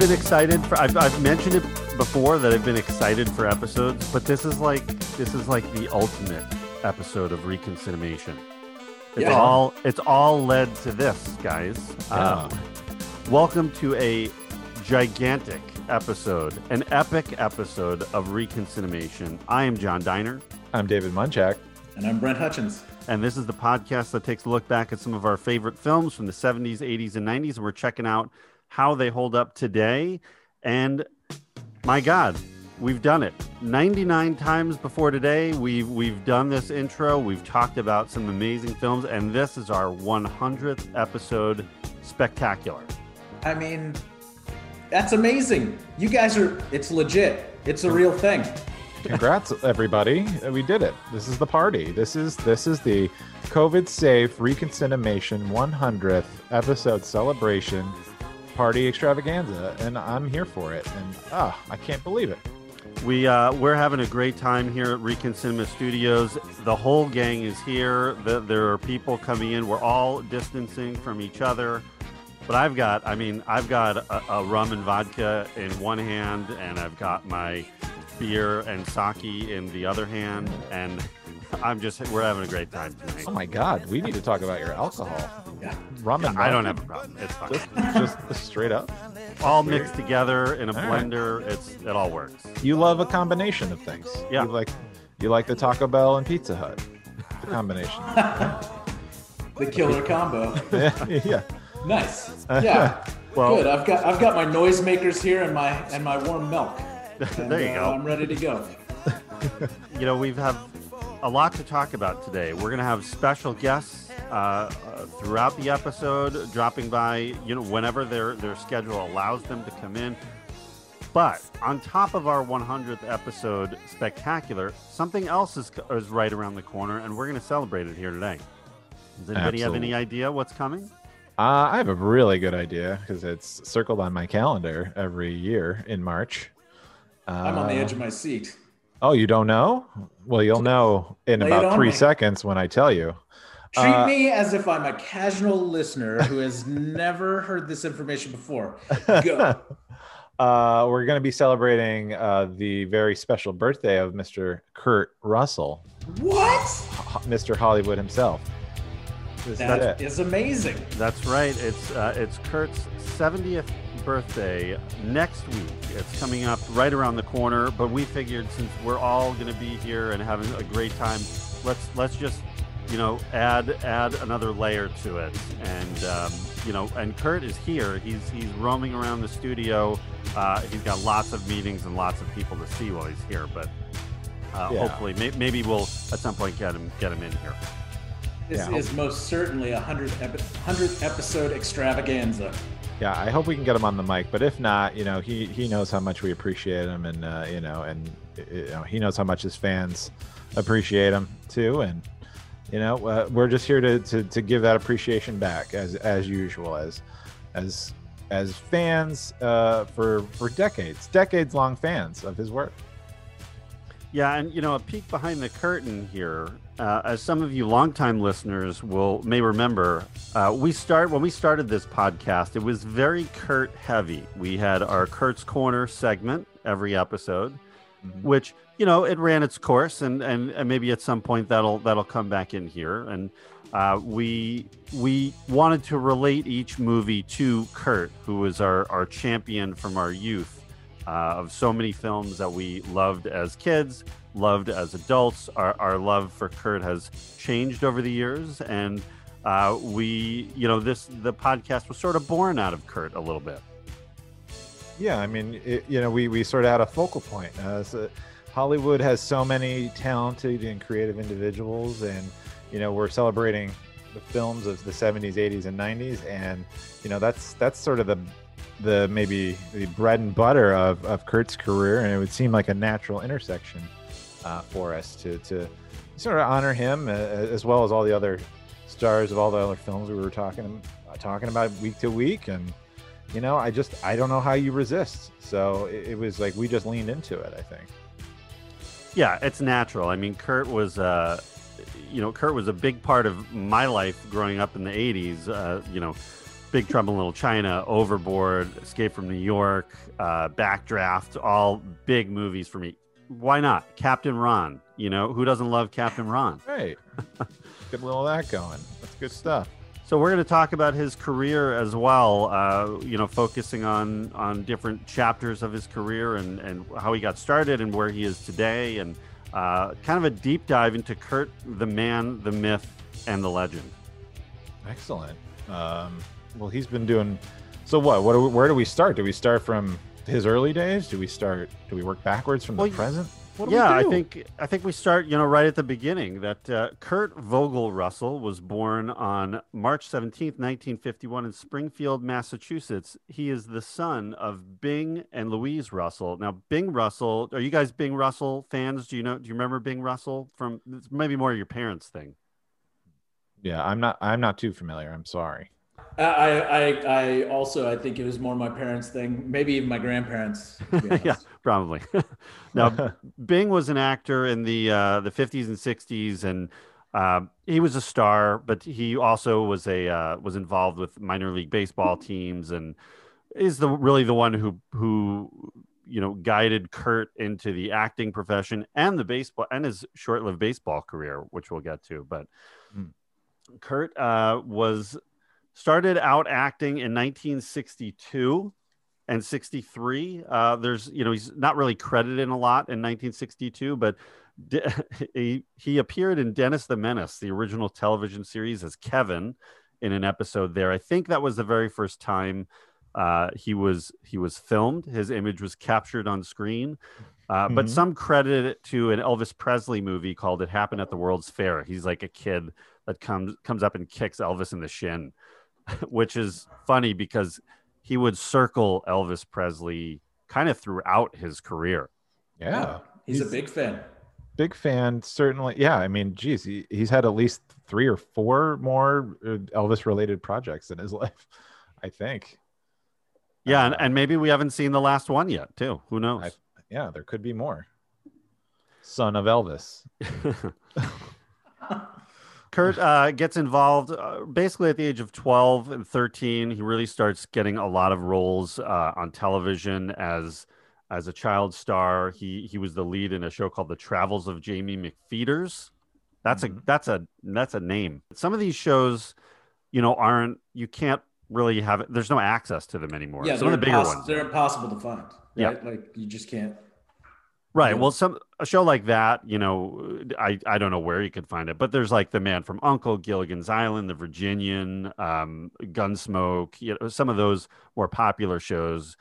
I've been excited for. I've, I've mentioned it before that I've been excited for episodes, but this is like this is like the ultimate episode of Reconcinimation. It's Yeah. all it's all led to this, guys. Yeah. Um, welcome to a gigantic episode, an epic episode of Reconcinimation. I am John Diner. I'm David Munchak. And I'm Brent Hutchins. And this is the podcast that takes a look back at some of our favorite films from the 70s, 80s, and 90s. And we're checking out how they hold up today. And my God, we've done it 99 times before today. We've, we've done this intro, we've talked about some amazing films, and this is our 100th episode spectacular. I mean, that's amazing. You guys are, it's legit. It's a real thing. Congrats, everybody! We did it. This is the party. This is this is the COVID safe Reconcinimation 100th episode celebration party extravaganza, and I'm here for it. And ah, I can't believe it. We uh, we're having a great time here at Recon Cinema Studios. The whole gang is here. The, there are people coming in. We're all distancing from each other. But I've got, I mean, I've got a, a rum and vodka in one hand, and I've got my beer and sake in the other hand, and I'm just, we're having a great time tonight. Oh my God, we need to talk about your alcohol. Yeah. Rum and I don't have a problem. It's fine. just, just straight up. all mixed together in a All right. blender. It's it all works. You love a combination of things. Yeah. You like you like the Taco Bell and Pizza Hut. The combination. The killer combo. yeah. Nice. Yeah. Well- Good. I've got I've got my noisemakers here and my and my warm milk. And, there you uh, go. I'm ready to go. you know we've have a lot to talk about today we're going to have special guests uh, uh, throughout the episode dropping by you know whenever their their schedule allows them to come in but on top of our 100th episode spectacular something else is, is right around the corner and we're going to celebrate it here today does anybody have any idea what's coming Uh, I have a really good idea because it's circled on my calendar every year in March. Uh, I'm on the edge of my seat. Oh, you don't know? Well, you'll know in Lay about three me. seconds when I tell you. Treat Uh, me as if I'm a casual listener who has never heard this information before. Go. Uh, we're going to be celebrating uh, the very special birthday of Mr. Kurt Russell, What? Mr. Hollywood himself. This is That it. is amazing. That's right. It's uh, it's Kurt's 70th birthday next week. It's coming up right around the corner. But we figured since we're all going to be here and having a great time, let's let's just you know add add another layer to it. And um, you know, and Kurt is here. He's he's roaming around the studio. Uh, he's got lots of meetings and lots of people to see while he's here. But uh, Yeah. hopefully, may, maybe we'll at some point get him get him in here. This Yeah. is most certainly a 100th, epi- 100th episode extravaganza. Yeah, I hope we can get him on the mic. But if not, you know, he he knows how much we appreciate him, and uh, you know, and you know, he knows how much his fans appreciate him too. And you know, uh, we're just here to, to to give that appreciation back as as usual, as as as fans uh, for for decades, decades long fans of his work. Yeah, and you know, a peek behind the curtain here, uh, as some of you longtime listeners will may remember, uh, we start when we started this podcast. It was very Kurt heavy. We had our Kurt's Corner segment every episode, Mhm. which you know it ran its course, and, and and maybe at some point that'll that'll come back in here. And uh, we we wanted to relate each movie to Kurt, who was our our champion from our youth uh, of so many films that we loved as kids, loved as adults. Our, our love for Kurt has changed over the years, and uh, we, you know, this the podcast was sort of born out of Kurt a little bit. Yeah, I mean, it, you know, we, we sort of had a focal point. Uh, so Hollywood has so many talented and creative individuals, and you know, we're celebrating the films of the 70s, 80s, and 90s, and you know, that's that's sort of the the maybe the bread and butter of, of Kurt's career, and it would seem like a natural intersection uh, for us to to sort of honor him uh, as well as all the other stars of all the other films we were talking talking about week to week, and you know, I just I don't know how you resist. So it, it was like we just leaned into it. I think. Yeah, it's natural. I mean, Kurt was, uh, you know, Kurt was a big part of my life growing up in the '80s. Uh, you know, Big Trouble in Little China, Overboard, Escape from New York, uh, Backdraft, all big movies for me. Why not? Captain Ron. You know, who doesn't love Captain Ron? Right. Get a little of that going. That's good stuff. So we're going to talk about his career as well. Uh, you know, focusing on on different chapters of his career and and how he got started and where he is today, and uh, kind of a deep dive into Kurt, the man, the myth, and the legend. Excellent. Um, well, he's been doing. So what? What? Do we, where do we start? Do we start from his early days? Do we start? Do we work backwards from Well, the present? What do yeah, we I think I think we start, you know, right at the beginning. That uh, Kurt Vogel Russell was born on March seventeenth, nineteen fifty-one, in Springfield, Massachusetts. He is the son of Bing and Louise Russell. Now, Bing Russell, are you guys Bing Russell fans? Do you know? Do you remember Bing Russell from? It's maybe more your parents' thing. Yeah, I'm not. I'm not too familiar. I'm sorry. I, I, I also I think it was more my parents' thing, maybe even my grandparents. to be honest. yeah, probably. now, Bing was an actor in the uh, the 50s and 60s, and uh, he was a star. But he also was a uh, was involved with minor league baseball teams, and is the really the one who who you know guided Kurt into the acting profession and the baseball and his short lived baseball career, which we'll get to. But Hmm. Kurt uh, was started out acting in 1962 and 63 uh, there's you know he's not really credited in a lot in 1962 but de- he, he appeared in dennis the menace the original television series as kevin in an episode there. I think that was the very first time uh, he was he was filmed. His image was captured on screen. Uh, but Mhm. some credit it to an elvis presley movie called it happened at the world's fair. He's like a kid that comes comes up and kicks elvis in the shin which is funny because he would circle Elvis Presley kind of throughout his career. Yeah, he's, a big fan. big fan. Certainly. Yeah, I mean, geez, he, he's had at least three or four more uh, Elvis-related projects in his life. I think. Yeah, and, Uh, and maybe we haven't seen the last one yet, too. Who knows? I- Yeah, there could be more. Son of Elvis. Kurt uh, gets involved uh, basically at the age of 12 and 13. He really starts getting a lot of roles uh, on television as as a child star. He he was the lead in a show called The Travels of Jaimie McPheeters. That's a Mhm. that's a that's a name. Some of these shows, you know, aren't you can't really have it. There's no access to them anymore. Yeah, Some of they're, the bigger impossible, ones. they're impossible to find. Yeah. Right? Like you just can't. Right. Yeah. Well, some a show like that, you know, I I don't know where you could find it, but there's like The Man from Uncle, Gilligan's Island, The Virginian, um, Gunsmoke, you know, some of those more popular shows.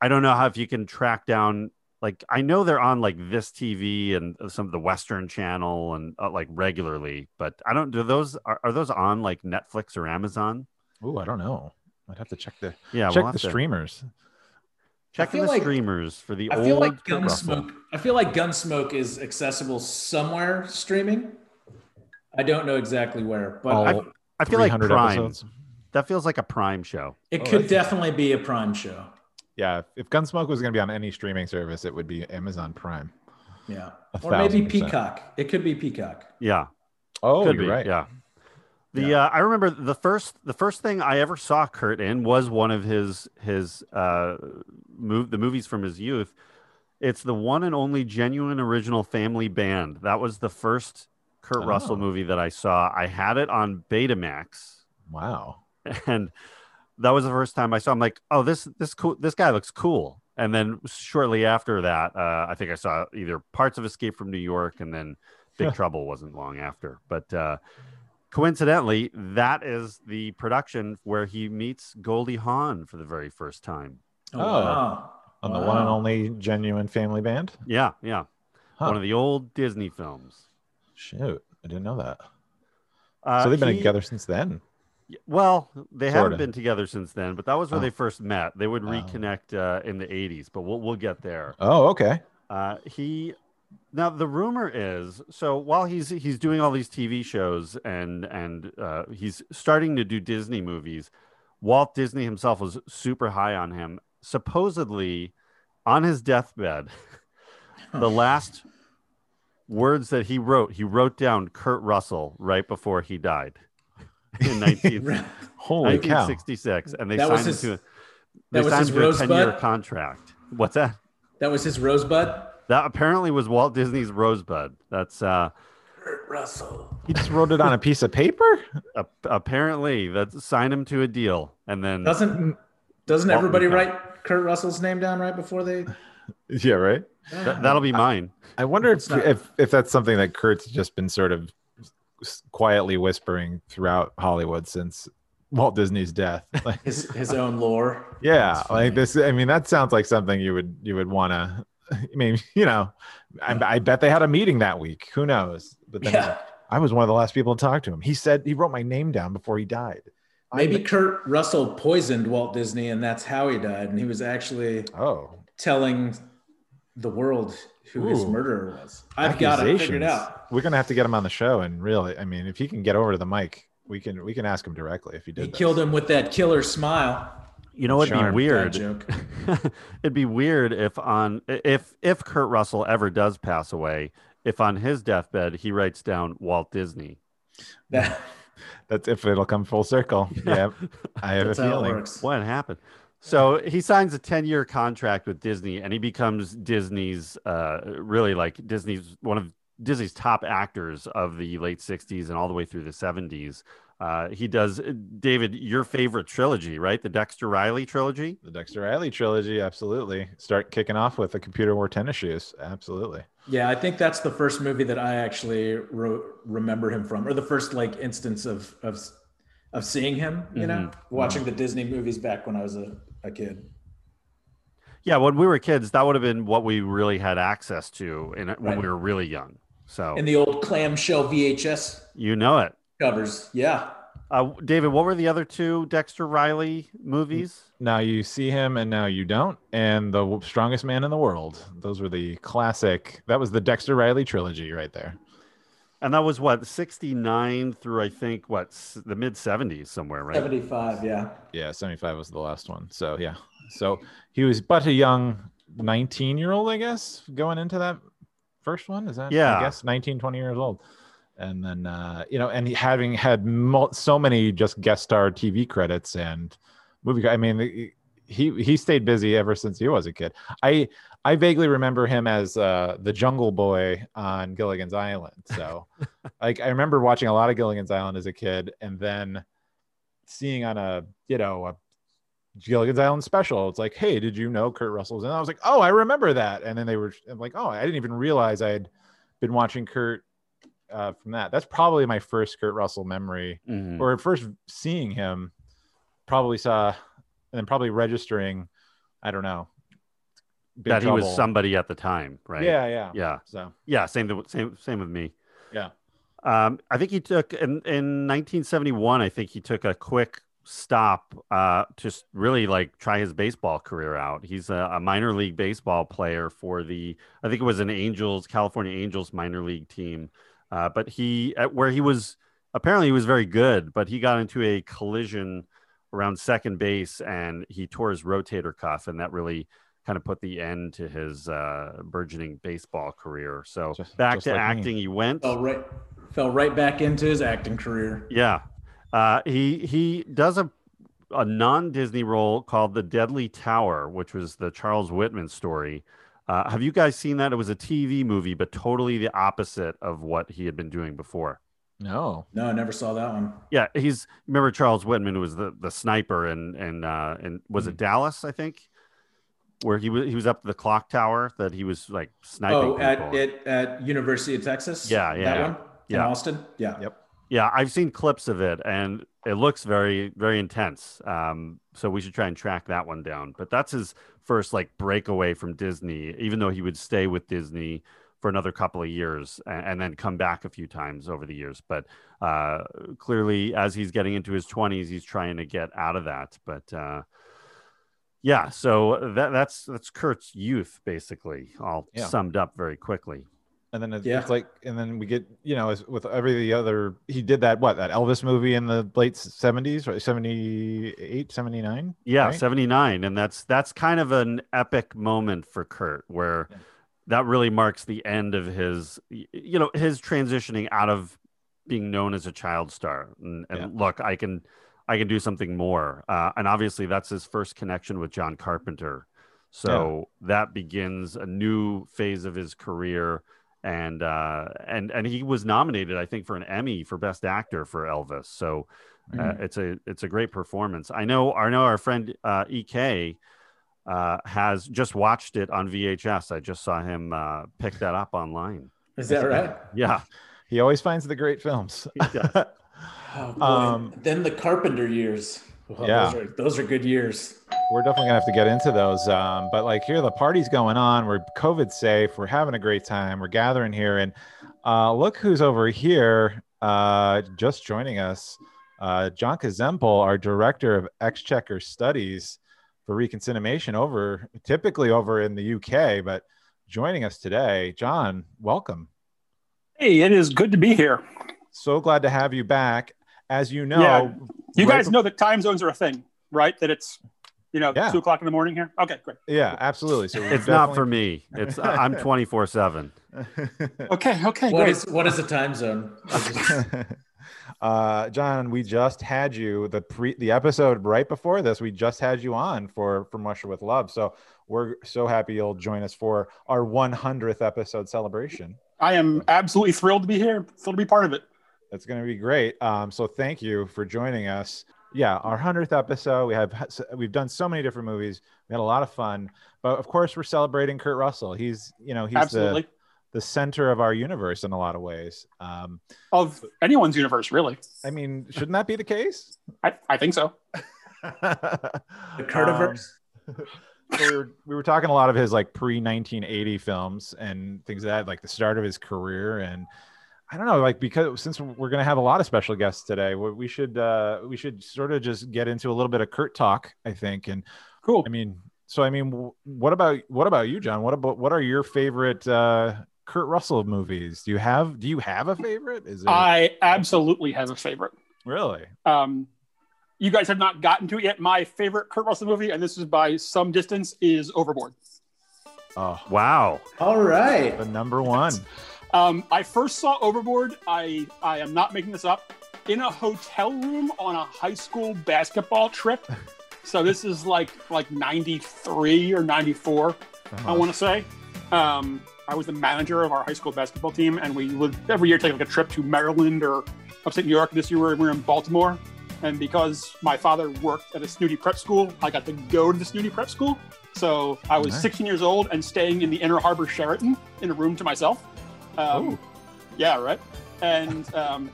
I don't know how if you can track down like I know they're on like this TV and some of the Western Channel and uh, like regularly, but I don't do those are, are those on like Netflix or Amazon? Ooh, I don't know. I'd have to check the Yeah, check we'll the to streamers. Check I feel the like- streamers for the I old feel like Kurt Russell. Gunsmoke. I feel like Gunsmoke is accessible somewhere streaming. I don't know exactly where, but I- I feel like Prime. episodes. That feels like a Prime show. it Oh, could definitely be a Prime show. Yeah, if Gunsmoke was going to be on any streaming service, it would be Amazon Prime. Yeah, A or maybe thousand percent. Peacock. It could be Peacock. Yeah. Oh, Could you're be, right. Yeah. The Yeah. uh, I remember the first the first thing I ever saw Kurt in was one of his his uh move the movies from his youth. It's the one and only genuine original family band. That was the first Kurt Russell Oh. movie that I saw. I had it on Betamax Wow. and that was the first time I saw him like, oh, this this cool this guy looks cool. And then shortly after that, uh, I think I saw either parts of Escape from New York and then Big Trouble wasn't long after. But uh, coincidentally, that is the production where he meets Goldie Hawn for the very first time. Oh, Oh. wow. On the one and only genuine family band. Yeah, yeah. Huh. One of the old Disney films. Shoot, I didn't know that. Uh, so they've been he- together since then. Well, they Sorta. haven't been together since then, but that was where Oh. they first met. They would Oh. reconnect uh, in the 80s, but we'll, we'll get there. Oh, okay. Uh, he now the rumor is so while he's he's doing all these TV shows and and uh, he's starting to do Disney movies. Walt Disney himself was super high on him. Supposedly, on his deathbed, the last words that he wrote, he wrote down Kurt Russell right before he died in 19, Holy cow! 1966, and they That was signed his- him to a, that they was signed his him to a Rosebud? 10-year contract. What's that? That was his Rosebud. That apparently was Walt Disney's Rosebud. That's uh, Kurt Russell. He just wrote it on a piece of paper. a- apparently that signed him to a deal, and then Doesn't doesn't Walton everybody County. write Kurt Russell's name down right before they? Yeah, right. th- that'll be mine. I wonder if, not- if if that's something that Kurt's just been sort of quietly whispering throughout Hollywood since Walt Disney's death. Like, his his own lore. yeah, like this. I mean, that sounds like something you would you would want to. I mean, you know, I, I bet they had a meeting that week. Who knows? But then Yeah, I was one of the last people to talk to him. He said he wrote my name down before he died. maybe Kurt Russell poisoned Walt Disney, and that's how he died. And he was actually oh, telling the world who his murderer was. I've got it figured out. We're gonna have to get him on the show and really, I mean, if he can get over to the mic, we can we can ask him directly if he did. He this. killed him with that killer smile. You know, it'd Charm. be weird. joke. It'd be weird if on if if Kurt Russell ever does pass away, if on his deathbed he writes down Walt Disney. That, That's if it'll come full circle. Yeah, I have a that's how it feeling. works. What happened? So he signs a 10 year contract with Disney and he becomes Disney's uh really like Disney's one of Disney's top actors of the late 60s and all the way through the 70s. Uh, he does uh, David, your favorite trilogy, right? The Dexter Riley trilogy. The Dexter Riley trilogy, absolutely. Start kicking off with the computer wore tennis shoes. Absolutely. Yeah, I think that's the first movie that I actually re- remember him from, or the first like instance of of of seeing him. You know, mm-hmm. Mm-hmm. watching the Disney movies back when I was a, a kid. Yeah, when we were kids, that would have been what we really had access to in, when Right. we were really young. So in the old clamshell VHS you know it. Covers. Yeah. Uh, David, what were the other two Dexter Riley movies? Now you see him and now you don't. And the strongest man in the world. Those were the classic. That was the Dexter Riley trilogy right there. And that was what, 69 through I think what, the mid 70s somewhere, right? 75, yeah. Yeah, 75 was the last one. So yeah. So he was but a young 19 year old, I guess, going into that first one. Is that? Yeah. I guess 19, 20 years old. And then, uh, you know, and having had mul- so many just guest star TV credits and movie, I mean, he- he stayed busy ever since he was a kid. I I vaguely remember him as uh, the Jungle Boy on Gilligan's Island. So, like, I remember watching a lot of Gilligan's Island as a kid, and then seeing on a you know a Gilligan's Island special. It's like, hey, did you know Kurt Russell's? And I was like, oh, I remember that. And then they were I'm like, oh, I didn't even realize I had been watching Kurt uh, from that. That's probably my first Kurt Russell memory, Mhm. or first seeing him. Probably saw, and then probably registering. I don't know. That he was somebody at the time, right? Yeah, yeah, Yeah. So Yeah. Same, same, same with me. yeah, Um, I think he took in, in 1971. I think he took a quick stop, uh, just really like try his baseball career out. He's a, a minor league baseball player for the, I think it was an Angels, California Angels minor league team. Uh, but he, at where he was, apparently he was very good, but he got into a collision around second base and he tore his rotator cuff, and that really kind of put the end to his uh, burgeoning baseball career. So Just- back just to like me. acting, he went. Fell right fell right back into his acting career. Yeah. Uh, he he does a a non Disney role called The Deadly Tower, which was the Charles Whitman story. Uh, have you guys seen that? It was a TV movie, but totally the opposite of what he had been doing before. no, No, I never saw that one. Yeah, he's remember Charles Whitman who was the the sniper and and uh, and was it Dallas? I think where he was he was up the clock tower that he was like sniping. Oh, at it at University of Texas. Yeah, yeah, That yeah. one in Yeah. Austin. Yeah. Yep. Yeah, I've seen clips of it, and it looks very, very intense. Um, so we should try and track that one down. But that's his first like breakaway from Disney, even though he would stay with Disney for another couple of years and, and then come back a few times over the years. But uh, clearly, as he's getting into his twenties, he's trying to get out of that. But uh, yeah, so that that's that's Kurt's youth basically, all Yeah. summed up very quickly. And then it's, Yeah. it's like, and then we get, you know, as with every the other, he did that what that Elvis movie in the late seventies, right? 78, 79? Yeah, right? 79 and that's that's kind of an epic moment for Kurt where Yeah. that really marks the end of his you know, his transitioning out of being known as a child star. And, and Yeah. look, I can I can do something more. Uh, and obviously, that's his first connection with John Carpenter. So yeah. that begins a new phase of his career. And uh, and and he was nominated, I think, for an Emmy for Best Actor for Elvis. So uh, mm-hmm. it's a it's a great performance. I know I know our friend uh, Ek uh, has just watched it on VHS. I just saw him uh, pick that up online. Is that right? Yeah. He always finds the great films. oh, um, then the Carpenter years. Yeah, those are, those are, good years. We're definitely gonna have to get into those. Um, but like here, the party's going on. We're COVID safe. We're having a great time. We're gathering here, and uh, look who's over here, uh, just joining us. Uh, John Kazempel, our director of Exchequer Studies for Reconcinimation, over typically over in the UK, but joining us today. John, welcome. Hey, it is good to be here. So glad to have you back. As you know, yeah. you right guys know that time zones are a thing, right? That it's you know yeah. two o'clock in the morning here. Okay, great. Yeah, absolutely. So it's definitely... not for me. It's I'm twenty four seven. Okay, okay. What is, what is the time zone? uh, John, we just had you the pre the episode right before this. We just had you on for from Russia with Love. So we're so happy you'll join us for our 100th episode celebration. I am absolutely thrilled to be here, thrilled to be part of it. That's going to be great. Um, so thank you for joining us. Yeah, our hundredth episode. We have we've done so many different movies. We had a lot of fun, but of course we're celebrating Kurt Russell. He's you know he's absolutely. the the center of our universe in a lot of ways. Um, of anyone's universe, really. I mean, shouldn't that be the case? I, I think so. the Kurtiverse. Um, so we were we were talking a lot of his like pre 1980 films and things like that, like the start of his career, and I don't know, like because since we're gonna have a lot of special guests today, we should uh, we should sort of just get into a little bit of Kurt talk, I think. And cool. I mean, so I mean, what about what about you, John? What about what are your favorite uh, Kurt Russell movies? Do you have do you have a favorite? Is there... I absolutely have a favorite. Really? Um, you guys have not gotten to it yet. My favorite Kurt Russell movie, and this is by some distance, is Overboard. Oh wow! All right, the number one. Um, I first saw Overboard. I I am not making this up in a hotel room on a high school basketball trip. So this is like like 93 or 94, uh-huh. I want to say. Um, I was the manager of our high school basketball team, and we would every year take like a trip to Maryland or upstate New York. This year we were in Baltimore, and because my father worked at a snooty prep school, I got to go to the snooty prep school. So I was nice. 16 years old and staying in the Inner Harbor Sheraton in a room to myself. Um, yeah, right. And um,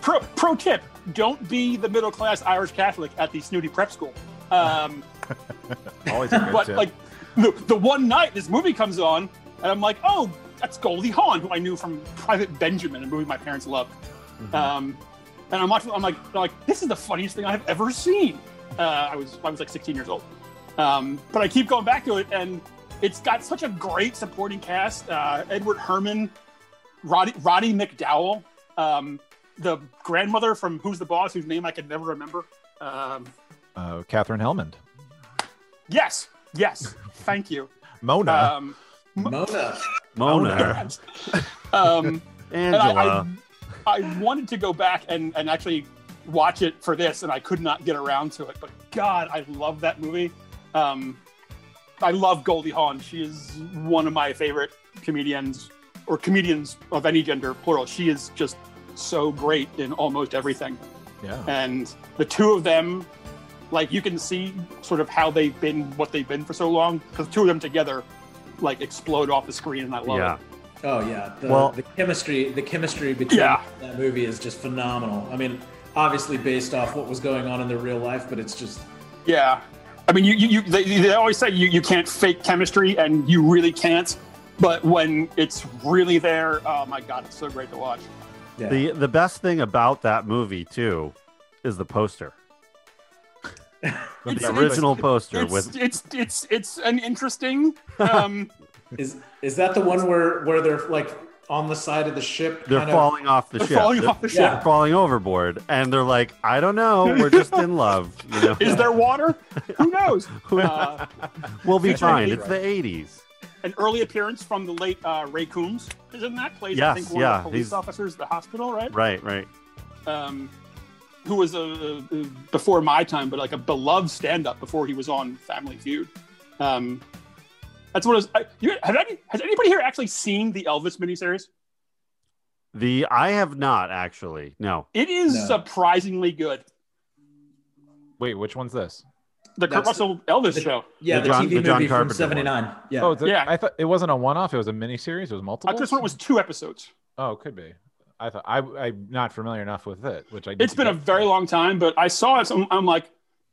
pro pro tip: don't be the middle class Irish Catholic at the snooty prep school. Um, Always a good but tip. like the, the one night this movie comes on, and I'm like, oh, that's Goldie Hawn, who I knew from Private Benjamin, a movie my parents loved. Mm-hmm. Um, and I'm watching, I'm like, like, this is the funniest thing I've ever seen. Uh, I was I was like 16 years old, um, but I keep going back to it, and it's got such a great supporting cast: uh, Edward Herrmann, Roddy, Roddy McDowall, um, the grandmother from Who's the Boss, whose name I can never remember. Um, uh, Katherine Helmond. Yes, yes, thank you. Mona. Um, Mona. Mona. um, Angela. I, I, I, wanted to go back and, and actually watch it for this, and I could not get around to it. But God, I love that movie. Um, I love Goldie Hawn. She is one of my favorite comedians or comedians of any gender, plural. She is just so great in almost everything. Yeah. And the two of them, like you can see sort of how they've been what they've been for so long because two of them together like explode off the screen and I love yeah. it. Oh yeah. The, well, the chemistry the chemistry between yeah. that movie is just phenomenal. I mean, obviously based off what was going on in their real life, but it's just Yeah. I mean, you, you, you they, they always say you, you can't fake chemistry, and you really can't. But when it's really there, oh my god, it's so great to watch. Yeah. The the best thing about that movie too is the poster. the original poster it's, with it's it's it's an interesting um is is that the one where where they're like on the side of the ship they're falling of, off the they're ship falling they're, off the ship yeah. falling overboard and they're like i don't know we're just in love you know? is there water who knows uh, we'll be fine it's the 80s an early appearance from the late uh, Ray Combs is in that. Plays yes, I think one yeah, of the police he's... officers at the hospital, right? Right, right. Um, who was a, a before my time, but like a beloved stand-up before he was on Family Feud. Um, that's what it was. I, you, have any, has anybody here actually seen the Elvis miniseries? The I have not actually. No. It is No. surprisingly good. Wait, which one's this? The Kurt That's Russell Elvis the- show. Yeah, The the, John- TV the John movie from Carpenter one. '79. Yeah. Oh, it's Yeah. I thought it wasn't a one-off. It was a miniseries. It was multiple. I just one was two episodes. Oh, it could be. I thought I I'm not familiar enough with it, which I. It's been a very long time, but I saw it. So I'm, I'm like,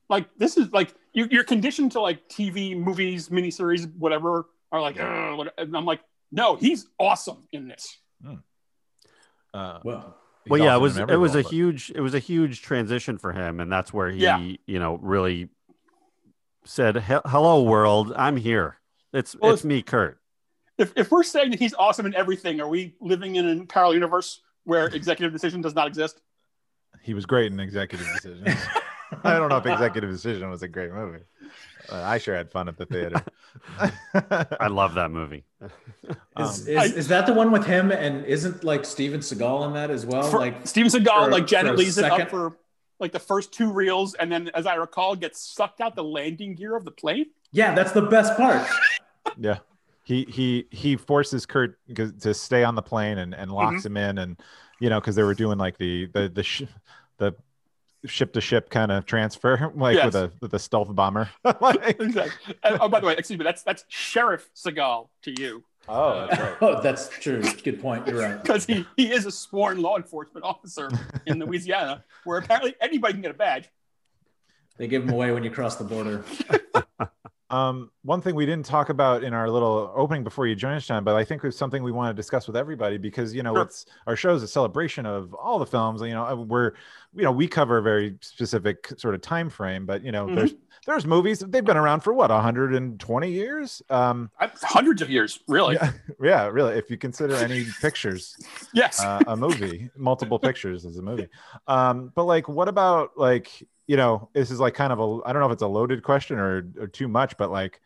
like this is like you, you're conditioned to like TV, movies, miniseries, whatever. Are like, "Ugh," and I'm like, no, he's awesome in this. Uh, well, he's well, yeah, it was it was a but- huge it was a huge transition for him, and that's where he Yeah. you know really said, "Hello, world, I'm here. It's Well, it's me, Kurt." If if we're saying that he's awesome in everything, are we living in a parallel universe where executive decision does not exist? He was great in Executive Decision. I don't know if Executive Decision was a great movie. Uh, I sure had fun at the theater. I love that movie. is, Um, is, I- is that the one with him? And isn't like Steven Seagal in that as well? for, like, Steven Seagal for- like Janet for a leaves it up for like the first two reels, and then, as I recall, gets sucked out the landing gear of the plane. yeah, that's the best part. yeah. He he he forces Kurt to stay on the plane and, and locks Mm-hmm. him in and you know because they were doing like the the the sh- the ship to ship kind of transfer like Yes. with a with a stealth bomber. Like- Exactly. And- oh, by the way, excuse me. That's that's Sheriff Seagal to you oh, that's right. Oh, that's true. Good point. You're right. because he, he is a sworn law enforcement officer in Louisiana, where apparently anybody can get a badge. They give him away when you cross the border. Um, one thing we didn't talk about in our little opening before you joined us, John, but I think it's something we want to discuss with everybody because you know Sure. it's our show is a celebration of all the films. You know, we're you know we cover a very specific sort of time frame, but you know Mhm. there's there's movies they've been around for what 120 years. Um, Hundreds of years, really. yeah, yeah, really. If you consider any pictures Yes. uh, a movie, multiple pictures as a movie. Um, but like, what about like, you know, this is like kind of a, I don't know if it's a loaded question or, or too much, but like,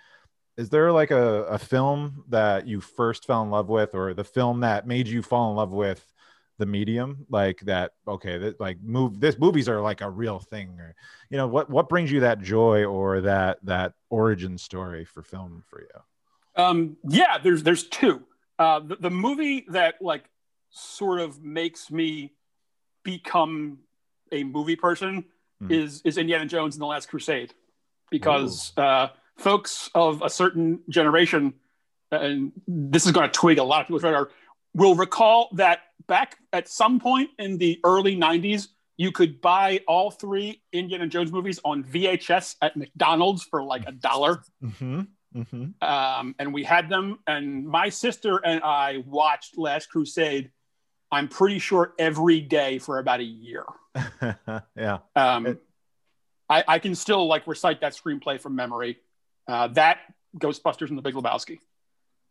is there like a, a film that you first fell in love with, or the film that made you fall in love with the medium? Like that, okay, that like move this movies are like a real thing, or you know, what what brings you that joy or that that origin story for film for you? Um, yeah, there's there's two. Uh, the, the movie that like sort of makes me become a movie person Hmm. is is Indiana Jones and the Last Crusade, because uh, folks of a certain generation, and this is going to twig a lot of people's radar, will recall that back at some point in the early '90s, you could buy all three Indiana Jones movies on VHS at McDonald's for like a dollar Mm-hmm. Mm-hmm. um, and we had them. And my sister and I watched Last Crusade. I'm pretty sure every day for about a year. yeah. Um, It- I, I can still like recite that screenplay from memory. Uh, that Ghostbusters and The Big Lebowski,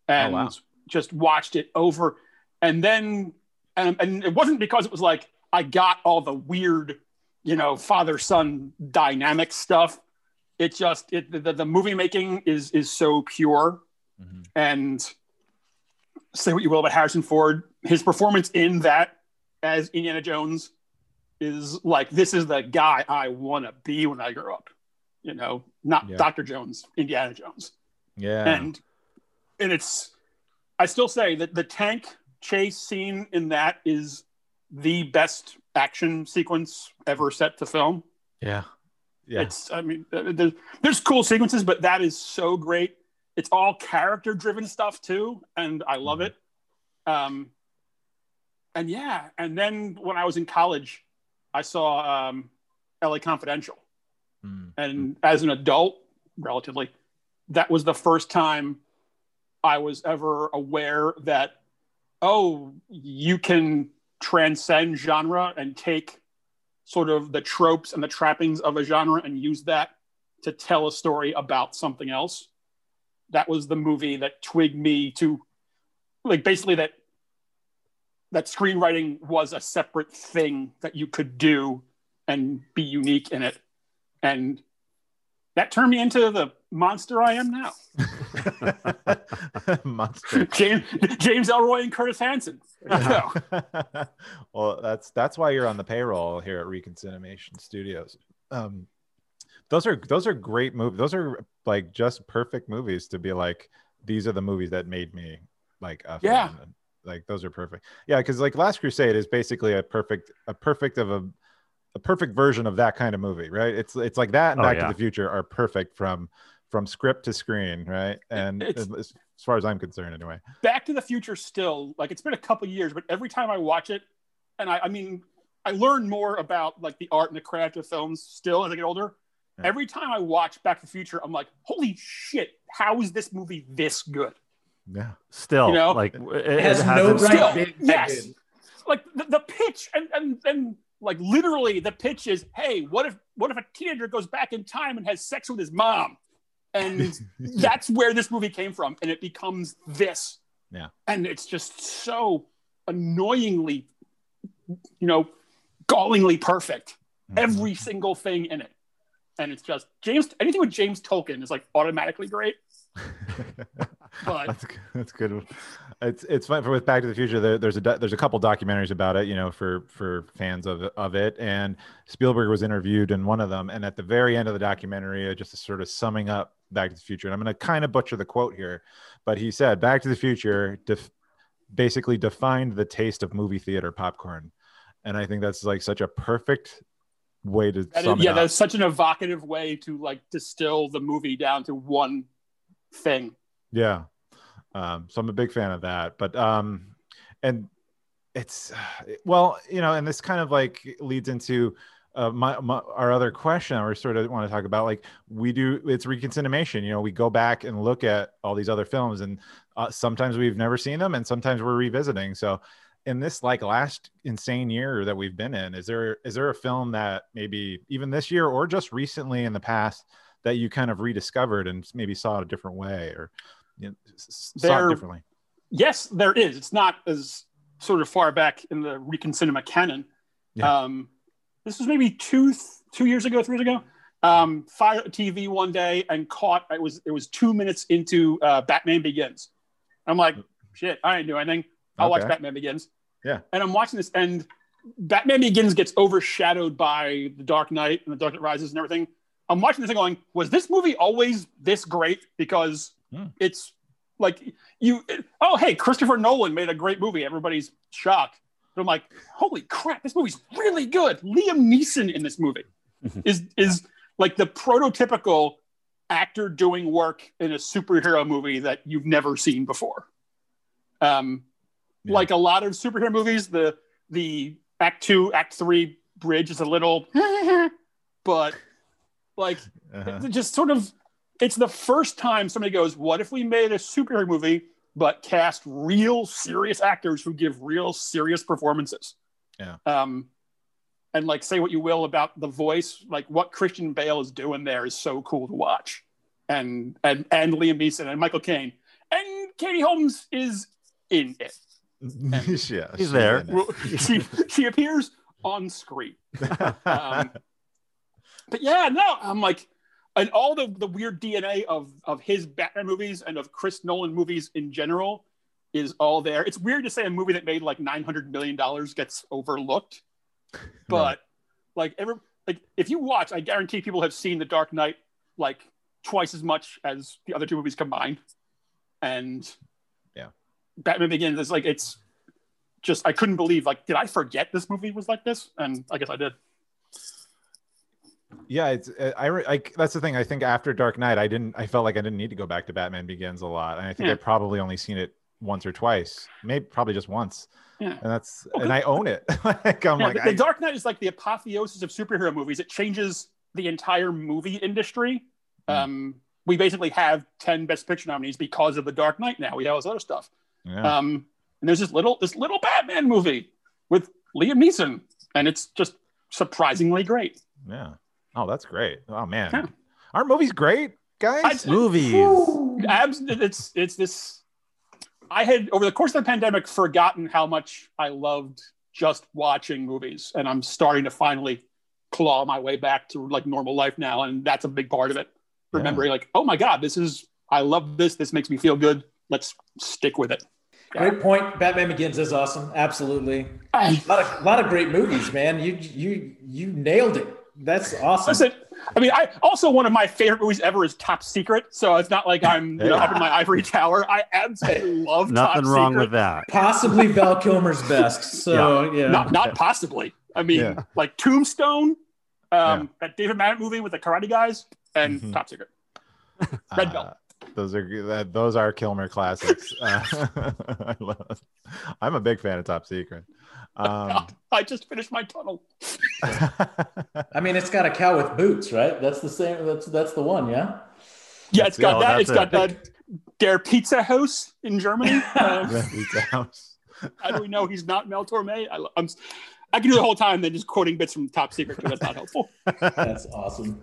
and wow. just watched it over. And then, and, and it wasn't because it was like I got all the weird, you know, father son dynamic stuff. It just it the, the movie making is is so pure Mhm. and say what you will about Harrison Ford, his performance in that as Indiana Jones is like this is the guy I want to be when I grow up. You know, not Yeah. Dr. Jones, Indiana Jones. Yeah. And and it's I still say that the tank chase scene in that is the best action sequence ever set to film. yeah. Yeah. It's, I mean, uh, there's, there's cool sequences, but that is so great. It's all character driven stuff too, and I love Mhm. it. Um, and yeah, and then when I was in college, I saw um, LA Confidential, Mm. and as an adult, relatively, that was the first time I was ever aware that oh, you can transcend genre and take sort of the tropes and the trappings of a genre and use that to tell a story about something else. That was the movie that twigged me to like basically that that screenwriting was a separate thing that you could do and be unique in it. And that turned me into the monster I am now. Monster. James James Ellroy and Curtis Hanson. There well, that's that's why you're on the payroll here at Reconcinimation Studios. Um, those are those are great movies. Those are like just perfect movies to be like. These are the movies that made me like a Yeah. fan. Like those are perfect. Yeah, because like Last Crusade is basically a perfect a perfect of a a perfect version of that kind of movie, right? It's it's like that and Oh, Back yeah. to the Future are perfect from from script to screen, right? And It's- as as far as I'm concerned, anyway. Back to the Future still like it's been a couple years, but every time I watch it, and I, I mean, I learn more about like the art and the craft of films still as I get older. Yeah. Every time I watch Back to the Future, I'm like, holy shit, how is this movie this good? Yeah. Still, You know? like it, It has no right Still, being yes. good. Like the, the pitch and, and and like literally the pitch is, hey, what if what if a teenager goes back in time and has sex with his mom? And that's where this movie came from and it becomes this Yeah. and it's just so annoyingly you know gallingly perfect Mm-hmm. every single thing in it and it's just james anything with james tolkien is like automatically great but that's good. that's good. It's it's fun for with Back to the Future. There, there's a there's a couple documentaries about it, you know, for for fans of of it. And Spielberg was interviewed in one of them. And at the very end of the documentary, uh, just sort of summing up Back to the Future. And I'm going to kind of butcher the quote here, but he said, "Back to the Future def- basically defined the taste of movie theater popcorn." And I think that's like such a perfect way to that is- sum it yeah that's such an evocative way to like distill the movie down to one thing Yeah. Um, so I'm a big fan of that. But um, and it's well, you know, and this kind of like leads into uh, my, my our other question I sort of want to talk about. Like we do, it's reconcinimation. You know, we go back and look at all these other films, and uh, sometimes we've never seen them, and sometimes we're revisiting. So in this like last insane year that we've been in, is there is there a film that maybe even this year or just recently in the past that you kind of rediscovered and maybe saw it a different way or you know, s- s- saw There- differently? yes there is. It's not as sort of far back in the recon cinema canon. Yeah. um this was maybe two two years ago three years ago. Um fired tv one day and caught it was it was two minutes into uh batman begins. I'm like shit i ain't do anything. I'll watch batman begins. Yeah. and i'm watching this and batman begins gets overshadowed by the dark knight and the dark knight rises and everything. I'm watching this and going was this movie always this great? Because Hmm. it's like you oh hey christopher nolan made a great movie everybody's shocked but i'm like holy crap this movie's really good liam neeson in this movie is is like the prototypical actor doing work in a superhero movie that you've never seen before um Yeah. like a lot of superhero movies the the act two act three bridge is a little but like Uh-huh. just sort of it's the first time somebody goes what if we made a superhero movie but cast real serious actors who give real serious performances Yeah. um and like say what you will about the voice like what christian bale is doing there is so cool to watch and and and liam neeson and michael caine and katie holmes is in it yeah, He's she's there. in it. Well, she she appears on screen um, but yeah, no, I'm like, and all the the weird DNA of of his Batman movies and of Chris Nolan movies in general is all there. It's weird to say a movie that made like 900 million dollars gets overlooked, but like every like if you watch, I guarantee people have seen The Dark Knight like twice as much as the other two movies combined, and Yeah. Batman Begins is like it's just I couldn't believe like did I forget this movie was like this, and I guess I did. Yeah it's uh, I, I that's the thing i think after dark knight i didn't i felt like i didn't need to go back to batman begins a lot and i think Yeah. i probably only seen it once or twice maybe probably just once Yeah. and that's and i own it like i'm Yeah, like the, I, Dark Knight is like the apotheosis of superhero movies. It changes the entire movie industry. Mm. Um, we basically have 10 best picture nominees because of the Dark Knight now. We have all this other stuff. yeah. Um, and there's this little this little Batman movie with Liam Neeson, and it's just surprisingly great. yeah oh that's great oh man Yeah. aren't movies great guys I- Movies. Abs, it's it's this. I had over the course of the pandemic forgotten how much I loved just watching movies, and I'm starting to finally claw my way back to like normal life now, and that's a big part of it. Yeah. Remembering like, oh my god, this is I love this. This makes me feel good. Let's stick with it. Great point. Batman Begins is awesome. Absolutely. I, A lot of, lot of great movies, man. You you you nailed it. That's awesome. listen, I mean, I also one of my favorite movies ever is Top Secret. So it's not like I'm you know, up in my ivory tower. I absolutely love Top Secret. Nothing Top wrong Secret. with that. Possibly Val Kilmer's best. So yeah. Not, not possibly. I mean, Yeah. like Tombstone, um, Yeah. that David Mamet movie with the Karate guys, and Mhm. Top Secret. Red Belt. Those are that, those are Kilmer classics. Uh, I love, I'm a big fan of Top Secret. Um, I just finished my tunnel. I mean, it's got a cow with boots, right? That's the same. That's that's the one. Yeah. Yeah, it's got Oh, that. It's that's got it. uh, Der Pizza House in Germany. Um, Pizza House. how do we know he's not Mel Torme? I, lo- I'm, s- I can do the whole time then just quoting bits from Top Secret because that's not helpful. That's awesome.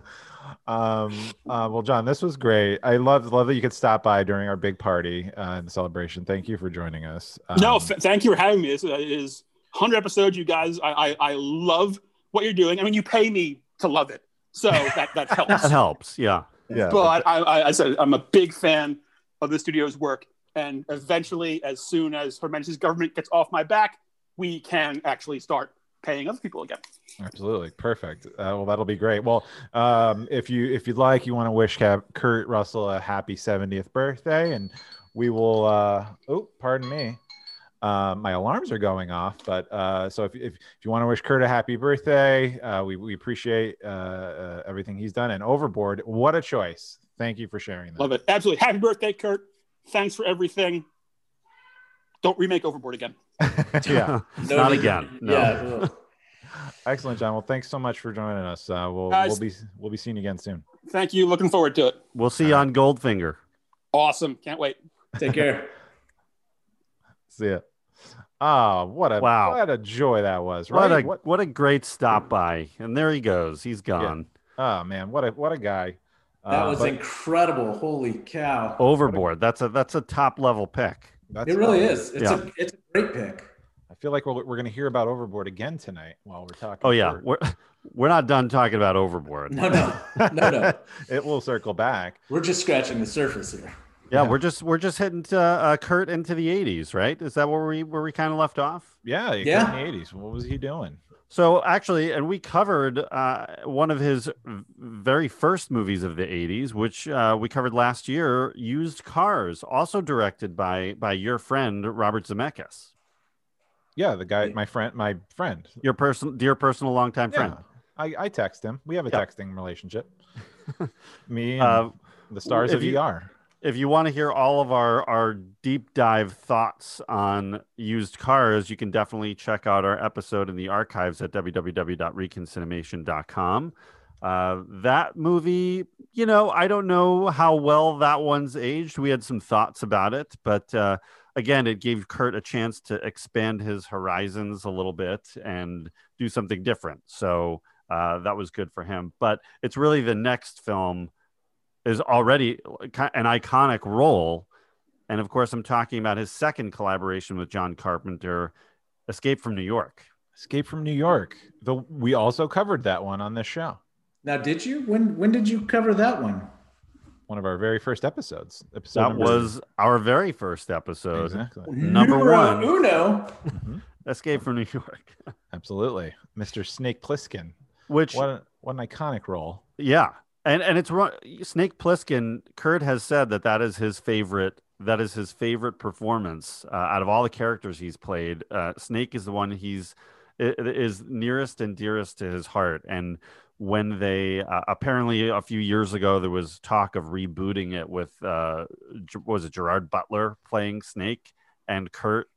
Um, uh, well, John, this was great. I love love that you could stop by during our big party uh, and celebration. Thank you for joining us. no, Um, f- thank you for having me. This uh, is 100 episodes, you guys. I, I, I love what you're doing. I mean, you pay me to love it. So that, that helps. That helps. Yeah. yeah, but I, I, I said I'm a big fan of the studio's work, and eventually, as soon as Her government gets off my back, we can actually start paying other people again. Absolutely perfect. Uh, well, that'll be great. Well, um, if you if you'd like, you want to wish Cap- Kurt Russell a happy 70th birthday, and we will. Uh, oh, pardon me. Uh, my alarms are going off, but uh, so if, if, if you want to wish Kurt a happy birthday, uh, we, we appreciate uh, uh, everything he's done. And Overboard, what a choice! Thank you for sharing that. Love it, absolutely. Happy birthday, Kurt! Thanks for everything. Don't remake Overboard again. yeah, No Not again. No. Yeah. excellent, John. Well, thanks so much for joining us. Uh, we'll Guys. we'll be we'll be seeing you again soon. Thank you. Looking forward to it. We'll see you on Goldfinger. Awesome. Can't wait. Take care. See ya. Oh, what a Wow. what a joy that was, What a What- what a great stop by. And there he goes. He's gone. Oh man, what a what a guy. That Uh, was but incredible. Holy cow. Overboard. That's a that's a top level pick. That's It really fun. is. It's Yeah. a it's a great pick. I feel like we're, we're going to hear about Overboard again tonight while we're talking. Oh yeah. for- We're we're not done talking about Overboard. No, no, no, no. it will circle back. We're just scratching the surface here. Yeah, Yeah. we're just we're just hitting to, uh, Kurt into the 80s, right? Is that where we where we kind of left off? Yeah, Yeah. in the 80s. What was he doing? So actually, and we covered uh, one of his very first movies of the '80s, which uh, we covered last year, "Used Cars," also directed by by your friend Robert Zemeckis, Yeah, the guy, my friend, my friend. your person, dear personal longtime friend. Yeah, I, I text him. We have a Yep. texting relationship. Me and Uh, the stars of you- ER. If you want to hear all of our our deep dive thoughts on used cars, you can definitely check out our episode in the archives at www.reconcinimation.com. Uh, that movie, you know, I don't know how well that one's aged. We had some thoughts about it, but uh, again, it gave Kurt a chance to expand his horizons a little bit and do something different. So uh, that was good for him. But it's really the next film is already an iconic role. And of course, I'm talking about his second collaboration with John Carpenter, Escape from New York. Escape from New York. The, we also covered that one on this show. Now, did you? When when did you cover that one? One of our very first episodes. Episode That number- was our very first episode, exactly. Number Numero one. Uno. Mhm. Escape from New York, Absolutely, Mr. Snake Plissken. which What, a, what an iconic role. Yeah, and and it's ru- Snake Plissken. Kurt has said that that is his favorite. That is his favorite performance uh, out of all the characters he's played. Uh, Snake is the one he's is nearest and dearest to his heart. And when they uh, apparently a few years ago there was talk of rebooting it with uh, was it Gerard Butler playing Snake, and Kurt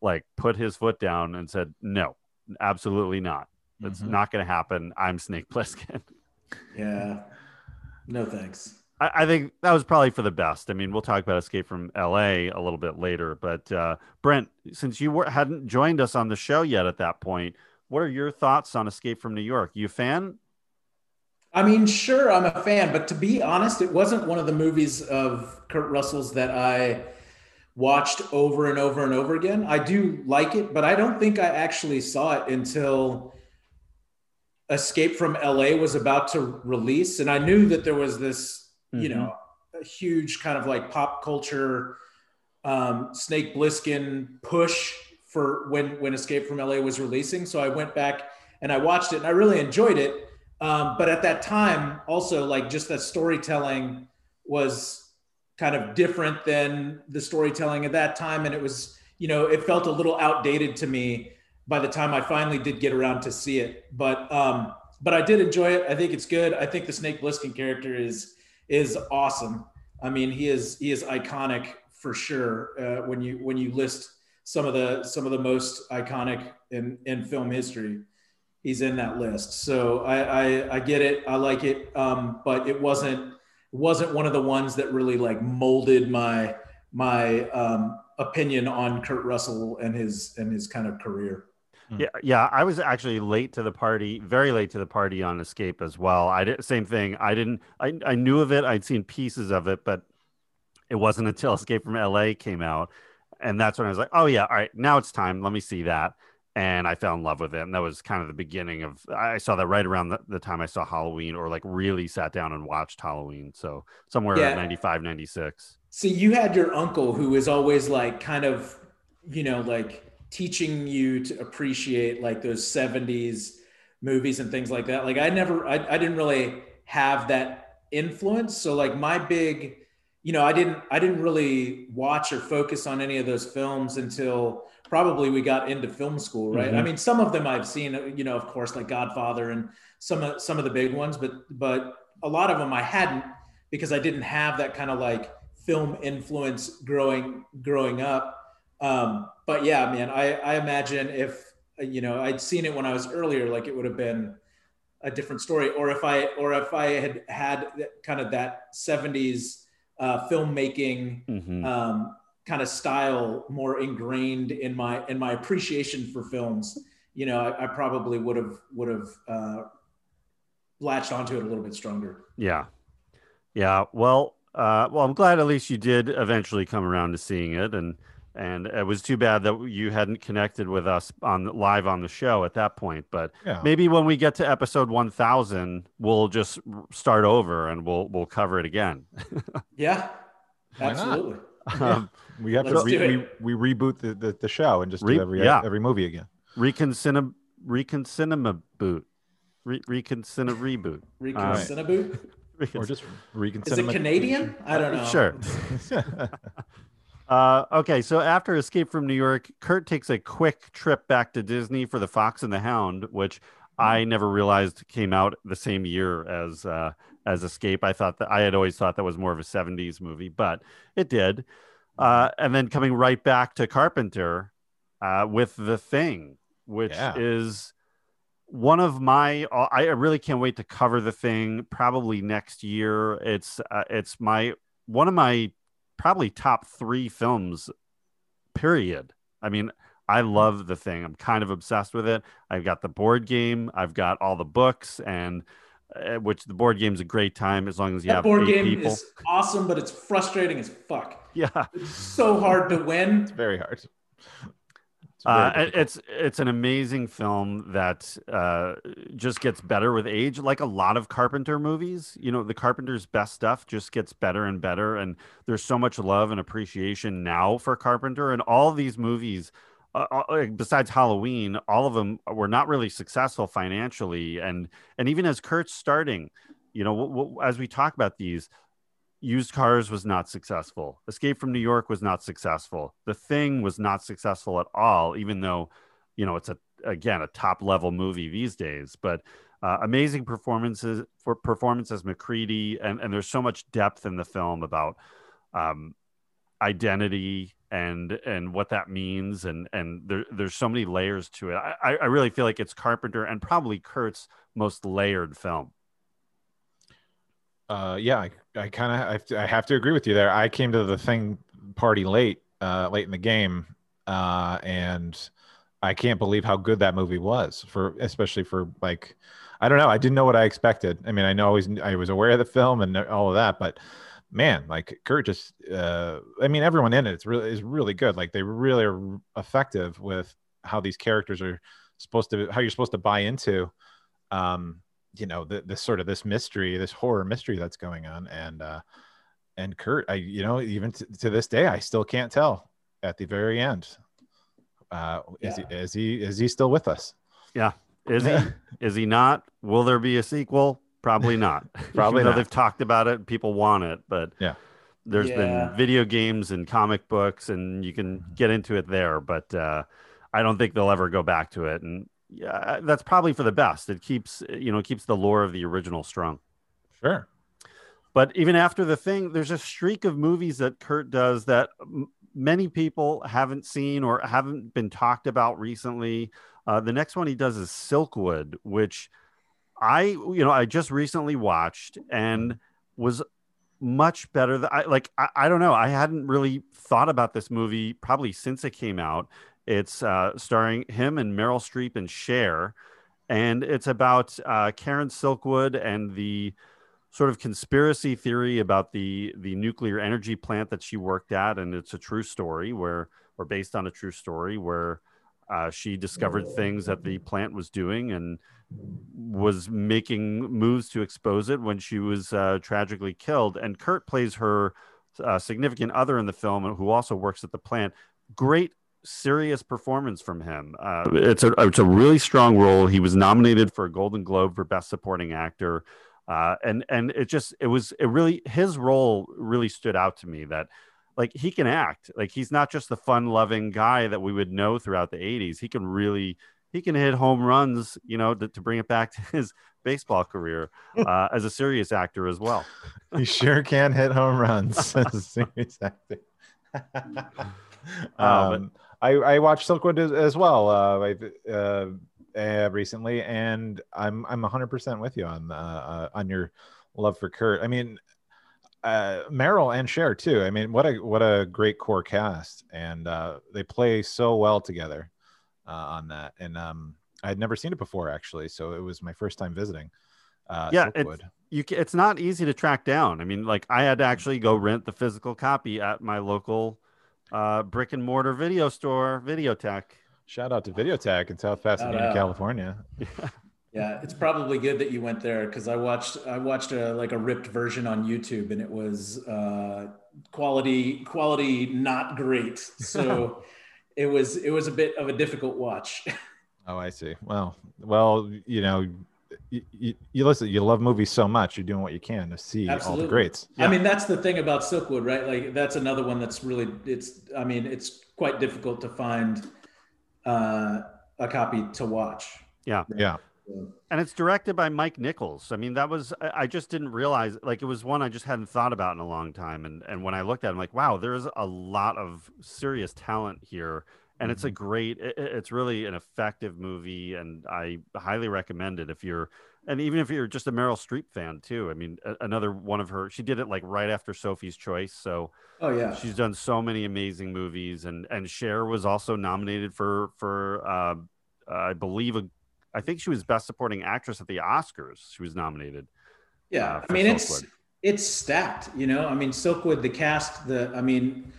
like put his foot down and said no, absolutely not. It's Mhm. not going to happen. I'm Snake Plissken. Yeah. No thanks. I, I think that was probably for the best. I mean, we'll talk about Escape from L.A. a little bit later, but uh, Brent, since you were, hadn't joined us on the show yet at that point, what are your thoughts on Escape from New York? You a fan? I mean, sure, I'm a fan, but to be honest, it wasn't one of the movies of Kurt Russell's that I watched over and over and over again. I do like it, but I don't think I actually saw it until Escape from LA was about to release. And I knew that there was this, you Mhm. know, a huge kind of like pop culture um, Snake Plissken push for when when Escape from LA was releasing. So I went back and I watched it and I really enjoyed it. Um, but at that time, also like just that storytelling was kind of different than the storytelling at that time, and it was you know it felt a little outdated to me by the time I finally did get around to see it. But um, but I did enjoy it. I think it's good. I think the Snake Plissken character is is awesome. I mean, he is he is iconic for sure. Uh, when you when you list some of the some of the most iconic in in film history, he's in that list. So I I, I get it. I like it. Um, but it wasn't wasn't one of the ones that really like molded my my um, opinion on Kurt Russell and his and his kind of career. Yeah, mm. yeah. I was actually late to the party, very late to the party on Escape as well. I did same thing. I didn't. I I knew of it. I'd seen pieces of it, but it wasn't until Escape from LA came out, and that's when I was like, oh yeah, all right, now it's time. Let me see that. And I fell in love with it, and that was kind of the beginning of. I saw that right around the, the time I saw Halloween, or like really sat down and watched Halloween. So somewhere Yeah. at 95, 96. See, you had your uncle who was always like kind of, you know, like teaching you to appreciate like those 70s movies and things like that. Like I never I, I didn't really have that influence. So like my big, you know, I didn't I didn't really watch or focus on any of those films until probably we got into film school, right? I Mhm. mean, some of them I've seen, you know, of course, like Godfather and some of some of the big ones, but but a lot of them I hadn't because I didn't have that kind of like film influence growing growing up. Um, but yeah, man, I, I imagine if you know I'd seen it when I was earlier, like it would have been a different story. Or if I or if I had had kind of that '70s uh, filmmaking Mhm. um, kind of style more ingrained in my in my appreciation for films, you know, I, I probably would have would have uh, latched onto it a little bit stronger. Yeah. Yeah. Well, uh, well, I'm glad at least you did eventually come around to seeing it, and and it was too bad that you hadn't connected with us on live on the show at that point. But Yeah. maybe when we get to episode 1000, we'll just start over and we'll we'll cover it again. Yeah, absolutely. um, We have Let's to re- we, we reboot the, the, the show and just Re- do every yeah. every movie again. recon cinema, recon cinema boot, Re- recon cinema reboot. Rico Alright. Cinnaboo. Or just reconsider. Is it Canadian? I don't know. Sure. Uh, okay, so after Escape from New York, Kurt takes a quick trip back to Disney for The Fox and the Hound, which I never realized came out the same year as uh, as Escape. I thought that I had always thought that was more of a '70s movie, but it did. Uh, and then coming right back to Carpenter uh, with The Thing, which Yeah. is one of my uh, I really can't wait to cover the thing probably next year. It's uh, it's my one of my probably top 3 films period. I mean, I love the thing. I'm kind of obsessed with it. I've got the board game, I've got all the books and uh, which the board game's a great time as long as you That have board game people. is awesome, but it's frustrating as fuck. Yeah. It's so hard to win. It's very hard. It's Uh, it's it's an amazing film that uh, just gets better with age, like a lot of Carpenter movies. You know, the Carpenter's best stuff just gets better and better, and there's so much love and appreciation now for Carpenter. And all these movies, uh, uh, besides Halloween, all of them were not really successful financially, and and even as Kurt's starting, you know, w- w- as we talk about these, Used Cars was not successful. Escape from New York was not successful. The Thing was not successful at all, even though, you know, it's a again a top level movie these days. But uh, amazing performances for performances MacReady, and and there's so much depth in the film about um, identity and and what that means, and and there, there's so many layers to it. I, I really feel like it's Carpenter and probably Kurt's most layered film. Uh, yeah, I, I kind of I, have to- I have to agree with you there. I came to the thing party late, uh, late in the game, uh, and I can't believe how good that movie was for, especially for like, I don't know, I didn't know what I expected. I mean, I know I was I was aware of the film and all of that, but man, like Kurt just, uh, I mean, everyone in it it's really is really good. Like they really are effective with how these characters are supposed to, how you're supposed to buy into. Um, you know the, this sort of this mystery this horror mystery that's going on and uh and Kurt, I you know even t- to this day, I still can't tell at the very end. Uh, is he is he is he still with us? Yeah. Is he? is he not? Will there be a sequel? Probably not. Probably Even though not. They've talked about it. People want it, but Yeah. There's Yeah. been video games and comic books, and you can get into it there, but uh, I don't think they'll ever go back to it. And yeah, that's probably for the best. It keeps you know keeps the lore of the original strong. Sure. But even after the thing, there's a streak of movies that Kurt does that m- many people haven't seen or haven't been talked about recently. Uh, the next one he does is Silkwood, which I, you know, I just recently watched and was much better. Than, I like, I, I don't know. I hadn't really thought about this movie probably since it came out. It's uh, starring him and Meryl Streep and Cher, and it's about uh, Karen Silkwood and the sort of conspiracy theory about the the nuclear energy plant that she worked at, and it's a true story where, or based on a true story where uh, she discovered things that the plant was doing and was making moves to expose it when she was uh, tragically killed. And Kurt plays her uh, significant other in the film, who also works at the plant. Great serious performance from him. Uh, it's a it's a really strong role. He was nominated for a Golden Globe for Best Supporting Actor, uh, and and it just it was it really his role really stood out to me that like he can act like he's not just the fun loving guy that we would know throughout the 80s he can really he can hit home runs you know to, to bring it back to his baseball career uh, as a serious actor as well He sure can hit home runs as a serious actor. Uh, um, I, I watched Silkwood as, as well uh, I, uh, uh, recently, and I'm I'm 100% with you on uh, uh, on your love for Kurt. I mean, uh, Meryl and Cher too. I mean, what a what a great core cast, and uh, they play so well together uh, on that. And um, I had never seen it before actually, so it was my first time visiting. Uh, Yeah, it's- you it's not easy to track down i mean like i had to actually go rent the physical copy at my local uh, brick and mortar video store Videotheque Shout out to Videotheque in South Pasadena. California. Yeah, it's probably good that you went there because I watched I watched a like a ripped version on YouTube and it was uh, quality quality not great. So it was it was a bit of a difficult watch. Oh, I see. Well, well, you know, you, you, you listen. You love movies so much. You're doing what you can to see all the greats. Yeah. I mean, that's the thing about Silkwood, right? Like that's another one that's really it's I mean, it's quite difficult to find uh, a copy to watch. Yeah, yeah and it's directed by Mike Nichols. I mean, that was I I just didn't realize like it was one I just hadn't thought about in a long time. And and when I looked at it, I'm like, wow, there's a lot of serious talent here, and it's a great. it- it- it's really an effective movie, and I highly recommend it if you're and even if you're just a Meryl Streep fan too. I mean, a- another one of her. She did it like right after Sophie's Choice, so Oh yeah. she's done so many amazing movies, and and Cher was also nominated for for uh, I believe a. I think she was Best Supporting Actress at the Oscars. She was nominated. Yeah, uh, I mean it's it's stacked. You know, I mean Silkwood, the cast, the I mean,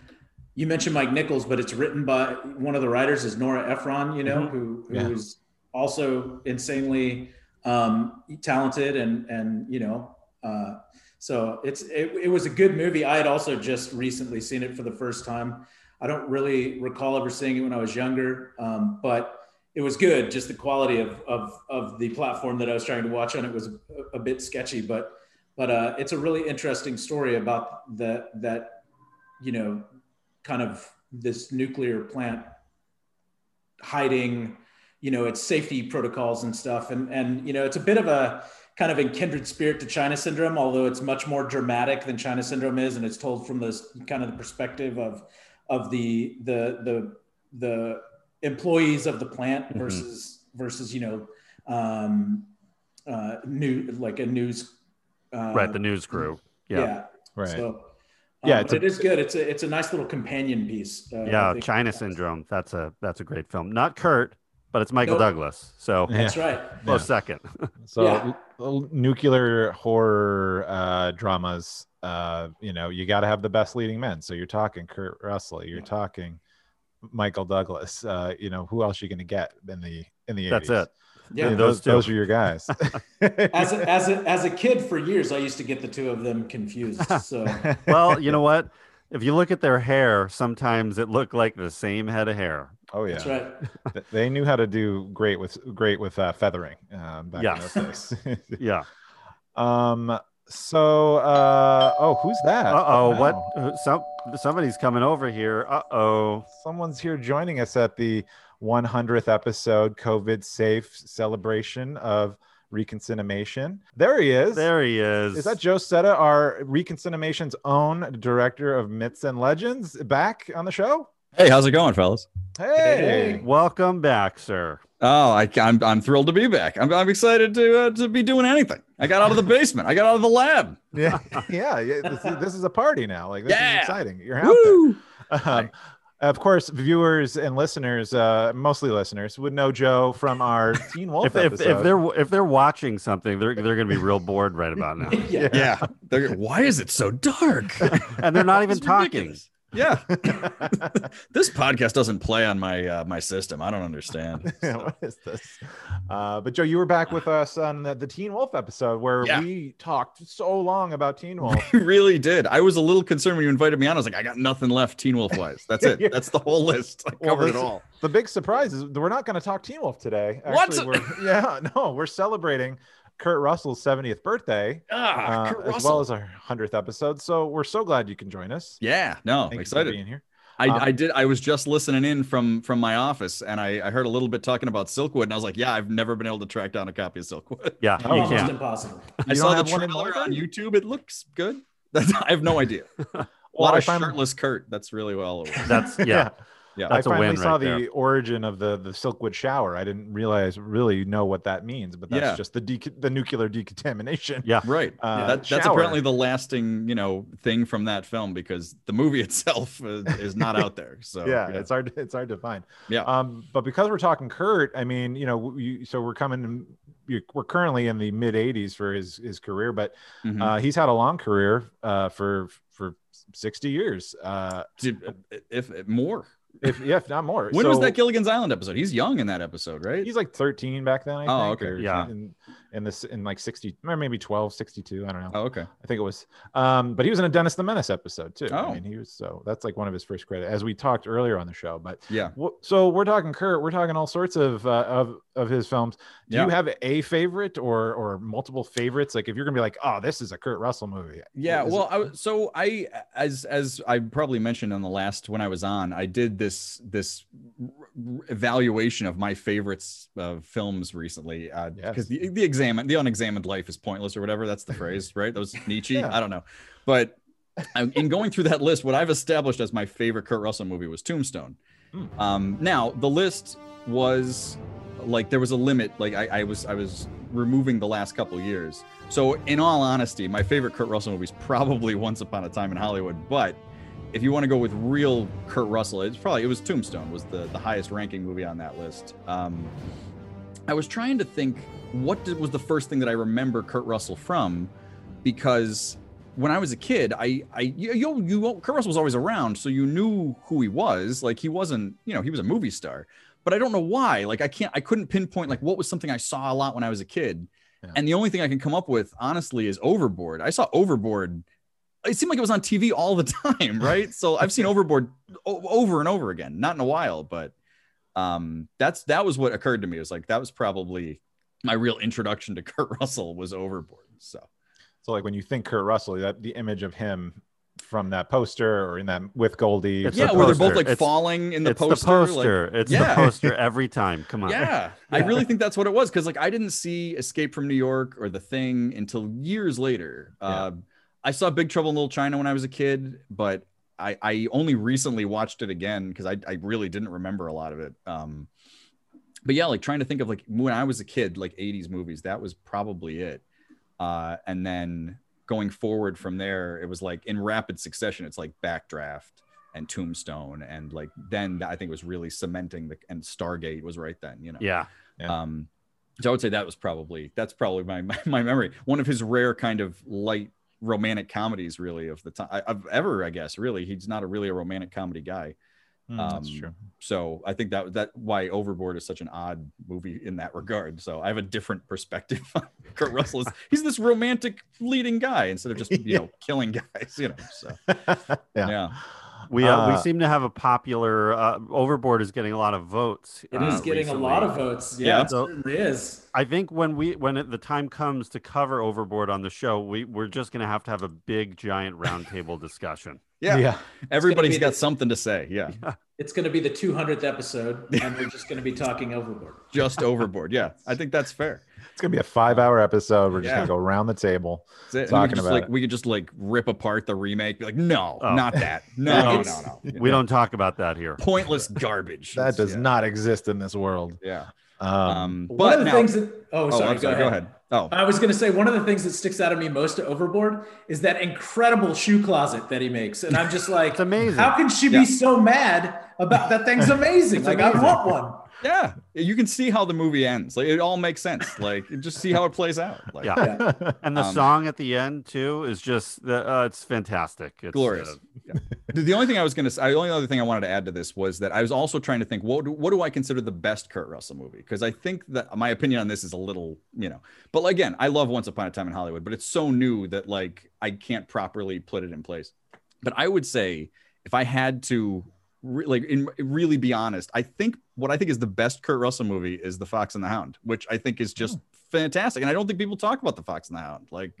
you mentioned Mike Nichols, but it's written by one of the writers is Nora Ephron. You know, Mhm. who who Yeah. is also insanely um, talented and and you know, uh, so it's it, it was a good movie. I had also just recently seen it for the first time. I don't really recall ever seeing it when I was younger, um, but it was good. Just the quality of, of, of the platform that I was trying to watch on it was a, a bit sketchy, but, but uh, it's a really interesting story about the, that, you know, kind of this nuclear plant hiding, you know, its safety protocols and stuff. And, and, you know, it's a bit of a kind of in kindred spirit to China syndrome, although it's much more dramatic than China syndrome is. And it's told from this kind of the perspective of, of the, the, the, the employees of the plant Mhm. versus, versus, you know, um, uh, new, like a news, uh, right, the news crew. Yeah, yeah, yeah. right. So, Yeah, yeah, it's but a- it is good. It's a it's a nice little companion piece. Uh, I think. China Syndrome. That's a that's a great film. Not Kurt, but it's Michael Nope. Douglas. So Yeah. That's right. close second. So Yeah. l- nuclear horror uh, dramas, uh, you know, you got to have the best leading men. So you're talking Kurt Russell, you're Yeah. talking Michael Douglas. Uh, you know, who else are you going to get in the in the 80s? That's it. Yeah, And those, those those are your guys. as a, as a as a kid for years, I used to get the two of them confused. So well, you know what? If you look at their hair, sometimes it looked like the same head of hair. oh yeah, that's right. They knew how to do great with great with uh, feathering um, back Yes. in those days. Yeah. um. So, uh, oh, who's that? Uh oh. What? Some somebody's coming over here. Uh oh. Someone's here joining us at the 100th episode COVID safe celebration of Reconcinimation. There he is. There he is. Is that Joe Setta, our Reconcinimation's own director of myths and legends, back on the show? Hey, how's it going, fellas? Hey. Welcome back, sir. Oh, I, I'm I'm thrilled to be back. I'm, I'm excited to uh, to be doing anything. I got out of the basement. I got out of the lab. Yeah, yeah. yeah this, is, this is a party now. Like this Yeah. is exciting. You're out Woo! there. Um, of course, viewers and listeners, uh, mostly listeners, would know Joe from our Teen Wolf If, if, if they're if they're watching something, they're they're going to be real bored right about now, yeah. Yeah. They're, why is it so dark? and they're not even It's talking. ridiculous. Yeah. this podcast doesn't play on my uh, my system. I don't understand. what is this? Uh, but Joe, you were back with us on the, the Teen Wolf episode where Yeah. we talked so long about Teen Wolf. You really did. I was a little concerned when you invited me on. I was like, I got nothing left Teen Wolf wise. That's it. That's the whole list. I Well, covered it all. The big surprise is we're not going to talk Teen Wolf today. What? Actually, we're, yeah, no, we're celebrating Kurt Russell's 70th birthday, Ah, uh, Kurt as well as our 100th episode. So we're so glad you can join us. yeah, no, Thank you for excited. being here. I, Um, I did. I was just listening in from from my office, and I, I heard a little bit talking about Silkwood, and I was like, "Yeah, I've never been able to track down a copy of Silkwood." Yeah, Oh, you Almost can't. impossible. I You saw the have one in trailer on YouTube. It looks good. That's, I have no idea. A Well, lot I of finally- shirtless Kurt. That's really well. That's yeah. Yeah. That's I a finally win saw right the there. origin of the the Silkwood shower. I didn't realize really know what that means, but that's Yeah. just the de- the nuclear decontamination. Yeah. Right. Uh, that, that's shower. apparently the lasting, you know, thing from that film because the movie itself is, is not out there. So yeah, it's hard. It's hard to find. Yeah. Um, but because we're talking Kurt, I mean, you know, we, so we're coming. you- We're currently in the mid '80s for his his career, but Mhm. uh, he's had a long career uh, for for 60 years. Uh, if, if more. If yeah, if not more. When was that Gilligan's Island episode? He's young in that episode, right? He's like 13 back then. I Oh, think, okay. or Yeah. In, in this in like 60 or maybe 12, 62. I don't know. Oh, okay. I think it was. Um, but he was in a Dennis the Menace episode too. Oh. I mean, he was so that's like one of his first credits, as we talked earlier on the show. But Yeah. Wh- So we're talking Kurt. We're talking all sorts of uh, of of his films. Do Yeah. you have a favorite or or multiple favorites? Like if you're gonna be like, oh, this is a Kurt Russell movie. Yeah, well, it- I, w- so I, as as I probably mentioned on the last when I was on, I did this this evaluation of my favorites of films recently because Yes. the the examine the unexamined life is pointless or whatever that's the phrase, right? That was Nietzsche. Yeah. I don't know, but in going through that list, what I've established as my favorite Kurt Russell movie was Tombstone. Hmm. Um, now the list was like there was a limit. Like I, I was I was removing the last couple years. So in all honesty, my favorite Kurt Russell movie is probably Once Upon a Time in Hollywood. But if you want to go with real Kurt Russell, it's probably it was Tombstone was the the highest ranking movie on that list. Um, I was trying to think what did, was the first thing that I remember Kurt Russell from, because when I was a kid, I I you, you, you Kurt Russell was always around, so you knew who he was. Like he wasn't, you know, he was a movie star, but I don't know why. Like I can't, I couldn't pinpoint like what was something I saw a lot when I was a kid, Yeah. and the only thing I can come up with, honestly, is Overboard. I saw Overboard. It seemed like it was on TV all the time, right? so I've seen Overboard o- over and over again. Not in a while, but um, that's that was what occurred to me. It was like that was probably my real introduction to Kurt Russell was Overboard. So. So like when you think Kurt Russell, that the image of him from that poster or in that with Goldie. It's yeah, the where they're both like It's- falling in the it's poster. the like- poster. it's Yeah. the poster every time. Come on. yeah, I really think that's what it was because like I didn't see Escape from New York or The Thing until years later. Uh, I saw Big Trouble in Little China when I was a kid, but I, I only recently watched it again because I, I really didn't remember a lot of it. Um, but yeah, like trying to think of like when I was a kid, like 80s movies, that was probably it. Uh, and then going forward from there, it was like in rapid succession, it's like Backdraft and Tombstone. And like then I think it was really cementing the, and Stargate was right then, you know? Yeah. Yeah. Um, so I would say that was probably that's probably my, my my memory. One of his rare kind of light romantic comedies, really of the time I of ever, I guess. Really, he's not a really a romantic comedy guy. Mm, that's Um, true. So I think that that why Overboard is such an odd movie in that regard. So I have a different perspective on Kurt Russell. Is, he's this romantic leading guy instead of just you know killing guys. You know. So yeah. yeah. We uh, we Uh, seem to have a popular uh, Overboard is getting a lot of votes. It is uh, getting a lot of votes. Yeah, Yeah. it So- certainly is. I think when we when it, the time comes to cover Overboard on the show, we we're just gonna have to have a big giant roundtable discussion. Yeah. yeah. Everybody's got the- something to say. Yeah. It's going to be the 200th episode, and we're just going to be talking overboard. Just Overboard. Yeah. I think that's fair. It's gonna be a five-hour episode. We're just Yeah. gonna go around the table. It. And we Talking could just about like it. we could just like rip apart the remake. Be like, no, Oh. not that. No, Yeah, no, no, no. We don't talk about that here. pointless garbage. That does Yeah. not exist in this world. Yeah. Um, Um, One but of the now, things that oh oh, sorry, I'm sorry. go, ahead. Oh, I was going to say one of the things that sticks out of me most to Overboard is that incredible shoe closet that he makes, and I'm just like, It's amazing. how can she Yeah. be so mad about that? Thing's amazing. It's like I want one. Yeah. You can see how the movie ends. Like it all makes sense. Like just see how it plays out. Like, Yeah. And the Um, song at the end too is just the uh, it's fantastic. It's glorious. uh, Yeah. The- The only thing I was going to say, the only other thing I wanted to add to this was that I was also trying to think, what do, what do I consider the best Kurt Russell movie? Because I think that my opinion on this is a little, you know, but again, I love Once Upon a Time in Hollywood, but it's so new that like I can't properly put it in place. But I would say if I had to re- like in, really be honest, I think what I think is the best Kurt Russell movie is The Fox and the Hound, which I think is just fantastic. And I don't think people talk about The Fox and the Hound like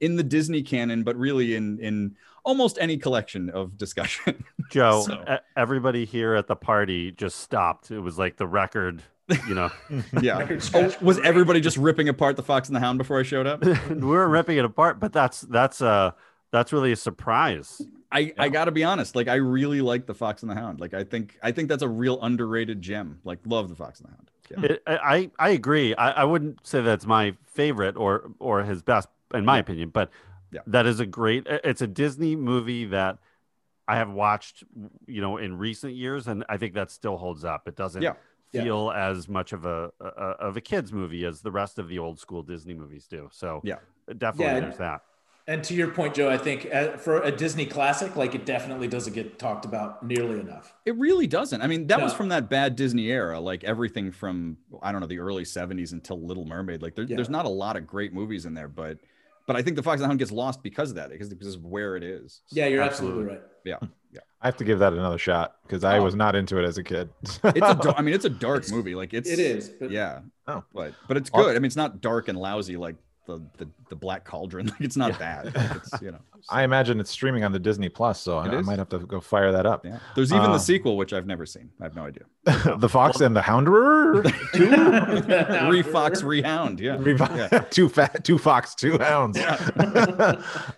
in the Disney canon, but really in in almost any collection of discussion. Joe, So- e- everybody here at the party just stopped. It was like the record, you know. yeah. Oh, was everybody just ripping apart The Fox and the Hound before I showed up? we were ripping it apart, but that's that's uh that's really a surprise. I, I gotta be honest, like I really like the Fox and the Hound. Like I think I think that's a real underrated gem. Like love the Fox and the Hound. Yeah. It, I I I agree. I, I wouldn't say that's my favorite or or his best in my Yeah. opinion, but Yeah. that is a great. It's a Disney movie that I have watched, you know, in recent years, and I think that still holds up. It doesn't Yeah. Yeah. feel as much of a, a of a kids movie as the rest of the old school Disney movies do. So Yeah. definitely Yeah, there's that. And to your point, Joe, I think uh, for a Disney classic, like it definitely doesn't get talked about nearly enough. It really doesn't. I mean, that was from that bad Disney era, like everything from I don't know the early '70s until Little Mermaid. Like there, Yeah. there's not a lot of great movies in there, but but I think the Fox and the Hound gets lost because of that, because because of where it is. Yeah, you're Absolutely. absolutely, right. yeah. yeah. I have to give that another shot because I Oh. was not into it as a kid. It's a dar- I mean, it's a dark It's- movie. Like it's It is. But yeah. Oh. but but it's good. I mean, it's not dark and lousy like the the, the Black Cauldron. Like it's not bad. Like, it's, you know. I imagine it's streaming on the Disney Plus, so I, I might have to go fire that up. Yeah. There's even Uh, the sequel, which I've never seen. I have no idea. the Fox and the Hounderer, Re Fox, Re Hound. Yeah. Yeah. two fat, two fox, two hounds.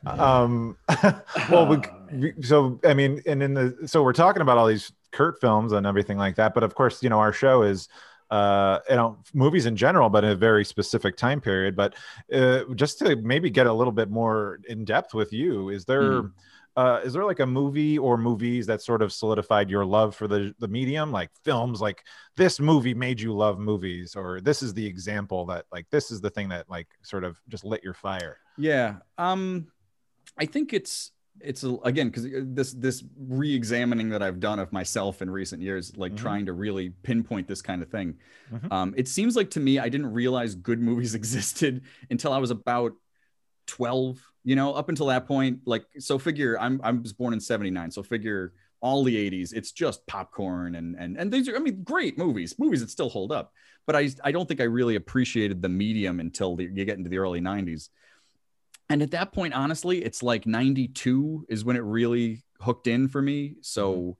um, well, we, we- so I mean, and in the so we're talking about all these Kurt films and everything like that, but of course, you know, our show is uh you know movies in general but in a very specific time period but uh just to maybe get a little bit more in depth with you is there Mhm. uh is there like a movie or movies that sort of solidified your love for the the medium like films like this movie made you love movies or this is the example that like this is the thing that like sort of just lit your fire Yeah. Um, I think it's it's again because this this re-examining that I've done of myself in recent years, like Mhm. trying to really pinpoint this kind of thing. Mhm. Um, it seems like to me I didn't realize good movies existed until I was about twelve. You know, up until that point, like so. Figure I'm I was born in '79, so figure all the 80s it's just popcorn and and and these are i mean great movies movies that still hold up but i i don't think i really appreciated the medium until the, you get into the early 90s and at that point honestly it's like 92 is when it really hooked in for me. Mm-hmm. So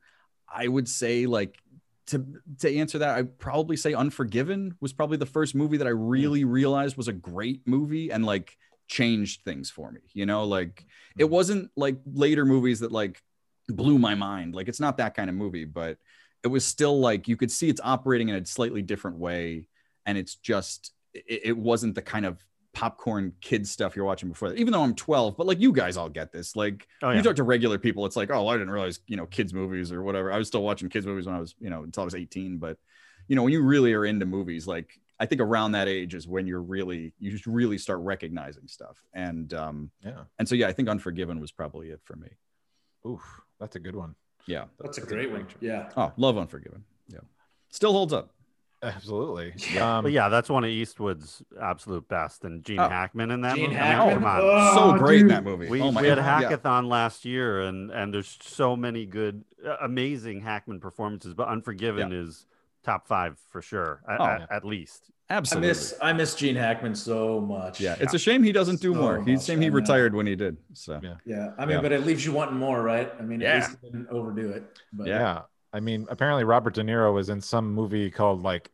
i would say like to to answer that i'd probably say unforgiven was probably the first movie that i mm. really realized was a great movie and like changed things for me you know? Like mm-hmm. it wasn't like later movies that like blew my mind. Like it's not that kind of movie but it was still like you could see it's operating in a slightly different way and it's just it, it wasn't the kind of popcorn kid stuff you're watching before that. even though i'm 12 but like you guys all get this like Oh, you talk to regular people it's like oh i didn't realize you know kids movies or whatever i was still watching kids movies when i was you know until i was 18 but you know when you really are into movies like i think around that age is when you're really you just really start recognizing stuff and um yeah and so yeah i think unforgiven was probably it for me oof that's a good one Yeah. That's a great one. Yeah. Oh, love Unforgiven. Yeah. Still holds up. Absolutely. Yeah. Um, But yeah, that's one of Eastwood's absolute best, and Gene Oh. Hackman in that Gene movie. Hackman. I mean. Oh, so great in that movie. We, oh my we had God. Yeah. Hackathon last year, and and there's so many good, uh, amazing Hackman performances. But Unforgiven is top five for sure, at, Oh, at, yeah. at least. I Absolutely. miss I miss Gene Hackman so much. yeah, it's a shame he doesn't do So more. He's much, shame he retired when he did. So Yeah. Yeah. I mean, Yeah. but it leaves you wanting more, right? I mean, Yeah. at least he didn't overdo it. But Yeah. Yeah. I mean, apparently Robert De Niro was in some movie called like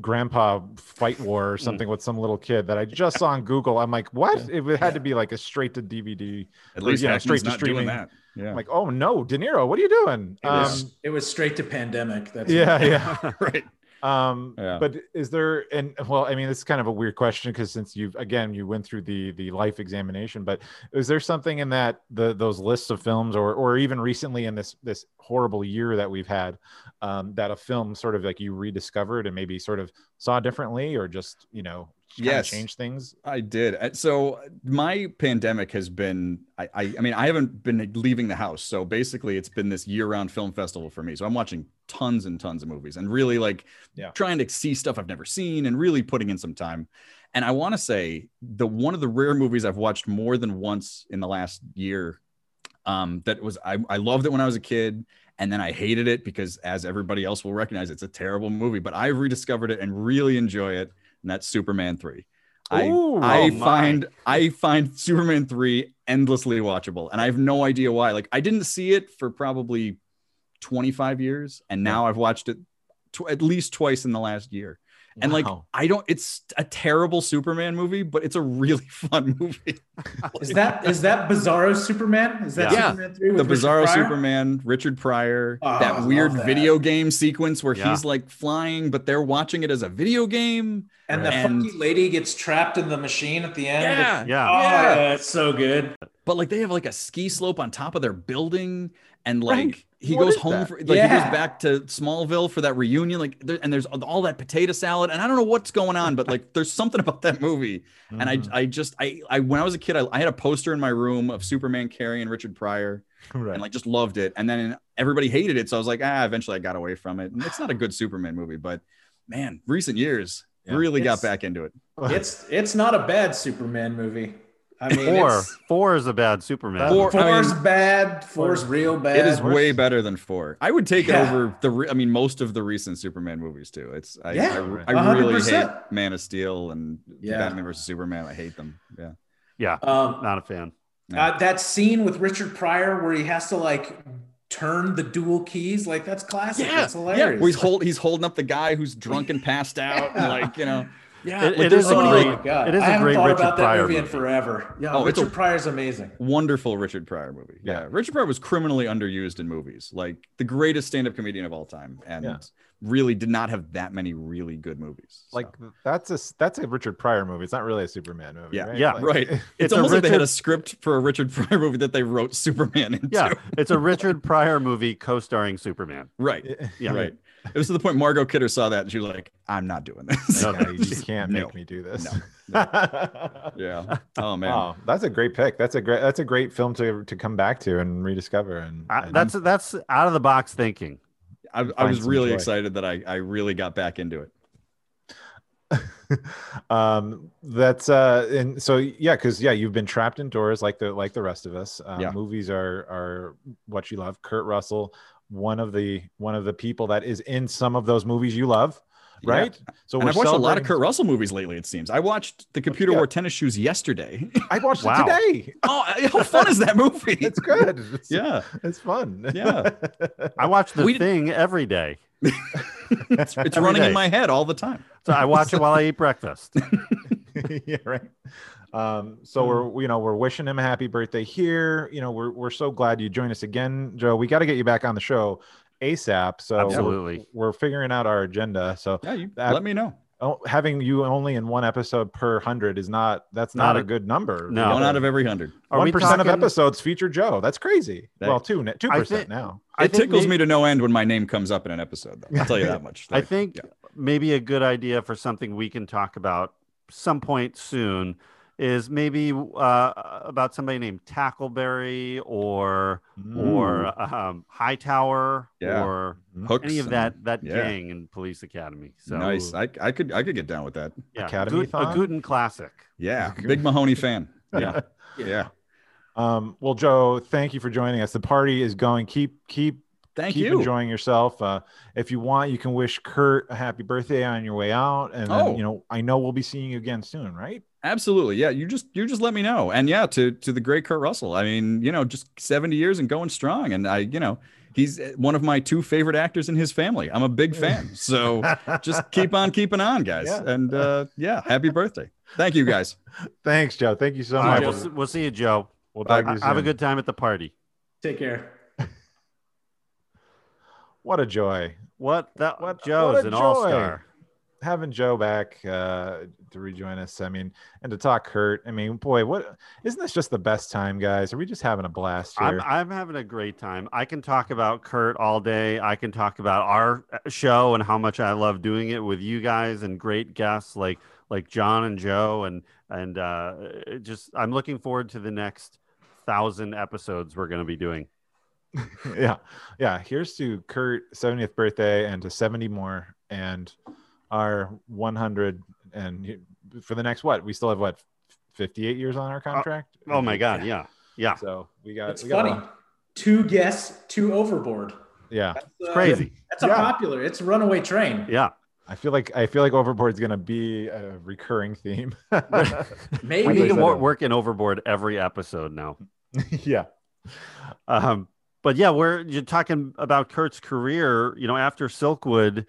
Grandpa Fight War or something with some little kid that I just saw on Google. I'm like, what? It had to be like a straight to DVD. at Or, least you know, Hackman's straight to not doing streaming. that. Yeah. I'm like, oh no, De Niro, what are you doing? it, Um, was, it was straight to pandemic. That's yeah, yeah. right. Um, Yeah. but is there and well, I mean, it's kind of a weird question because since you've again you went through the the life examination, but is there something in that the those lists of films or or even recently in this this horrible year that we've had um, that a film sort of like you rediscovered and maybe sort of saw differently or just you know Yes. change things? I did. Uh, So my pandemic has been I, I I mean I haven't been leaving the house. So basically it's been this year-round film festival for me. So I'm watching tons and tons of movies and really like Yeah. trying to see stuff I've never seen and really putting in some time. And I want to say the one of the rare movies I've watched more than once in the last year um that was I, I loved it when I was a kid and then I hated it because as everybody else will recognize it's a terrible movie, but I've rediscovered it and really enjoy it and that's Superman 3. I Ooh, I oh find I find Superman 3 endlessly watchable and I have no idea why. Like I didn't see it for probably 25 years and now I've watched it tw- at least twice in the last year. And like I don't it's a terrible Superman movie, but it's a really fun movie. Is that is that Bizarro Superman? Is that Yeah. Superman 3 the with Richard Bizarro Pryor? Superman, Richard Pryor, Oh, that weird that. video game sequence where Yeah. he's like flying, but they're watching it as a video game. And the And- funky lady gets trapped in the machine at the end. Yeah. Yeah. Oh, Yeah. yeah, it's so good. but like they have like a ski slope on top of their building and like Right. He What goes home that? for like he goes back to smallville for that reunion like there, and there's all that potato salad and i don't know what's going on but like there's something about that movie and i Mhm. i just i i when i was a kid I, I had a poster in my room of superman carrying richard pryor right. and like just loved it and then everybody hated it so i was like ah eventually i got away from it and it's not a good superman movie but man recent years Yeah. really got back into it It's it's not a bad Superman movie. I mean, Four, four is a bad Superman. Four- I four's mean- bad. Four's real bad. It is way better than four. I would take Yeah. it over the. Re- I mean, most of the recent Superman movies too. It's I. Yeah, I, I really hate Man of Steel and Yeah. Batman versus Superman. I hate them. Yeah. yeah, Um, not a fan. uh, that scene with Richard Pryor where he has to like turn the dual keys, like that's classic. That's yeah. hilarious. He's hold he's holding up the guy who's drunk and passed out, and like you know. Yeah. It- like, it there's so a many, Oh great- like, god! it is I a haven't great thought Richard about that Pryor movie in forever. Yeah, Oh, it's a- Richard Pryor's amazing. wonderful Richard Pryor movie. Yeah. Yeah. Richard Pryor was criminally underused in movies, like the greatest stand-up comedian of all time, and Yeah. really did not have that many really good movies. So. like that's a that's a Richard Pryor movie. It's not really a Superman movie. Yeah. right? Yeah. Like- right. It's, It's a almost like they had a script for a Richard Pryor movie that they wrote Superman into. Yeah, it's a Richard Pryor movie co-starring Superman. Right. Yeah, Right. It was to the point Margot Kidder saw that and she was like, I'm not doing this. No, Yeah, you just can't No. make me do this. No. yeah. Oh man. Oh, that's a great pick. That's a great that's a great film to to come back to and rediscover. And, and- that's that's out of the box thinking. I, I was really joy. excited that I, I really got back into it. um that's uh and so yeah because yeah you've been trapped indoors like the like the rest of us uh, Yeah. movies are are what you love kurt russell one of the one of the people that is in some of those movies you love Yeah. right so And we're I've watched a lot of Kurt Russell movies lately, it seems. I watched The Computer Yeah. Wore Tennis Shoes yesterday. i watched Wow. it today oh, uh, how fun is that movie? it's good it's, Yeah. it's fun Yeah. I watch the We did- thing every day, It's, it's Every running day. in my head all the time. so I watch it while I eat breakfast. yeah, right. Um, so we're you know we're wishing him a happy birthday here. You know we're we're so glad you joined us again, Joe. We got to get you back on the show ASAP. So we're- Absolutely. we're, figuring out our agenda. So Yeah, you That- let me know. oh, having you only in one episode per hundred is not that's not, Not a, a- good number. No. One out of every hundred. Are one of episodes feature Joe. That's crazy. That- well, two two percent now. I It tickles may- me to no end when my name comes up in an episode, though. I'll tell you that much. I think yeah. maybe a good idea for something we can talk about some point soon is maybe uh, about somebody named Tackleberry or or um, Hightower Yeah. or Hooks any of and- that that yeah. gang in Police Academy. So nice. I, I could I could get down with that. yeah, Academy good, a thon? Guten classic. Yeah, big Mahoney fan. Yeah, yeah. Um, well, Joe, thank you for joining us. The party is going. Keep keep Thank keep you. enjoying yourself. Uh, if you want, you can wish Kurt a happy birthday on your way out, and then, Oh. you know I know we'll be seeing you again soon, right? Absolutely. Yeah. You just you just let me know. And yeah, to to the great Kurt Russell. I mean, you know, just 70 years and going strong. And I, you know, he's one of my two favorite actors in his family. I'm a big fan. So just keep on keeping on, guys. Yeah. And uh yeah, happy birthday. Thank you guys. Thanks, Joe. Thank you so All right, much. we'll, we'll see you, Joe. We'll talk to Ha- you Have a good time at the party. Take care. What a joy What that? What- Joe's what a an joy. Having Joe back uh, to rejoin us. I mean, and to talk Kurt. I mean, boy, what isn't this just the best time, guys? Are we just having a blast I'm, here? I'm having a great time. I can talk about Kurt all day. I can talk about our uh, show and how much I love doing it with you guys and great guests like like John and Joe and and uh, just I'm looking forward to the next thousand episodes we're going to be doing. yeah, yeah. Here's to Kurt 70th birthday and to 70 more and our 100 and for the next what? We still have what 58 years on our contract. Oh my God! Yeah, yeah, So we got. It's we got funny. lot- Two guests, two overboard. Yeah, That's, it's uh, crazy. That's a popular. It's a runaway train. Yeah, I feel like I feel like overboard is gonna be a recurring theme. we Maybe. need to said work in Overboard every episode now. yeah. Um, but yeah, we're you're talking about Kurt's career. You know, after Silkwood,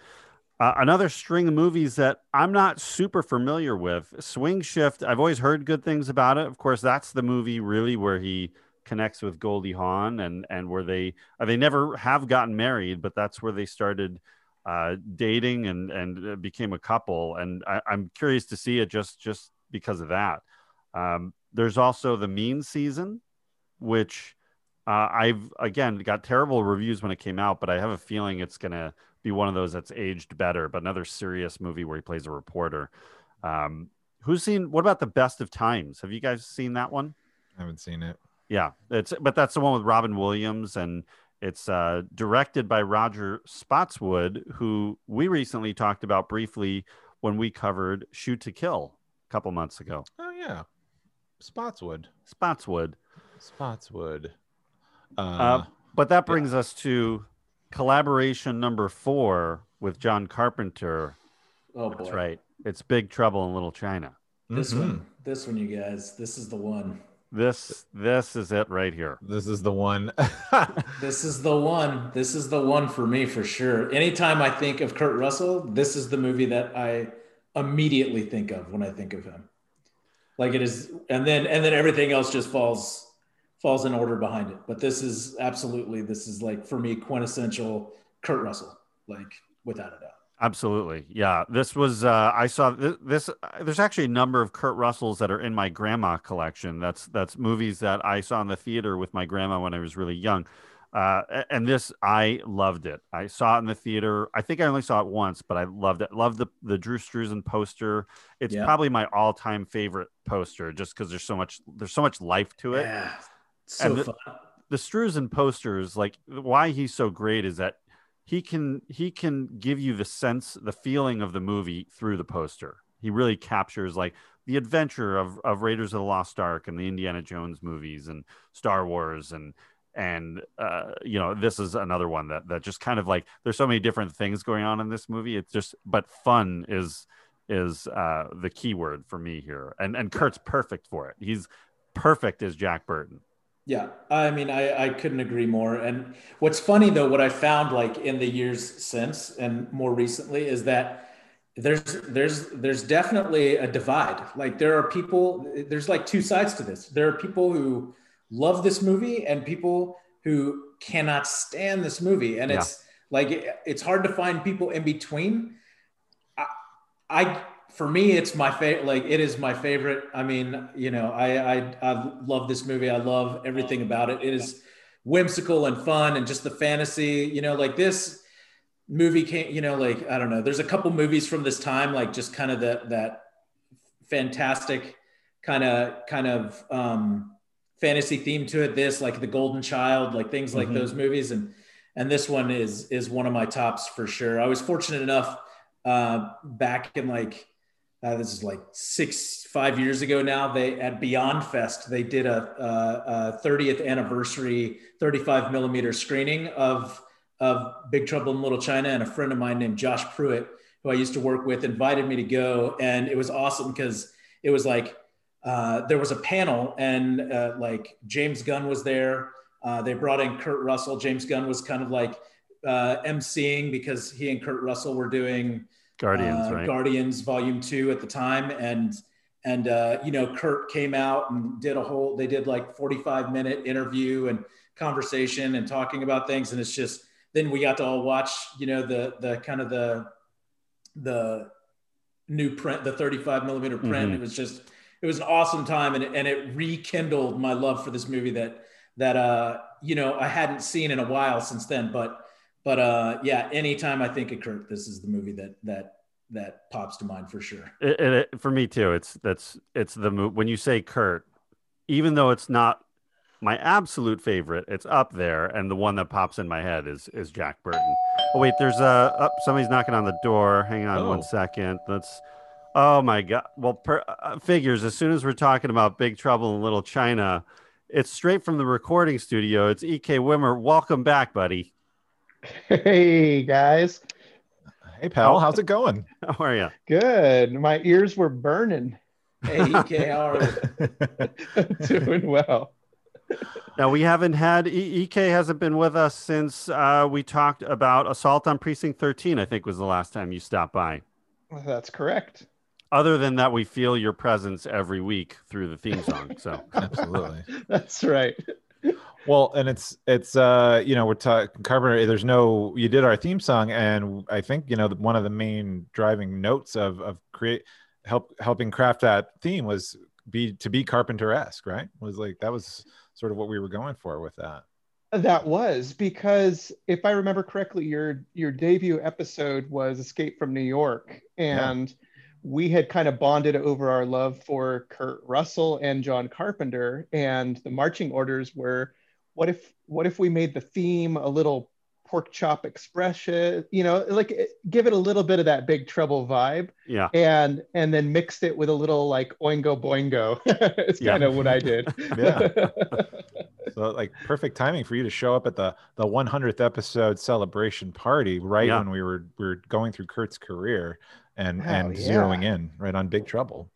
uh, another string of movies that I'm not super familiar with. Swing Shift. I've always heard good things about it. Of course, that's the movie really where he connects with Goldie Hawn and and where they uh, they never have gotten married, but that's where they started uh, dating and and uh, became a couple. And I, I'm curious to see it just just because of that. Um, there's also the Mean season, which uh, I've again got terrible reviews when it came out, but I have a feeling it's gonna be one of those that's aged better. But another serious movie where he plays a reporter. Um, who's seen? What about the Best of Times? Have you guys seen that one? I haven't seen it. Yeah, it's but that's the one with Robin Williams, and it's uh, directed by Roger Spottiswoode, who we recently talked about briefly when we covered Shoot to Kill a couple months ago. Oh yeah, Spottiswoode. Spottiswoode. Spottiswoode. Uh, Uh, but that brings us to collaboration number four with John Carpenter. Oh boy. That's right. It's Big Trouble in Little China. This mhm. one. This one, you guys. This is the one. This this is it right here. This is the one. This is the one. This is the one for me for sure. Anytime I think of Kurt Russell, this is the movie that I immediately think of when I think of him. Like it is, and then and then everything else just falls falls in order behind it. But this is absolutely this is like for me quintessential Kurt Russell, like without a doubt. Absolutely. Yeah. This was, uh, I saw this, this, there's actually a number of Kurt Russells that are in my grandma collection. That's, that's movies that I saw in the theater with my grandma when I was really young. Uh, and this, I loved it. I saw it in the theater. I think I only saw it once, but I loved it. Loved the, the Drew Struzan poster. It's Yeah. probably my all time favorite poster just because there's so much, there's so much life to it. Yeah, so And the- fun. the Struzan posters, like why he's so great is that he can he can give you the sense, the feeling of the movie through the poster. He really captures like the adventure of of Raiders of the Lost Ark and the Indiana Jones movies and Star Wars and and uh, you know this is another one that that just kind of like there's so many different things going on in this movie. It's just but fun is is uh, the key word for me here, and and Kurt's perfect for it. He's perfect as Jack Burton. Yeah, I mean, I, I couldn't agree more. And what's funny though, what I found like in the years since and more recently is that there's there's there's definitely a divide. Like there are people, there's like two sides to this. There are people who love this movie and people who cannot stand this movie, and it's like it- it's hard to find people in between. I, I for me, it's my favorite. Like it is my favorite. I mean, you know, I, I I love this movie. I love everything about it. It is whimsical and fun, and just the fantasy. You know, like this movie came. You know, like I don't know. There's a couple movies from this time, like just kind of that that fantastic kind of kind of um, fantasy theme to it. This like the Golden Child, like things like Mhm. those movies, and and this one is is one of my tops for sure. I was fortunate enough uh, back in like uh, this is like six five years ago now. They at Beyond Fest they did a, a, a 30th anniversary 35 millimeter screening of of Big Trouble in Little China, and a friend of mine named Josh Pruitt, who I used to work with, invited me to go, and it was awesome because it was like uh, there was a panel, and uh, like James Gunn was there. Uh, they brought in Kurt Russell. James Gunn was kind of like uh, emceeing because he and Kurt Russell were doing Guardians, uh, right? Guardians Volume Two at the time, and and uh, you know Kurt came out and did a whole. They did like forty five minute interview and conversation and talking about things, and it's just then we got to all watch you know the the kind of the the new print, the thirty five millimeter print. Mhm. It was just it was an awesome time, and it, and it rekindled my love for this movie that that uh you know I hadn't seen in a while since then, but but uh yeah anytime i think of kurt this is the movie that that that pops to mind for sure It, it, it- for me too. It's that's it's the mo- when you say Kurt, even though it's not my absolute favorite, it's up there, and the one that pops in my head is is Jack Burton. Oh wait, there's a up. somebody's knocking on the door. Hang on Oh. one second. Let's. Oh my god. Well, per, uh, figures. As soon as we're talking about Big Trouble in Little China, it's straight from the recording studio. It's Ek Wimmer. Welcome back, buddy. Hey guys, Hey, pal, how's it going? How are you? good. My ears were burning. hey ek how are you? Doing well. Now we haven't had e- Ek hasn't been with us since uh, we talked about Assault on Precinct 13. I think was the last time you stopped by. That's correct. Other than that, we feel your presence every week through the theme song. So Absolutely. That's right. Well, and it's it's uh you know we're talking Carpenter. There's no you did our theme song, and I think you know the- one of the main driving notes of of create help helping craft that theme was be to be Carpenter esque, right? Was like that was sort of what we were going for with that. That was because if I remember correctly, your your debut episode was Escape from New York, and we had kind of bonded over our love for Kurt Russell and John Carpenter, and the marching orders were, what if what if we made the theme a little pork chop expression, you know, like eh, give it a little bit of that Big Trouble vibe, yeah, and and then mixed it with a little like oingo boingo. it's Yeah. kind of what I did. Yeah. So like perfect timing for you to show up at the the 100th episode celebration party right Yeah. when we were we were going through Kurt's career and Hell and yeah. zeroing in right on Big Trouble.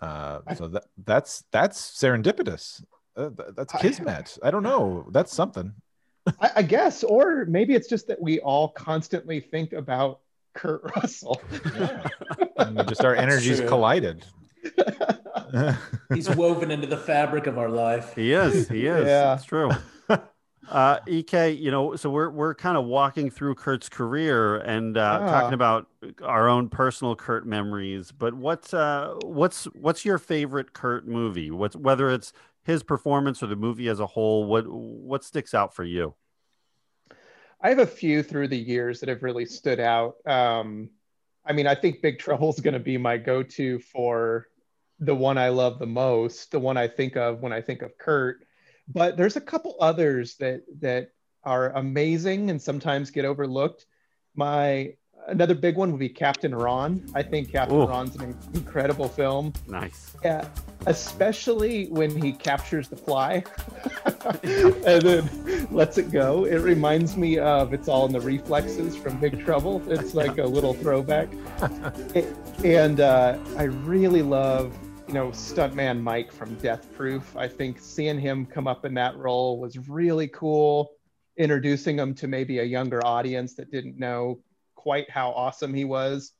Uh, so that that's that's serendipitous. Uh, that's kismet. I don't know. That's something. I, I guess, or maybe it's just that we all constantly think about Kurt Russell. And just our energies collided. he's woven into the fabric of our life he is. He is. Yeah. It's true. Uh, Ek, you know, so we're we're kind of walking through Kurt's career and uh, Yeah. talking about our own personal Kurt memories. But what's uh, what's what's your favorite Kurt movie? What's whether it's his performance or the movie as a whole? What what sticks out for you? I have a few through the years that have really stood out. Um, I mean, I think Big Trouble is going to be my go-to for the one I love the most, the one I think of when I think of Kurt. But there's a couple others that that are amazing and sometimes get overlooked. My another big one would be Captain Ron. I think Captain Ooh. Ron's an incredible film. Nice. Yeah, especially when he captures the fly and then lets it go. It reminds me of It's All in the Reflexes from Big Trouble. It's like a little throwback. It- and uh, I really love, you know, stuntman Mike from Death Proof. I think seeing him come up in that role was really cool. Introducing him to maybe a younger audience that didn't know quite how awesome he was.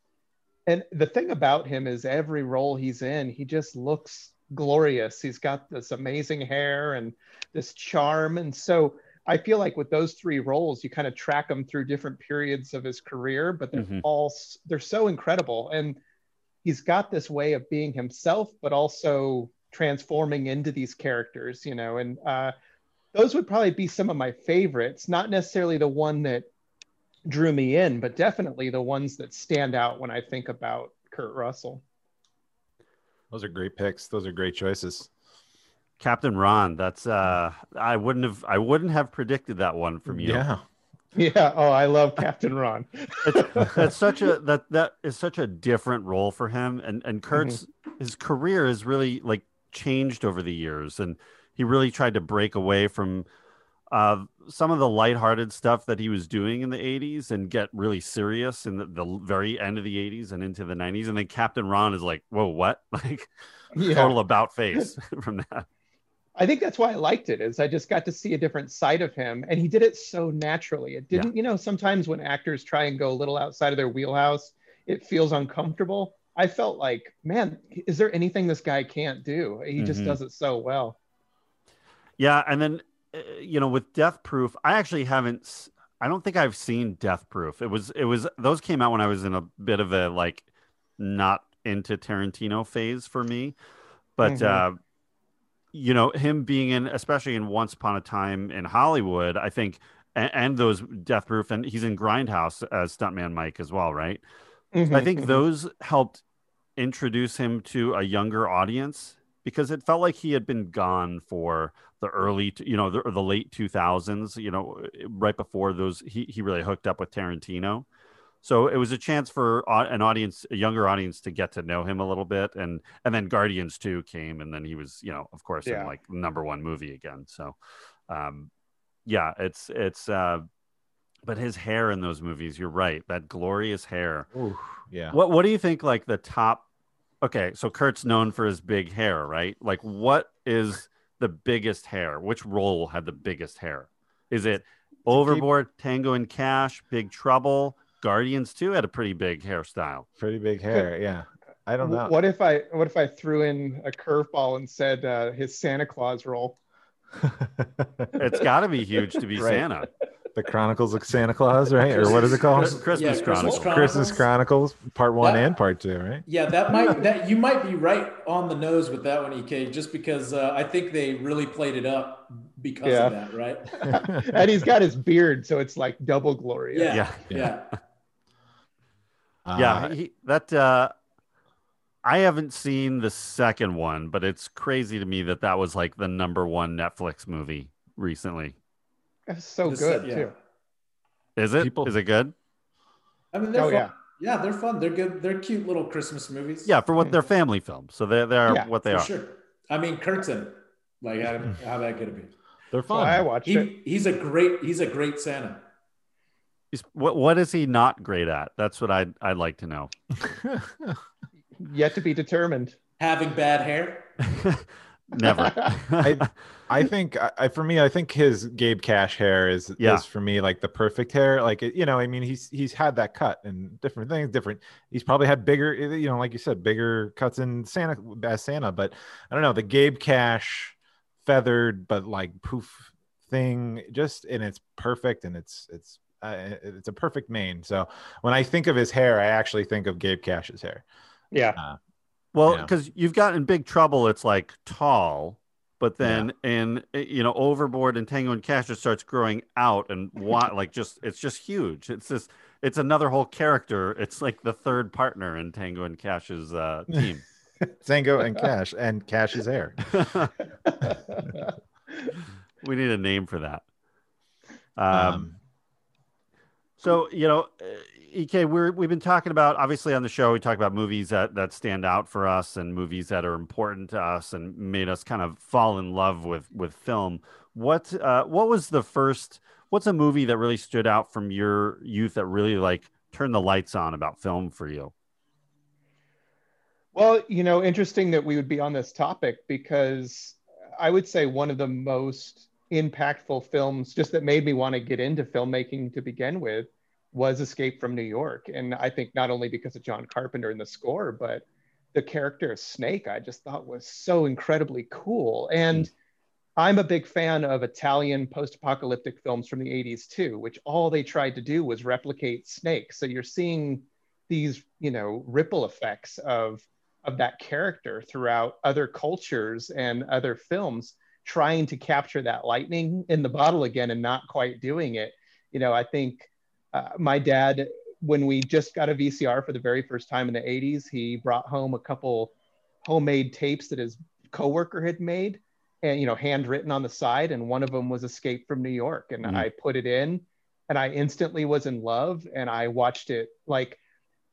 And the thing about him is every role he's in, he just looks glorious. He's got this amazing hair and this charm. And so I feel like with those three roles, you kind of track him through different periods of his career, but they're Mhm. all they're so incredible. And he's got this way of being himself, but also transforming into these characters, you know. And uh, those would probably be some of my favorites. Not necessarily the one that drew me in, but definitely the ones that stand out when I think about Kurt Russell. Those are great picks. Those are great choices. Captain Ron. That's uh, I wouldn't have I wouldn't have predicted that one from you. Yeah. Yeah. Oh, I love Captain Ron. it's, that's such a that that is such a different role for him and and kurt's his career has really like changed over the years and he really tried to break away from uh some of the lighthearted stuff that he was doing in the 80s and get really serious in the, the very end of the 80s and into the 90s and then captain ron is like whoa what like Yeah. total about face from that I think that's why I liked it is I just got to see a different side of him and he did it so naturally. It didn't, you know, sometimes when actors try and go a little outside of their wheelhouse, it feels uncomfortable. I felt like, man, is there anything this guy can't do? He just Mhm. does it so well. Yeah, and then you know with Death Proof, I actually haven't. I don't think I've seen Death Proof. It was it was those came out when I was in a bit of a like not into Tarantino phase for me, but Mhm. uh, you know him being in especially in Once Upon a Time in Hollywood, I think, and, and those Death Proof, and he's in Grindhouse as Stuntman Mike as well, right? I Mhm, think mhm. those helped introduce him to a younger audience because it felt like he had been gone for the early, you know, the, the late 2000s, you know, right before those, he, he really hooked up with Tarantino. So it was a chance for an audience, a younger audience to get to know him a little bit. And, and then Guardians 2 came and then he was, you know, of course, Yeah. in like number one movie again. So, um, yeah, it's, it's, uh, but his hair in those movies, you're right. That glorious hair. Ooh, yeah. What What do you think? Like the top. Okay, so Kurt's known for his big hair, right? Like, what is the biggest hair? Which role had the biggest hair? Is it Overboard, Tango and Cash, Big Trouble, Guardians too had a pretty big hairstyle. Pretty big hair. Yeah. I don't know. What if I what if I threw in a curveball and said uh, his Santa Claus role? It's got to be huge to be Right. Santa. The Chronicles of Santa Claus, right? Or what is it called? Christmas, Christmas Yeah, Chronicles. Christmas Chronicles, part one That- and part two, right? Yeah, that might that you might be right on the nose with that one, Ek. Just because uh, I think they really played it up because Yeah. of that, right? and he's got his beard, so it's like double glory. Yeah, Yeah. yeah. yeah, Uh, he, that. uh I haven't seen the second one, but it's crazy to me that that was like the number one Netflix movie recently. That's so This- good yeah. too. Is it? Is People- it good? I mean, they're Oh fun. yeah. yeah, they're fun. They're good. They're cute little Christmas movies. Yeah, for what they're family films, so they're, they are Yeah, what they for are. sure. I mean, Curtin. Like, how, how that could it be? they're Well, I fun. watched it. He's a great. He's a great Santa. He's, what what is he not great at? That's what I'd I'd like to know. Yet to be determined. Having bad hair. Never. I- I think I, I- for me, I think his Gabe Cash hair is Yeah. is for me like the perfect hair. Like you know, I mean, he's he's had that cut and different things, different. He's probably had bigger, you know, like you said, bigger cuts in Santa as Santa. But I don't know the Gabe Cash feathered but like poof thing, just and it's perfect and it's it's uh, it's a perfect mane. So when I think of his hair, I actually think of Gabe Cash's hair. Yeah. Well, Yeah. because you've got in Big Trouble, it's like tall, but then in eh, you know Overboard and Tango and Cash, it starts growing out and what like just it's just huge. It's just it's another whole character. It's like the third partner in Tango and Cash's uh, team. Tango and Cash and Cash's hair. we need a name for that. Um, Um, So you know, uh, Ek, we're we've been talking about obviously on the show. We talk about movies that that stand out for us and movies that are important to us and made us kind of fall in love with with film. What uh, what was the first? What's a movie that really stood out from your youth that really like turned the lights on about film for you? Well, you know, interesting that we would be on this topic because I would say one of the most impactful films, just that made me want to get into filmmaking to begin with, was Escape from New York. And I think not only because of John Carpenter and the score, but the character of Snake, I just thought was so incredibly cool. And mm. I'm a big fan of Italian post apocalyptic films from the 80s too, which all they tried to do was replicate Snake. So you're seeing these, you know, ripple effects of of that character throughout other cultures and other films trying to capture that lightning in the bottle again and not quite doing it you know i think uh, my dad when we just got a vcr for the very first time in the 80s he brought home a couple homemade tapes that his coworker had made and you know handwritten on the side and one of them was escape from new york and Mhm. i put it in and i instantly was in love and i watched it like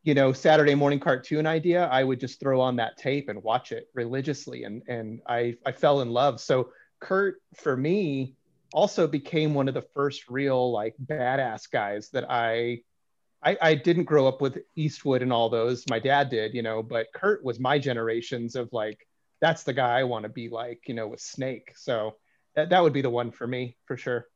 you know saturday morning cartoon idea i would just throw on that tape and watch it religiously and and i i fell in love so kurt for me also became one of the first real like badass guys that i I, I didn't grow up with Eastwood and all those. My dad did, you know, but Kurt was my generations of like, that's the guy I want to be like, you know, with Snake. So that, that would be the one for me for sure.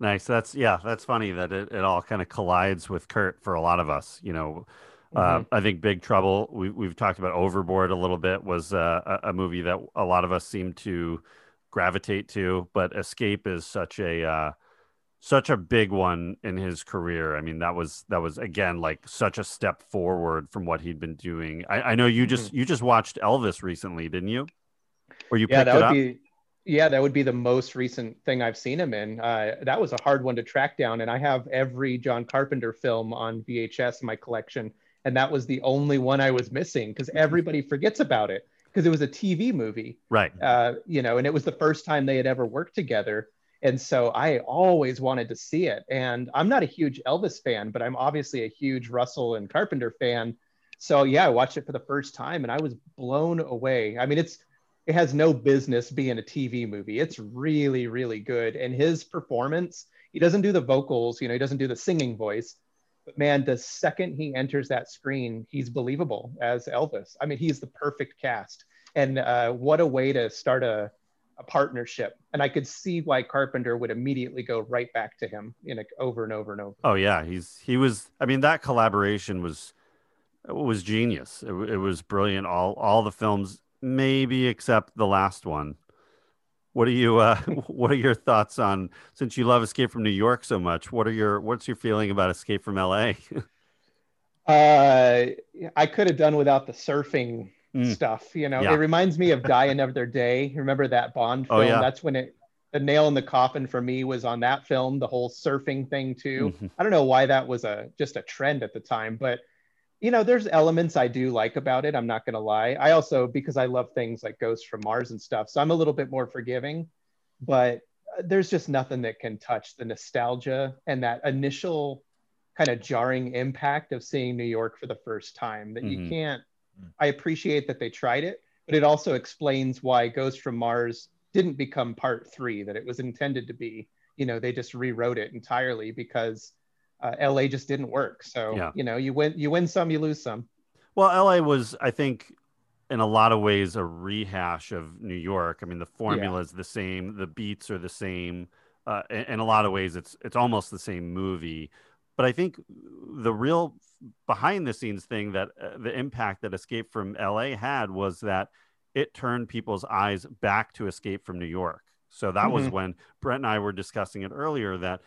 Nice. That's yeah. That's funny that it, it all kind of collides with Kurt for a lot of us. You know, uh, I think Big Trouble. We we've talked about Overboard a little bit. Was uh, a, a movie that a lot of us seem to gravitate to, but Escape is such a uh, such a big one in his career. I mean, that was that was again like such a step forward from what he'd been doing. I, I know you just you just watched Elvis recently, didn't you? Or you yeah, that would up? be yeah, that would be the most recent thing I've seen him in. Uh, that was a hard one to track down, and I have every John Carpenter film on VHS in my collection, and that was the only one I was missing because everybody forgets about it because it was a TV movie, Right. uh, you know, and it was the first time they had ever worked together. And so I always wanted to see it. And I'm not a huge Elvis fan, but I'm obviously a huge Russell and Carpenter fan. So yeah, I watched it for the first time and I was blown away. I mean, it's it has no business being a TV movie. It's really, really good. And his performance, he doesn't do the vocals, you know, he doesn't do the singing voice. But man, the second he enters that screen, he's believable as Elvis. I mean, he's the perfect cast. And uh, what a way to start a, a partnership. And I could see why Carpenter would immediately go right back to him, you know, over and over and over. Oh yeah, he's he was. I mean, that collaboration was was genius. It, it was brilliant. All all the films, maybe except the last one. What are you? Uh, what are your thoughts on? Since you love Escape from New York so much, what are your what's your feeling about Escape from L.A.? Uh, I could have done without the surfing Mm. stuff. You know, Yeah. it reminds me of Die Another Day. Remember that Bond film? Oh, film? yeah. That's when it the nail in the coffin for me was on that film. The whole surfing thing too. Mhm. I don't know why that was a just a trend at the time, but you know, there's elements I do like about it. I'm not gonna lie. I also because I love things like Ghosts from Mars and stuff, so I'm a little bit more forgiving. But uh, there's just nothing that can touch the nostalgia and that initial kind of jarring impact of seeing New York for the first time. That Mhm. you can't. Mm. I appreciate that they tried it, but it also explains why Ghost from Mars didn't become part three that it was intended to be. You know, they just rewrote it entirely because uh, LA just didn't work. So Yeah. you know, you win, you win some, you lose some. Well, L.A. was, I think, in a lot of ways, a rehash of New York. I mean, the formula is the same, the beats are the same. Uh, in, in a lot of ways, it's it's almost the same movie. But I think the real behind the scenes thing that uh, the impact that Escape from L.A. had was that it turned people's eyes back to Escape from New York. So that was Mhm. when Brett and I were discussing it earlier that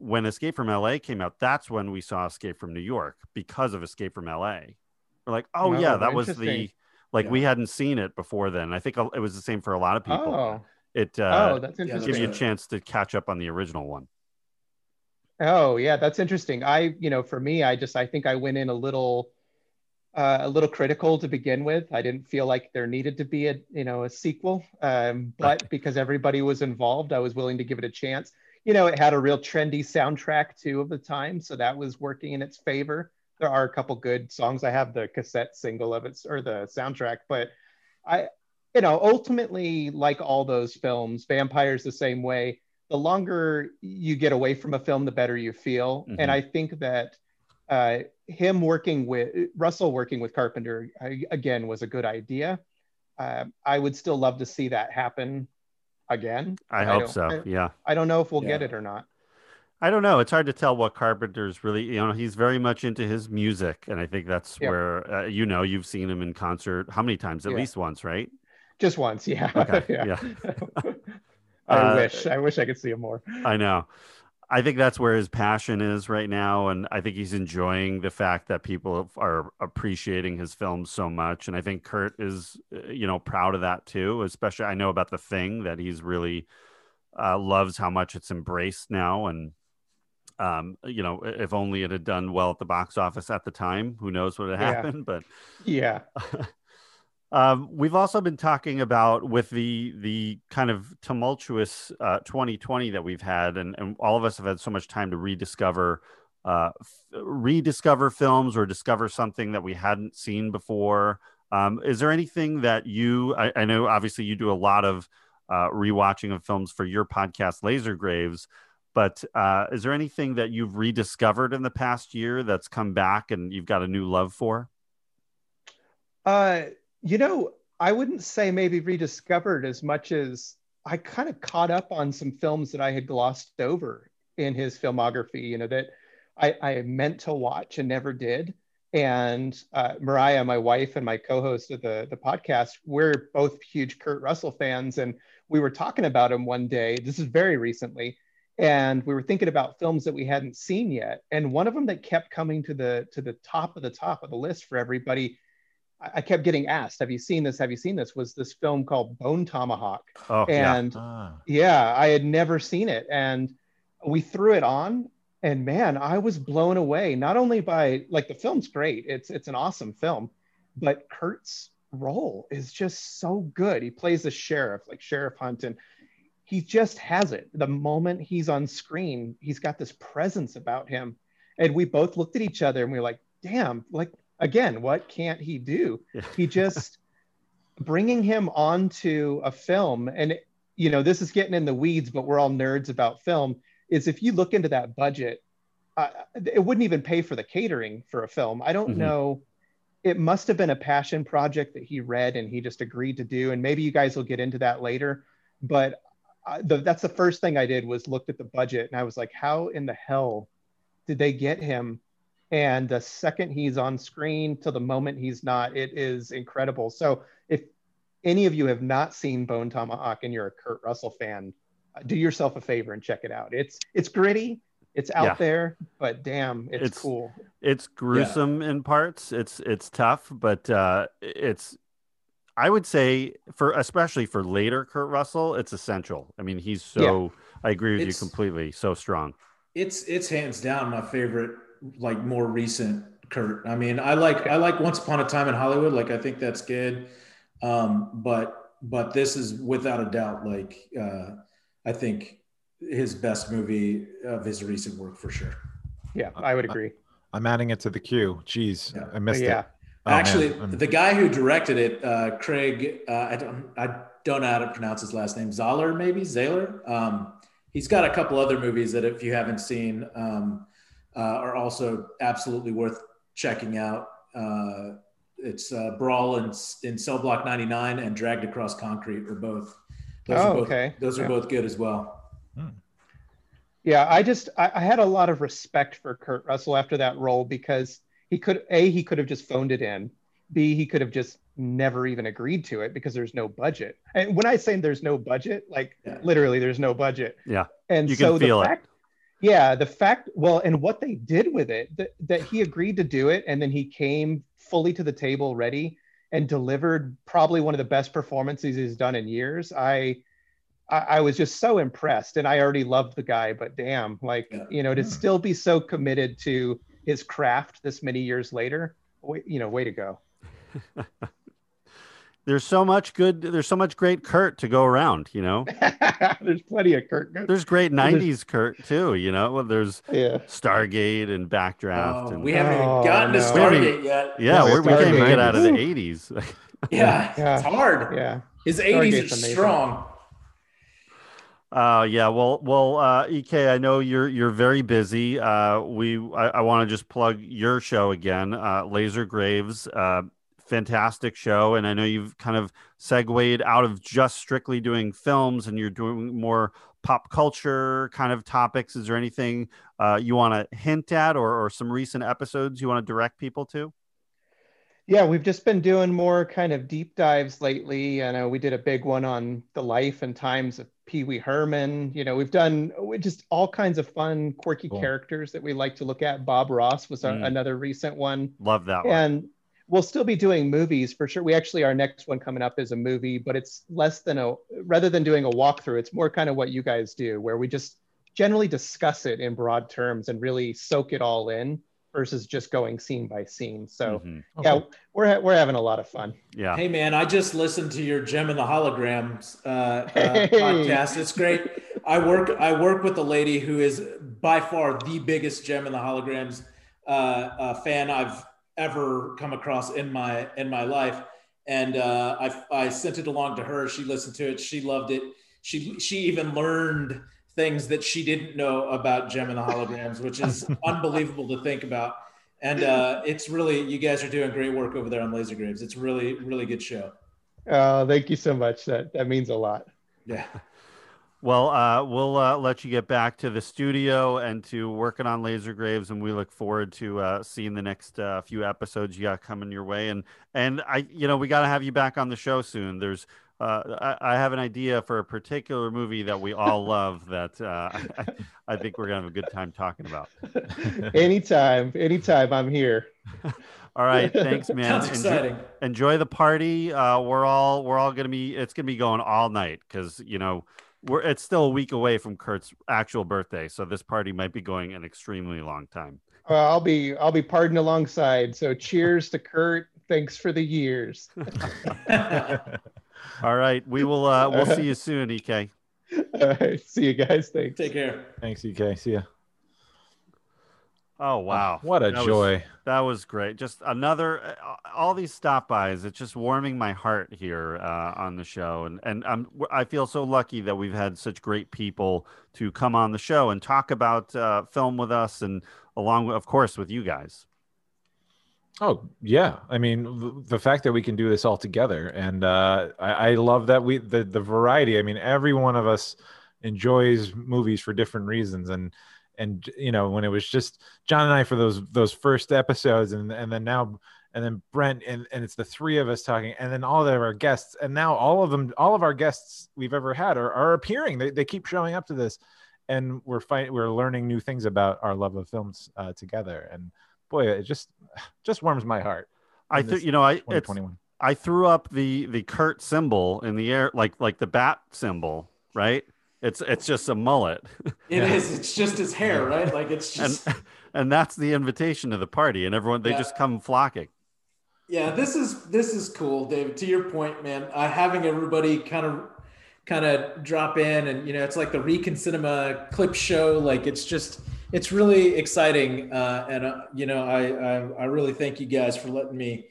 when Escape from LA came out, that's when we saw Escape from New York because of Escape from LA. We're like, oh, Oh, yeah, that was the interesting. like we hadn't seen it before then. I think it was the same for a lot of people. Oh, It uh, oh, that's interesting. gives you a chance to catch up on the original one. Oh yeah, that's interesting. I, you know, for me, I just I think I went in a little uh, a little critical to begin with. I didn't feel like there needed to be a you know a sequel, um, but because everybody was involved, I was willing to give it a chance. You know, it had a real trendy soundtrack too of the time, so that was working in its favor. There are a couple good songs. I have the cassette single of it or the soundtrack, but I, you know, ultimately, like all those films, Vampires the same way. The longer you get away from a film, the better you feel. Mhm. And I think that uh, him working with Russell working with Carpenter I, again was a good idea. Um, I would still love to see that happen again. I but hope so. I, yeah. I don't know if we'll get it or not. I don't know. It's hard to tell what Carpenter's really, you know, he's very much into his music. And I think that's Yeah. where, uh, you know, you've seen him in concert how many times? At Yeah. least once, right? Just once, yeah. Okay, yeah. yeah. I Uh, wish. I wish I could see him more. I know. I think that's where his passion is right now. And I think he's enjoying the fact that people are appreciating his films so much. And I think Kurt is, uh, you know, proud of that too. Especially, I know about The Thing that he's really uh, loves how much it's embraced now. And, um, you know, if only it had done well at the box office at the time, who knows what had Yeah. happened. But Yeah. Um, we've also been talking about with the the kind of tumultuous uh, 2020 that we've had, and, and all of us have had so much time to rediscover uh, f- rediscover films or discover something that we hadn't seen before. Um, is there anything that you? I, I, know obviously you do a lot of uh, rewatching of films for your podcast, Laser Graves. But uh, is there anything that you've rediscovered in the past year that's come back and you've got a new love for? Uh, you know, I wouldn't say maybe rediscovered as much as I kind of caught up on some films that I had glossed over in his filmography, you know, that I, I meant to watch and never did. And uh, Mariah, my wife and my co-host of the, the podcast, we're both huge Kurt Russell fans. And we were talking about him one day, this is very recently, and we were thinking about films that we hadn't seen yet. And one of them that kept coming to the to the top of the top of the list for everybody I kept getting asked, "Have you seen this? Have you seen this?" Was this film called Bone Tomahawk? Oh, and Ah. yeah. yeah, I had never seen it, and we threw it on, and man, I was blown away. Not only by like the film's great; it's it's an awesome film, but Kurt's role is just so good. He plays the sheriff, like Sheriff Hunt, and he just has it. The moment he's on screen, he's got this presence about him, and we both looked at each other and we were like, "Damn!" Like again, what can't he do? He just bringing him onto a film, and you know, this is getting in the weeds, but we're all nerds about film. Is if you look into that budget, uh, it wouldn't even pay for the catering for a film. I don't Mhm. know. It must have been a passion project that he read and he just agreed to do. And maybe you guys will get into that later. But I, the, that's the first thing I did was looked at the budget and I was like, how in the hell did they get him? And the second he's on screen to the moment he's not, it is incredible. So if any of you have not seen Bone Tomahawk and you're a Kurt Russell fan, uh, do yourself a favor and check it out. It's it's gritty, it's out Yeah. there, but damn, it's, It's- cool. it's gruesome in parts. It's it's tough, but uh, it's I would say for especially for later Kurt Russell, it's essential. I mean, he's so. I agree with It's- you completely. So strong. It's it's hands down my favorite, like more recent Kurt. I mean, I like I like Once Upon a Time in Hollywood. Like I think that's good, um, but but this is without a doubt like uh, I think his best movie of his recent work for sure. Yeah, I would agree. I'm adding it to the queue. Jeez, Yeah. I missed yeah. it. Oh. Actually, the guy who directed it, uh, Craig, uh, I don't I don't know how to pronounce his last name. Zahler, maybe Zahler. Um, he's got a couple other movies that if you haven't seen um, uh, are also absolutely worth checking out. Uh, it's uh, Brawl in, in Cell Block 99 and Dragged Across Concrete are both. Those Oh, are both, okay. Those are Yeah. both good as well. Yeah, I just I, I had a lot of respect for Kurt Russell after that role because he could a he could have just phoned it in. B he could have just never even agreed to it because there's no budget. And when I say there's no budget, like Yeah. literally there's no budget. Yeah, And you so can feel the it. fact, yeah, the fact well, and what they did with it that, that he agreed to do it, and then he came fully to the table ready and delivered probably one of the best performances he's done in years. I I, I was just so impressed, and I already loved the guy, but damn, like Yeah. you know, to Yeah. still be so committed to his craft this many years later, way, you know, way to go. there's so much good. There's so much great Kurt to go around. You know, There's plenty of Kurt. there's great There's- '90s Kurt too. You know, Well, there's Yeah. Stargate and Backdraft. Oh, and, we haven't even Oh, gotten to no. Stargate yet. yeah, we're, we can't even get out of the Woo. '80s. Yeah, Yeah. it's hard. Yeah. His 80s are Stargate's amazing. strong. Uh, yeah. Well, well, uh, Ek, I know you're you're very busy. Uh, we I, I want to just plug your show again, uh, Laser Graves. Uh, fantastic show, and I know you've kind of segued out of just strictly doing films, and you're doing more pop culture kind of topics. Is there anything uh, you want to hint at, or or some recent episodes you want to direct people to? Yeah, we've just been doing more kind of deep dives lately. I know we did a big one on the life and times of Pee Wee Herman. You know, we've done just all kinds of fun, quirky Cool. characters that we like to look at. Bob Ross was a, Mm. another recent one. Love that one. And we'll still be doing movies for sure. We actually, our next one coming up is a movie, but it's less than a, rather than doing a walkthrough, it's more kind of what you guys do, where we just generally discuss it in broad terms and really soak it all in versus just going scene by scene. So Mhm. yeah, Okay. we're we're having a lot of fun. Yeah. Hey man, I just listened to your Jem and the Holograms uh, uh, Hey. podcast. It's great. I work I work with a lady who is by far the biggest Jem and the Holograms uh, uh, fan I've ever come across in my in my life. And uh, I I sent it along to her. She listened to it. She loved it. She she even learned things that she didn't know about Jem and the Holograms, which is unbelievable to think about. And uh, it's really you guys are doing great work over there on Laser Graves. It's really really good show. Uh, thank you so much. That that means a lot. Yeah. Well, uh, we'll uh, let you get back to the studio and to working on Laser Graves, and we look forward to uh, seeing the next uh, few episodes you got coming your way. And and I, you know, we got to have you back on the show soon. There's, uh, I, I have an idea for a particular movie that we all love that uh, I, I think we're gonna have a good time talking about. anytime, anytime, I'm here. All right, thanks, man. Sounds Enjoy- exciting. enjoy the party. Uh, we're all we're all gonna be. It's gonna be going all night because you know we're it's still a week away from Kurt's actual birthday, so this party might be going an extremely long time. Uh, I'll be I'll be pardoned alongside. So cheers to Kurt. Thanks for the years. All right, we will. Uh, we'll see you soon, Ek. All right, see you guys. Thanks. Take care. Thanks, EK. See ya. Oh wow, What a That was- joy. that was great. Just another. uh, All these stop bys. It's just warming my heart here uh, on the show, and and I'm I feel so lucky that we've had such great people to come on the show and talk about uh, film with us, and along of course, with you guys. Oh yeah, I mean th- the fact that we can do this all together, and uh, I, I love that we the the variety. I mean, every one of us enjoys movies for different reasons, and and you know when it was just John and I for those those first episodes, and and then now and then Brent, and and it's the three of us talking, and then all of our guests, and now all of them, all of our guests we've ever had are, are appearing. They they keep showing up to this, and we're fight we're learning new things about our love of films uh, together, and boy, it just just warms my heart. I think you know I it's, 2021. I threw up the the Kurt symbol in the air like like the bat symbol, right? It's it's just a mullet, It is. It's just his hair, right? Like it's and just. and that's the invitation to the party, and everyone they Yeah. just come flocking. Yeah, this is this is cool, David. To your point, man, uh, having everybody kind of kind of drop in, and you know, it's like the Recon Cinema clip show. Like it's just it's really exciting, uh, and uh, you know, I, I I really thank you guys for letting me,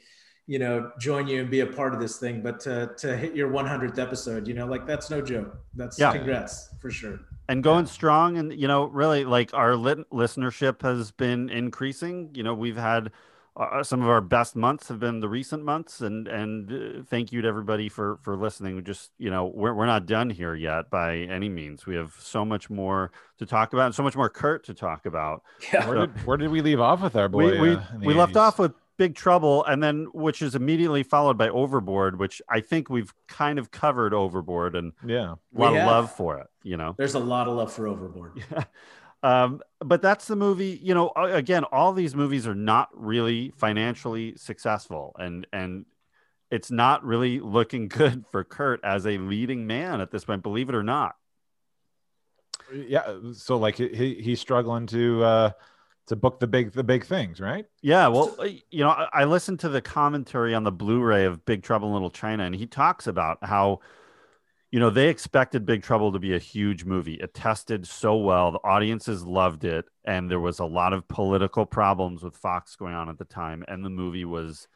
you know, join you and be a part of this thing. But to to hit your 100th episode, you know, like that's no joke. That's Yeah. congrats for sure. and going strong and you know really like our lit- listenership has been increasing you know we've had uh, some of our best months have been the recent months and and uh, thank you to everybody for for listening we just you know we're, we're not done here yet by any means we have so much more to talk about and so much more kurt to talk about Yeah. Where did, where did we leave off with our boy? we we, uh, we left off with big trouble and then which is immediately followed by overboard which i think we've kind of covered overboard and Yeah. a lot We of love for it you know There's a lot of love for Overboard. um, but that's the movie. You know, again, all these movies are not really financially successful, and and it's not really looking good for Kurt as a leading man at this point. Believe it or not. Yeah. So like he he- he's struggling to uh to book the big the big things, right? Yeah, well, uh, you know, I, I listened to the commentary on the Blu-ray of Big Trouble in Little China, and he talks about how, you know, they expected Big Trouble to be a huge movie. It tested so well, the audiences loved it, and there was a lot of political problems with Fox going on at the time, and the movie was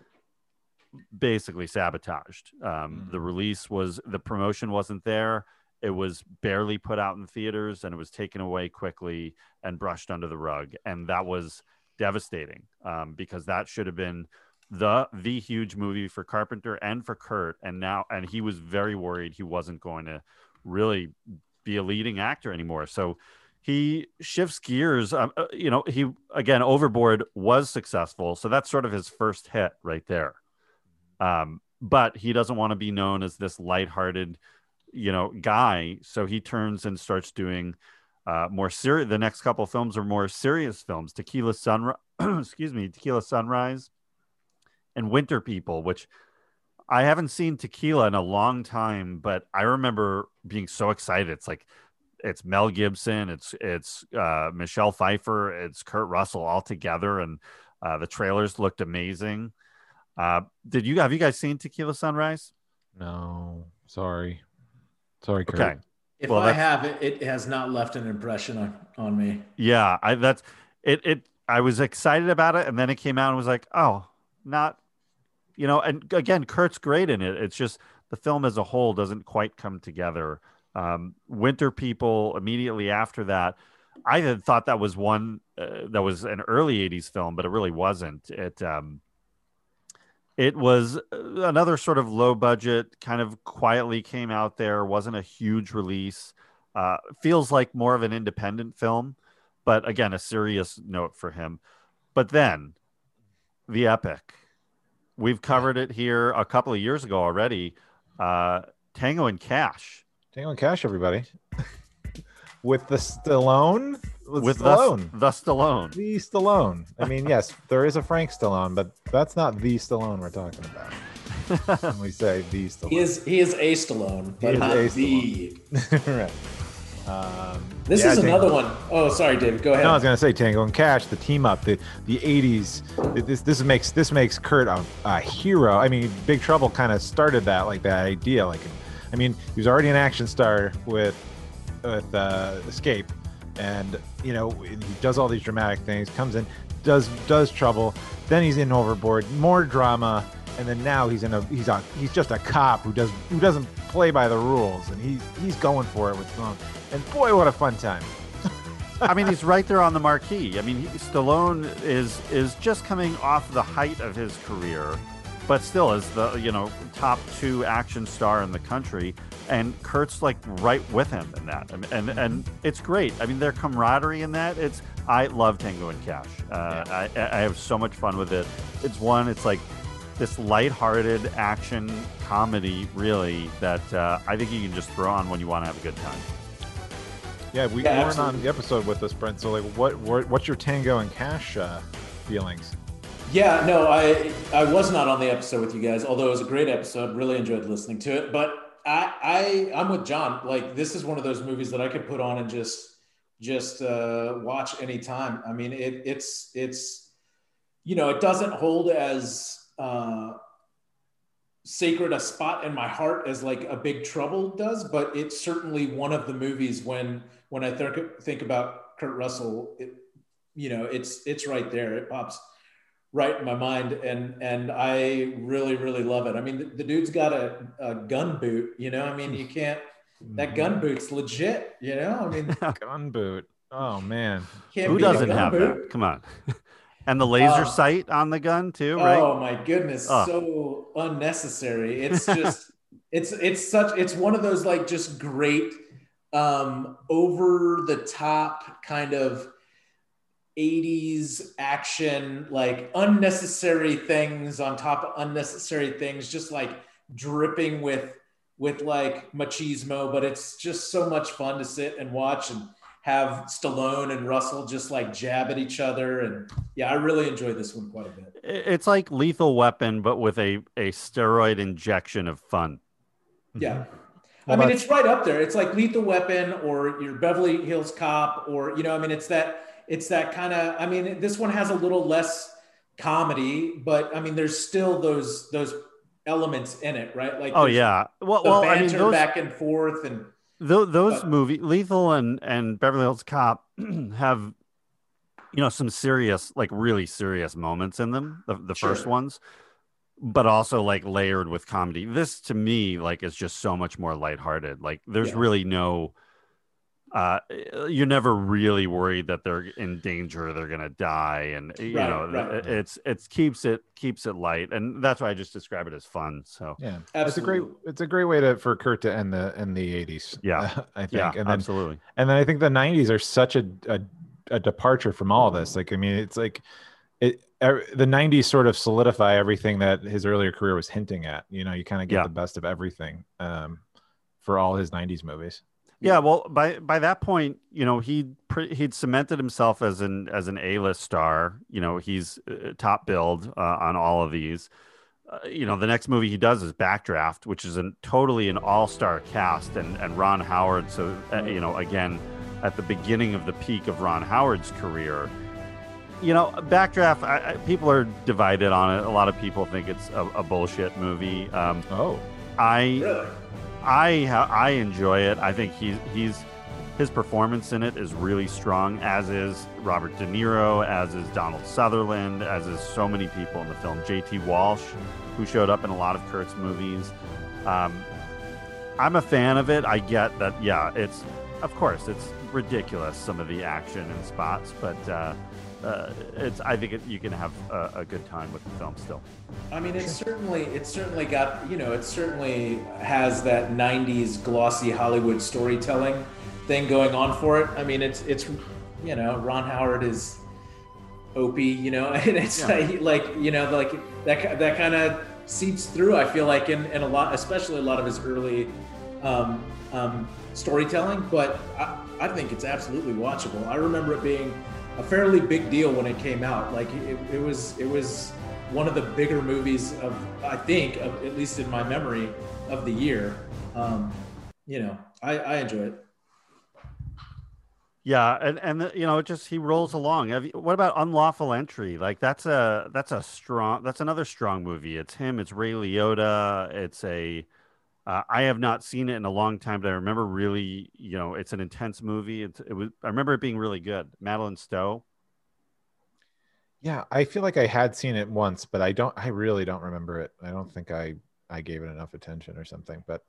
basically sabotaged. Um, Mm. The release was the promotion wasn't there. It was barely put out in theaters, and it was taken away quickly and brushed under the rug, and that was devastating um, because that should have been the the huge movie for Carpenter and for Kurt, and now and he was very worried he wasn't going to really be a leading actor anymore. So he shifts gears. Um, uh, you know, he again Overboard was successful, so that's sort of his first hit right there. Um, but he doesn't want to be known as this lighthearted, you know, guy. So he turns and starts doing uh, more serious. The next couple films are more serious films. Tequila Sunrise, excuse me, Tequila Sunrise, and Winter People, which I haven't seen Tequila in a long time, but I remember being so excited. It's like it's Mel Gibson, it's it's uh, Michelle Pfeiffer, it's Kurt Russell all together, and uh, the trailers looked amazing. Uh, did you have you guys seen Tequila Sunrise? No, sorry, sorry. Kurt. Okay, If Well, I have it, it has not left an impression on, on me. yeah, I that's it. It I was excited about it, and then it came out and was like, oh, not, you know. And again, Kurt's great in it. It's just the film as a whole doesn't quite come together. Um, Winter People immediately after that, I had thought that was one uh, that was an early '80s film, but it really wasn't. It um, it was uh, another sort of low budget, kind of quietly came out there. wasn't a huge release. Uh, feels like more of an independent film, but again, a serious note for him. But then, the epic. We've covered it here a couple of years ago already. Uh, Tango and Cash. Tango and Cash, everybody. With the Stallone, with, with Stallone, the, the Stallone. the Stallone. I mean, yes, there is a Frank Stallone, but that's not the Stallone we're talking about. when we say the Stallone, He is he is a Stallone, but is not a the. right. Um, This yeah, is Tango- another one. Oh, sorry, David. Go ahead. No, I was gonna say Tango and Cash, the team up, the the '80s. This this makes this makes Kurt a, a hero. I mean, Big Trouble kind of started that like that idea. Like, I mean, he was already an action star with with uh, Escape, and you know he does all these dramatic things. Comes in, does does Trouble, then he's in Overboard, more drama, and then now he's in a he's a he's just a cop who does who doesn't play by the rules, and he's he's going for it with Stallone. And boy, what a fun time! I mean, he's right there on the marquee. I mean, he, Stallone is is just coming off the height of his career, but still is the you know top two action star in the country, and Kurt's like right with him in that, and and, and it's great. I mean, their camaraderie in that. It's I love Tango and Cash. Uh, I I have so much fun with it. It's one. It's like this lighthearted action comedy, really, that uh, I think you can just throw on when you want to have a good time. Yeah, we Yeah, weren't absolutely. on the episode with us, Brent. So, like, what, what what's your Tango and Cash uh, feelings? Yeah, no, I I was not on the episode with you guys, although it was a great episode. Really enjoyed listening to it. But I I I'm with John. Like this is one of those movies that I could put on and just just uh, watch anytime. I mean, it it's it's you know it doesn't hold as uh, sacred a spot in my heart as like a Big Trouble does, but it's certainly one of the movies when when I think think about Kurt Russell, it, you know, it's it's right there. It pops right in my mind and and i really really love it i mean the, the dude's got a, a gun boot you know i mean you can't that gun boot's legit you know i mean gun boot. Oh man, Who doesn't have boot. that? Come on. and the laser Uh, sight on the gun too, right? oh my goodness Oh. so unnecessary it's just it's it's such it's one of those like just great um over the top kind of 80s action like unnecessary things on top of unnecessary things just like dripping with with like machismo but it's just so much fun to sit and watch and have Stallone and Russell just like jab at each other and yeah I really enjoy this one quite a bit It's like Lethal Weapon, but with a a steroid injection of fun. Yeah. Mm-hmm. Well, I mean, it's right up there. It's like Lethal Weapon or your Beverly Hills Cop, or, you know, I mean, it's that, it's that kind of, I mean, this one has a little less comedy, but I mean, there's still those, those elements in it, right? Like, Oh yeah. Well, well, I mean those back and forth. And tho- those but- movie Lethal and and Beverly Hills Cop have you know some serious like really serious moments in them the, the first ones but also like layered with comedy this to me like is just so much more lighthearted like there's Yeah. really no uh you're never really worried that they're in danger they're gonna die and you Right, know right. it- it's it keeps it keeps it light and that's why i just describe it as fun so yeah, it's a great it's a great way to for Kurt to end the end the '80s. Yeah. I think, yeah and then absolutely and then I think the '90s are such a, a a departure from all this. Like, I mean, it's like it the '90s sort of solidify everything that his earlier career was hinting at. You know, you kind of get Yeah. the best of everything um, for all his '90s movies. Yeah, well, by by that point, you know, he'd he'd cemented himself as an as an A list star. You know, he's uh, top billed uh, on all of these. uh, you know, the next movie he does is Backdraft, which is a totally an all-star cast, and and Ron Howard. So uh, you know, again, at the beginning of the peak of Ron Howard's career. You know, Backdraft. I, I, people are divided on it. A lot of people think it's a, a bullshit movie. Um, Oh, I Really? I I enjoy it. I think he's he's his performance in it is really strong, as is Robert De Niro, as is Donald Sutherland, as is so many people in the film. J.T. Walsh, who showed up in a lot of Kurt's movies. Um, I'm a fan of it. I get that. Yeah, it's of course it's ridiculous some of the action and spots, but uh, uh, it's I think it, you can have a, a good time with the film still. I mean, it's certainly it's certainly got you know it certainly has that '90s glossy Hollywood storytelling thing going on for it. I mean, it's it's you know Ron Howard is Opie, you know, and it's Yeah. like, like you know like that that kind of seeps through. I feel like in, in a lot, especially a lot of his early um, um, storytelling. But I, I think it's absolutely watchable. I remember it being a fairly big deal when it came out. Like it, it was it was one of the bigger movies of I think of, at least in my memory of the year. Um, you know, I, I enjoy it. Yeah, and and you know, it just he rolls along. You, what about Unlawful Entry? Like that's a that's a strong that's another strong movie. It's him. It's Ray Liotta. It's a uh, I have not seen it in a long time, but I remember really, you know, it's an intense movie. It's, it was I remember it being really good. Madeleine Stowe. yeah. I feel like I had seen it once, but I don't. I really don't remember it. I don't think I I gave it enough attention or something. But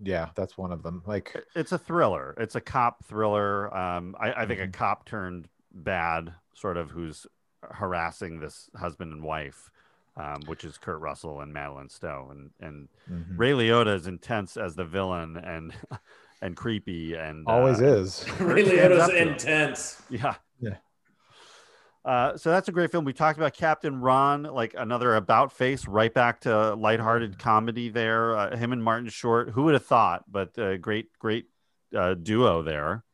yeah, that's one of them. Like It's a thriller. It's a cop thriller. Um, I, I think a Mhm. cop turned bad, sort of, who's harassing this husband and wife, um, which is Kurt Russell and Madeleine Stowe, and and mhm. Ray Liotta is intense as the villain and and creepy and always uh, is. Ray stands Liotta's up to him. intense. Yeah. Yeah. Uh, so that's a great film. We talked about Captain Ron, like another about face, right back to lighthearted comedy there. Uh, him and Martin Short. Who would have thought? But uh, great, great uh, duo there.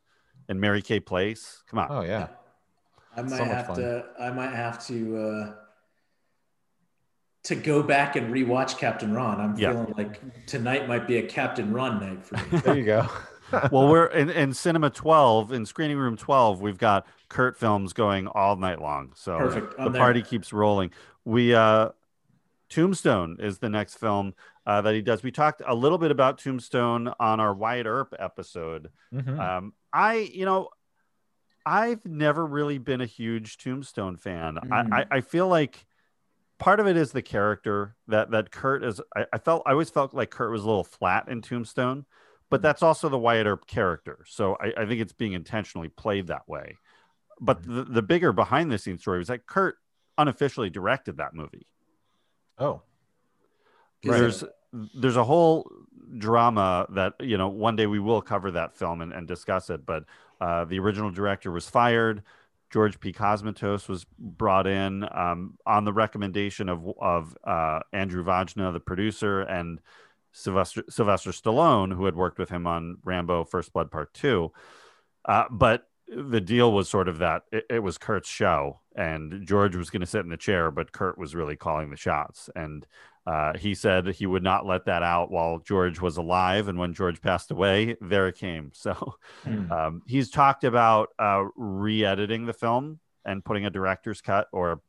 And Mary Kay Place. Come on. Oh yeah. I might So have fun. to. I might have to. To go back and rewatch Captain Ron. I'm Yeah. feeling like tonight might be a Captain Ron night for me. There you go. well, we're in, in Cinema 12, in Screening Room 12, we've got Kurt films going all night long. So Perfect. the I'm there. party keeps rolling. We uh Tombstone is the next film uh, that he does. We talked a little bit about Tombstone on our Wyatt Earp episode. Mhm. Um, I, you know, I've never really been a huge Tombstone fan. Mm. I, I, I feel like part of it is the character that that Kurt is. I, I felt I always felt like Kurt was a little flat in Tombstone, but that's also the Wyatt Earp character. So I, I think it's being intentionally played that way. But the, the bigger behind the scenes story was that Kurt unofficially directed that movie. oh. Right. There's there's a whole drama that you know one day we will cover that film and, and discuss it. But uh, the original director was fired. George P. Cosmatos was brought in um, on the recommendation of of uh, Andrew Vajna, the producer, and Sylvester Sylvester Stallone, who had worked with him on Rambo: First Blood Part Two. Uh, but the deal was sort of that it, it was Kurt's show, and George was going to sit in the chair, but Kurt was really calling the shots, and uh, he said he would not let that out while George was alive, and when George passed away, there it came. So Hmm. um, he's talked about uh, re-editing the film and putting a director's cut or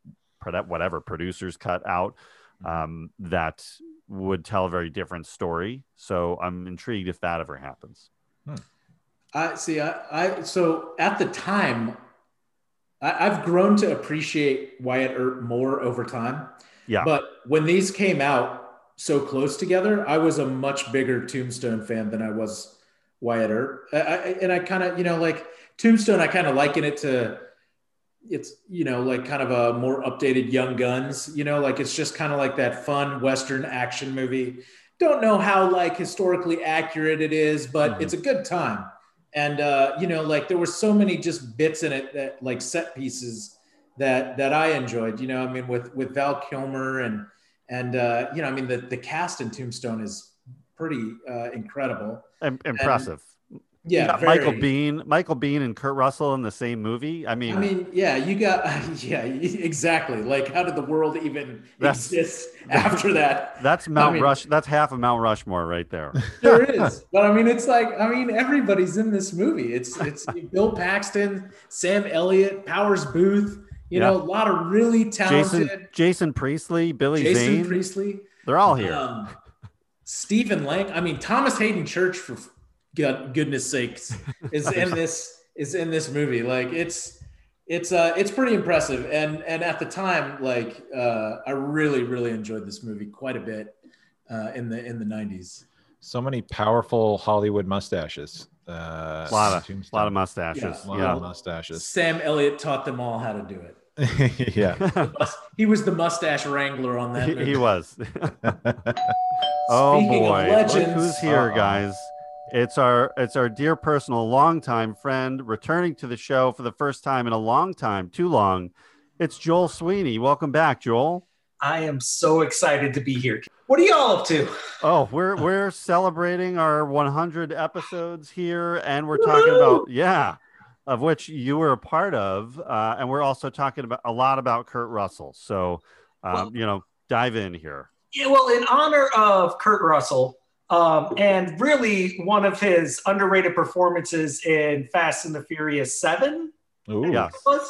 whatever producer's cut out um, that would tell a very different story. So I'm intrigued if that ever happens. I see. I, I so at the time, I, I've grown to appreciate Wyatt Earp more over time. Yeah. But when these came out so close together, I was a much bigger Tombstone fan than I was Wyatt Earp. I, I, and I kind of, you know, like Tombstone, I kind of liken it to it's, you know, like kind of a more updated Young Guns, you know, like it's just kind of like that fun Western action movie. Don't know how like historically accurate it is, but Mhm. it's a good time. And, uh, you know, like there were so many just bits in it that like set pieces that that I enjoyed. You know, I mean, with with Val Kilmer and and uh, you know, I mean, the the cast in Tombstone is pretty uh, incredible. Im- impressive. You Yeah, very- Michael Biehn, Michael Biehn, and Kurt Russell in the same movie. I mean, I mean, yeah, you got yeah, exactly. Like, how did the world even exist after that? that's Mount mean- Rush. That's half of Mount Rushmore right there. There is, but I mean, it's like I mean, everybody's in this movie. It's it's Bill Paxton, Sam Elliott, Powers Boothe. You know, a lot of really talented Jason, Jason Priestley, Billy Jason Zane. Priestley. They're all here. Um, Stephen Lang. I mean, Thomas Haden Church, for God, goodness sakes, is in this is in this movie. Like it's it's uh it's pretty impressive. And and at the time, like uh, I really really enjoyed this movie quite a bit uh, in the in the nineties. So many powerful Hollywood mustaches. Uh, a lot of, Tombstone. lot of mustaches. Yeah. A lot Yeah. of mustaches. Sam Elliott taught them all how to do it. yeah. He was the mustache wrangler on that. he, he was. oh Speaking of boy, legends- who's here, Uh-oh. guys? It's our it's our dear personal longtime friend returning to the show for the first time in a long time, too long. It's Joel Sweeney. Welcome back, Joel. I am so excited to be here. What are y'all up to? Oh, we're we're celebrating our 100 episodes here, and we're talking about yeah, of which you were a part of, uh, and we're also talking about a lot about Kurt Russell. So, um, Well- you know, dive in here. Yeah, well, in honor of Kurt Russell, um, and really one of his underrated performances in Fast and the Furious 7 Ooh. Yes. was.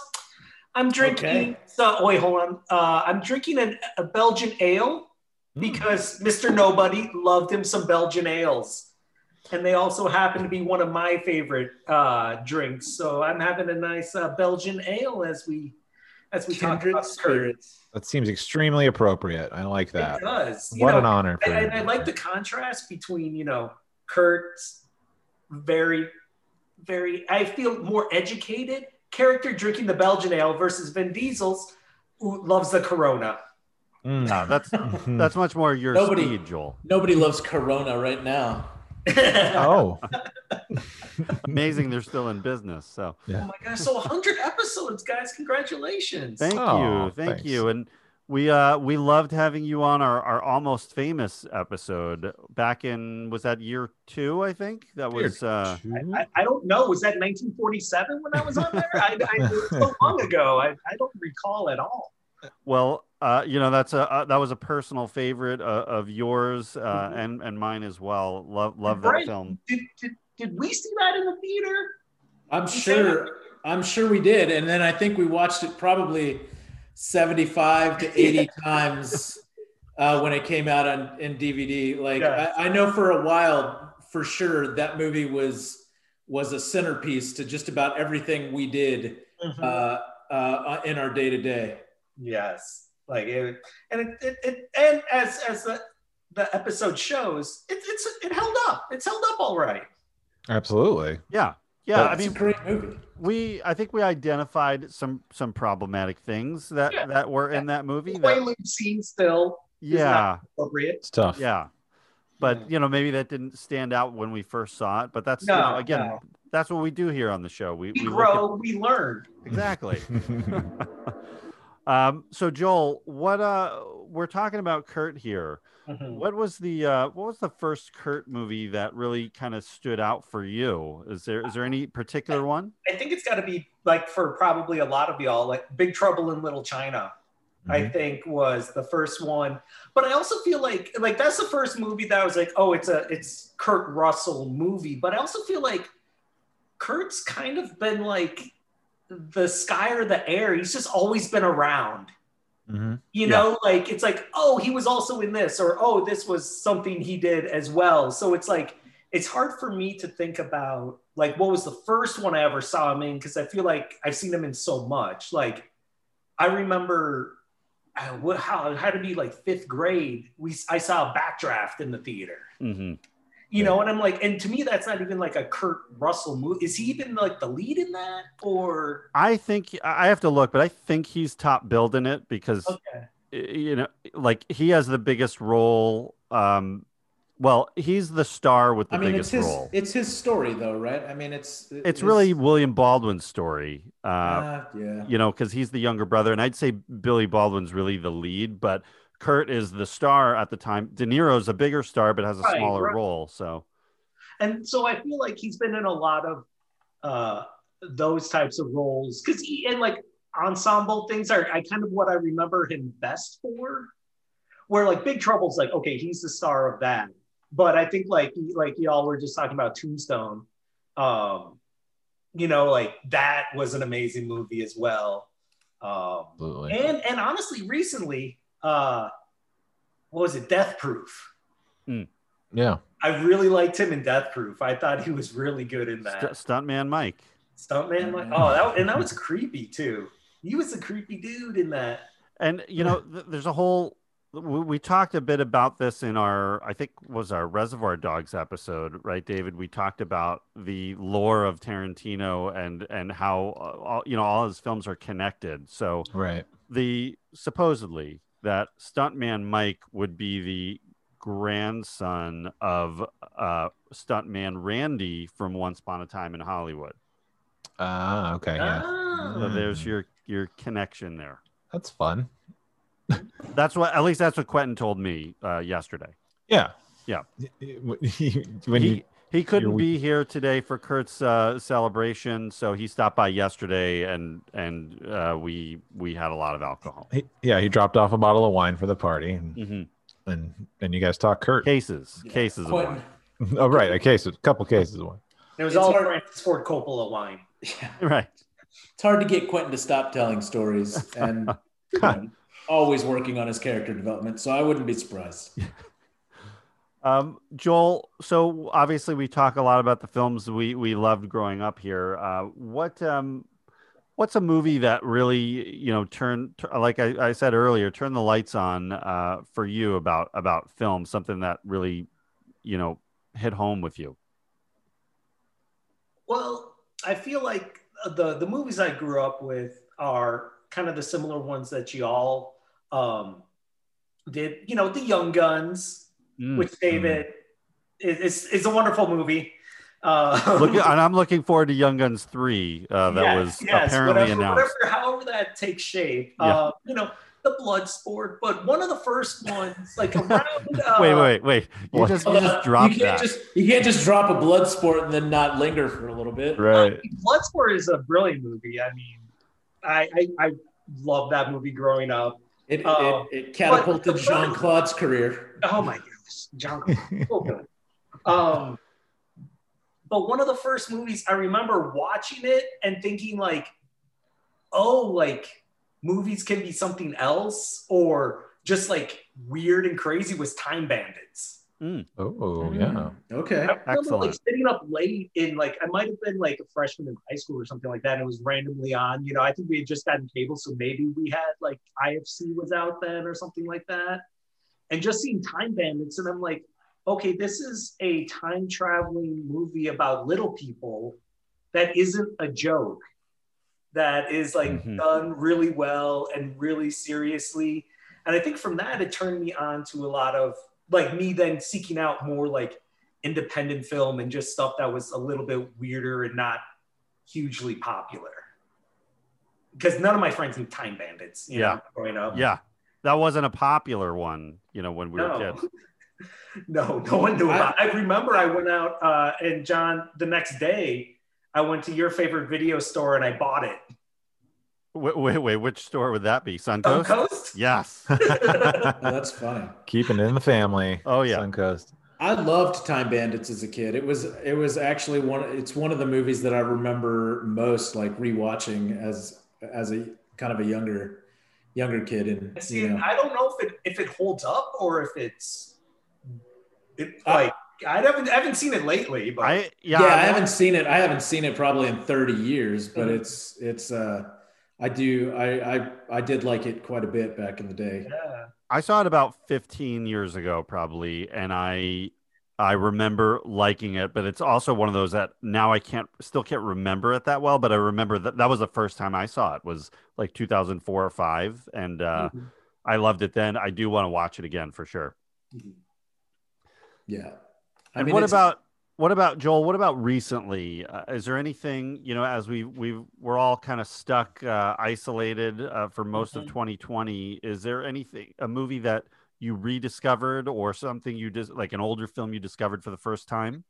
I'm drinking. Okay. So wait, hold on. Uh, I'm drinking an, a Belgian ale Mm. because Mr. Nobody loved him some Belgian ales, and they also happen to be one of my favorite uh, drinks. So I'm having a nice uh, Belgian ale as we as we talk Kindred about Kurt. spirits. That seems extremely appropriate. I like that. It does. You What know, an honor. And, and I like the contrast between you know Kurt's very, very. I feel more educated character drinking the Belgian ale versus Vin Diesel's who loves the Corona. Mm. Yeah, that's that's much more your Nobody- speed, Joel. Nobody loves Corona right now. oh, Amazing, they're still in business. So Oh my gosh! So 100 episodes, guys! Congratulations. thank Oh, you, thank thanks. you, and we uh we loved having you on our our almost famous episode back in was that year two? I think that was uh I, I don't know. Was that 1947 when I was on there? I, I, it was so long ago. I, I don't recall at all. Well, uh, you know that's a uh, that was a personal favorite uh, of yours uh, Mhm. and and mine as well. Love love that Right. film. Did, did, did we see that in the theater? I'm sure. I'm sure we did, and then I think we watched it probably 75 to 80 times uh, when it came out on in DVD. Like Yeah. I, I know for a while, for sure, that movie was was a centerpiece to just about everything we did Mm-hmm. uh, uh, in our day to day. Yes, like it, and it, it, it and as as the the episode shows, it, it's it held up. It's held up all right. absolutely. Yeah, yeah. I mean, a great movie. we I think we identified some some problematic things that Yeah. that were in that movie. The That, Quaalude scene still yeah, appropriate. It's tough. yeah. But Yeah. you know, maybe that didn't stand out when we first saw it. But that's you No, know, again, no. that's what we do here on the show. We We, we look grow, we learn. exactly. um, so Joel, what uh, we're talking about Kurt here. Mhm. What was the uh, what was the first Kurt movie that really kind of stood out for you? Is there is there any particular one? I think it's got to be like for probably a lot of y'all, like Big Trouble in Little China. I Mhm. think was the first one, but I also feel like like that's the first movie that I was like, oh, it's a it's Kurt Russell movie. But I also feel like Kurt's kind of been like the sky or the air. He's just always been around. Mhm. You Yeah. know, like it's like, oh, he was also in this, or oh, this was something he did as well. So it's like it's hard for me to think about like what was the first one I ever saw him in because I feel like I've seen him in so much. Like I remember uh, what how it had to be like fifth grade. We I saw a backdraft in the theater. hmm You know, and I'm like, and to me, that's not even like a Kurt Russell movie. Is he even like the lead in that? Or I think I have to look, but I think he's top billed in it because okay, you know, like he has the biggest role. Um, well, he's the star with the I mean, it's biggest his role. it's his story though, right? I mean, it's It's really William Baldwin's story. Uh, uh, yeah. you know, because he's the younger brother, and I'd say Billy Baldwin's really the lead, but Kurt is the star at the time. De Niro's a bigger star, but has a Right, smaller right. role. So and so I feel like he's been in a lot of uh, those types of roles because and like ensemble things are I kind of what I remember him best for. Where like Big Trouble's like okay, he's the star of that, but I think like like y'all were just talking about Tombstone. Um, you know, like that was an amazing movie as well. Um, Absolutely. and and honestly, recently, uh, what was it? Death Proof. Yeah. I really liked him in Death Proof. I thought he was really good in that. St- Stuntman Mike. Stuntman, like, oh, that and that was creepy too. He was a creepy dude in that. And you know, th- there's a whole. We, we talked a bit about this in our, I think, was our Reservoir Dogs episode, right, David? We talked about the lore of Tarantino and and how uh, all, you know all his films are connected. So Right. the supposedly that stuntman Mike would be the grandson of uh, stuntman Randy from Once Upon a Time in Hollywood. Ah, okay. Yeah. Ah. So there's your your connection there. That's fun. That's what at least that's what Quentin told me uh, yesterday. Yeah. Yeah. when he, you, he couldn't you're- be here today for Kurt's uh, celebration, so he stopped by yesterday, and and uh, we we had a lot of alcohol. he, yeah, he dropped off a bottle of wine for the party, and hmm and, and you guys talk Kurt. Cases, cases of wine. oh, right, a case, a couple cases of wine. It was It's all hard- Francis Ford Coppola wine. yeah, Right. it's hard to get Quentin to stop telling stories and you know, always working on his character development. So I wouldn't be surprised. Um, Joel, so obviously we talk a lot about the films we we loved growing up here. Uh, what um, what's a movie that really you know turn like I, I said earlier, turn the lights on uh, for you about about film, something that really you know hit home with you. Well, I feel like the the movies I grew up with are kind of the similar ones that you all um, did. You know, The Young Guns, Mm. which David is, is is a wonderful movie. Uh, Look, and I'm looking forward to Young Guns three. Uh, that Yes, was yes, apparently whatever, announced. Whatever, however that takes shape. Yeah. Uh, you know, the blood sport, but one of the first ones, like around. Uh, wait, wait, wait! You What? just you just dropped you can't that. just you can't just drop a blood sport and then not linger for a little bit. Right. Bloodsport is a brilliant movie. I mean, I I, I love that movie growing up. It, Uh, it, it catapulted Jean Claude's career. Oh my gosh, John, so. Um, but one of the first movies I remember watching it and thinking like, oh, like movies can be something else or just like weird and crazy was Time Bandits. Oh, yeah. Okay. I remember like sitting up late in like I might have been like a freshman in high school or something like that, and it was randomly on. You know, I think we had just gotten cable, so maybe we had like IFC was out then or something like that. And just seeing Time Bandits, and I'm like, okay, this is a time traveling movie about little people that isn't a joke. That is like Mhm. done really well and really seriously. And I think from that it turned me on to a lot of like me then seeking out more like independent film and just stuff that was a little bit weirder and not hugely popular. Because none of my friends knew Time Bandits, you Yeah. know, growing up. Yeah, that wasn't a popular one. You know, when we were kids. no, no one knew about. I remember I went out uh, and John the next day. I went to your favorite video store and I bought it. Wait, wait, wait, which store would that be? Suncoast. Suncoast. Yes. Oh, that's funny. Keeping it in the family. Oh, yeah. Suncoast. I loved Time Bandits as a kid. It was it was actually one. It's one of the movies that I remember most, like rewatching as as a kind of a younger younger kid. And See, you know, I don't know if it if it holds up or if it's it, I- like I haven't I haven't seen it lately, but I yeah. yeah, I I- haven't seen it. I haven't seen it probably in thirty years, but Mhm. it's it's. uh I do. I, I I did like it quite a bit back in the day. yeah. I saw it about 15 years ago, probably, and I I remember liking it. But it's also one of those that now I can't still can't remember it that well. But I remember that that was the first time I saw it was like 2004 or five, and uh, Mhm. I loved it then. I do want to watch it again for sure. Yeah. I And mean, what about what about Joel? What about recently? Uh, is there anything you know as we we we're all kind of stuck uh, isolated uh, for most Mm-hmm. of 2020? Is there anything a movie that you rediscovered or something you just like an older film you discovered for the first time?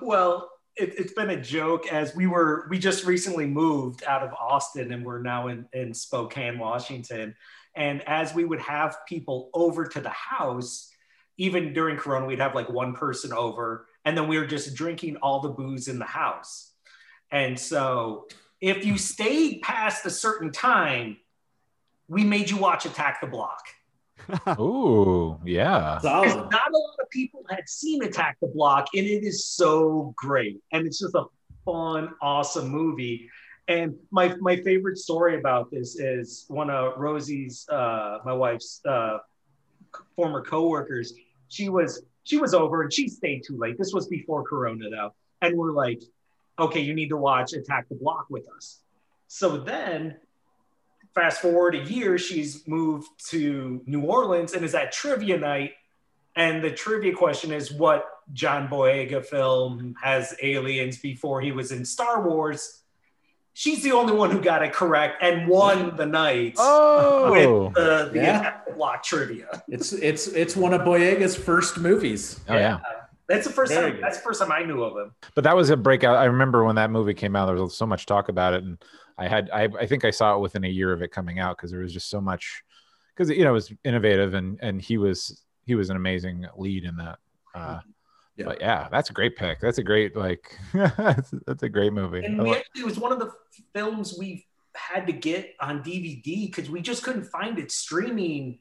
Well, it, it's been a joke as we were we just recently moved out of Austin and we're now in, in Spokane, Washington. And as we would have people over to the house, even during Corona, we'd have like one person over, and then we were just drinking all the booze in the house. And so if you stayed past a certain time, we made you watch Attack the Block. Ooh, yeah. Because Solid. not a lot of people had seen Attack the Block, and it is so great. And it's just a fun, awesome movie. And my my favorite story about this is one of Rosie's, uh, my wife's uh, former coworkers. She was she was over and she stayed too late. This was before Corona though, and we're like, okay, you need to watch Attack the Block with us. So then fast forward a year, she's moved to New Orleans and is at trivia night. And the trivia question is what John Boyega film has aliens before he was in Star Wars? She's the only one who got it correct and won the night Oh, with the, the Yeah. Block trivia. It's it's it's one of Boyega's first movies. oh yeah. That's the first Very time. good. That's the first time I knew of him. But that was a breakout. I remember when that movie came out, there was so much talk about it, and I had I, I think I saw it within a year of it coming out because there was just so much because you know it was innovative and and he was he was an amazing lead in that. Uh, Yeah. But yeah, that's a great pick. That's a great like that's, that's a great movie. And we actually, it was one of the films we had to get on DVD because we just couldn't find it streaming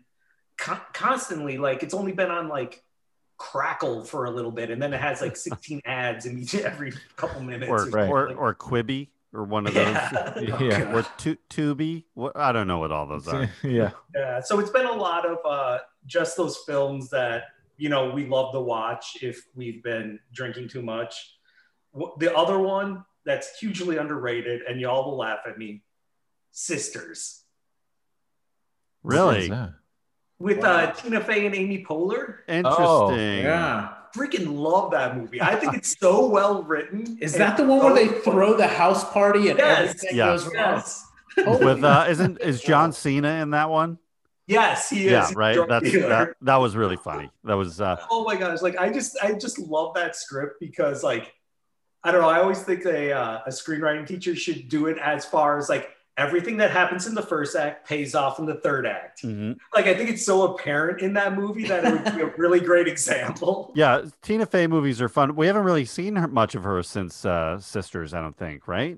con- constantly. Like it's only been on like Crackle for a little bit, and then it has like 16 ads in each every couple minutes. or Right. or, Like, or Quibi or one of those. yeah. Yeah. Or tu- Tubi. What I don't know what all those are. yeah. Yeah, so it's been a lot of uh, just those films that you know we love to watch if we've been drinking too much. The other one that's hugely underrated, and y'all will laugh at me, Sisters Really Yeah. With Wow. uh, Tina Fey and Amy Poehler. interesting. Yeah. Freaking love that movie. I think it's so well written. Is that the one where they so throw the house party and Yes. everything Yeah. goes wrong? Yes, Holy With uh, isn't is John Cena in that one? yes, he is. Yeah, right. drug That's dealer. that. That was really funny. That was uh, oh my gosh like i just i just love that script because like i don't know i always think a, uh, a screenwriting teacher should do it as far as like everything that happens in the first act pays off in the third act mhm. like i think it's so apparent in that movie that it would be a really great example yeah. Tina Fey movies are fun. We haven't really seen her, much of her since uh, Sisters. I don't think. Right?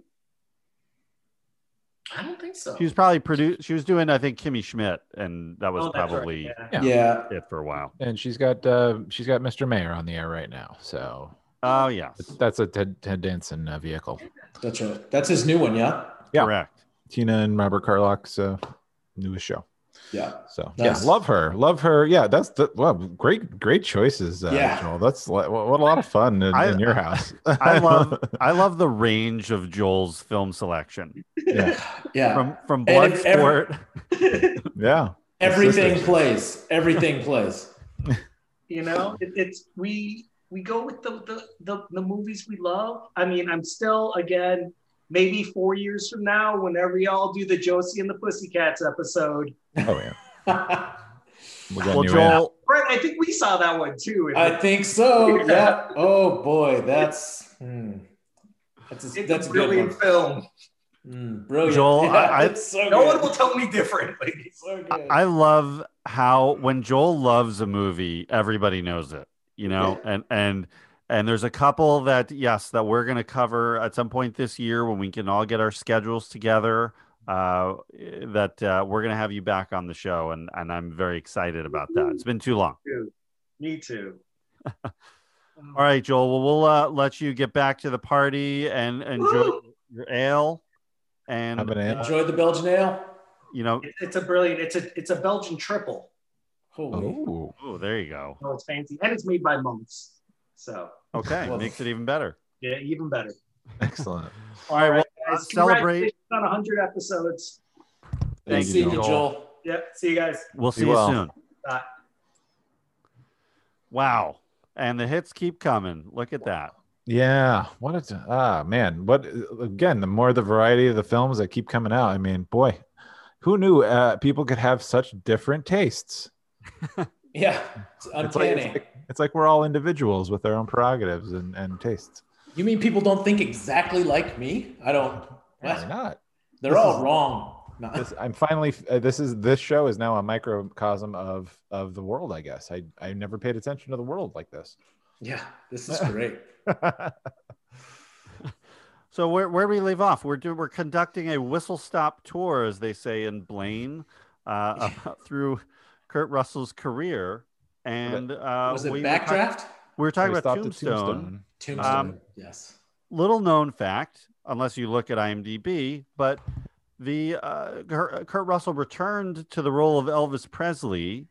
i don't think so She was probably produced. She was doing, I think, Kimmy Schmidt, and that was Oh, that's right, probably yeah. Yeah. Yeah. it for a while. And she's got uh she's got Mr. Mayor on the air right now. So Oh yeah, that's a Ted, Ted Danson uh, vehicle. That's right. That's his new one, yeah? Yeah. correct. Tina and Robert Carlock's uh, newest show. Yeah. So Nice. yeah, love her, love her. Yeah, that's the well, great, great choices. Uh, Yeah. Joel. that's what, what a lot of fun in, I- in your house. I love I love the range of Joel's film selection yeah, Yeah. from from And if Bloodsport. yeah. Everything plays. Everything plays. you know it, it's we we go with the, the the the movies we love i mean i'm still again maybe four years from now whenever y'all do the josie and the pussycats episode Oh yeah. We'll well, you. Joel, Brett, I think we saw that one too. I think so. Yeah. Oh boy, that's hmm. that's a, it's that's a a good brilliant one. film. Mm, brilliant. Joel, Yeah, I- it's so No good. one will tell me differently. So good. I love how when Joel loves a movie, everybody knows it, you know, and and and there's a couple that yes that we're going to cover at some point this year when we can all get our schedules together. Uh, that uh, we're going to have you back on the show, and and I'm very excited about that. It's been too long. Me too. All right, Joel. Well, we'll uh, let you get back to the party and enjoy your ale, and Have an ale. Enjoyed the Belgian ale. you know, It- It's a brilliant. It's a it's a Belgian triple. Holy. Oh, oh, there you go. Oh, it's fancy, and it's made by monks. So Okay, Well- makes it even better. yeah, even better. excellent. All right, well, Guys, celebrate. congratulations on 100 episodes. Thank See you, you, Joel. Joel. Yep. See you guys. We'll Be see you well. soon. Bye. Wow. And the hits keep coming. Look at that. Yeah. What a t- ah man. What again? The more the variety of the films that keep coming out. I mean, boy, who knew uh, people could have such different tastes? Yeah, it's It's like, uncanny. it's, like, it's like we're all individuals with our own prerogatives and, and tastes. you mean people don't think exactly like me? I don't. Why not? They're This all is- wrong. No. This, I'm finally. Uh, this is this show is now a microcosm of of the world. I guess I I never paid attention to the world like this. Yeah, this is great. So where where we leave off? We're do, we're conducting a whistle stop tour, as they say in Blaine, uh, through Kurt Russell's career, and uh, Was it we were talk- Backdraft? we were talking We about stopped Tombstone. Tombstone. Um, yes. Little known fact, unless you look at IMDb, but the uh, Kurt, Kurt Russell returned to the role of Elvis Presley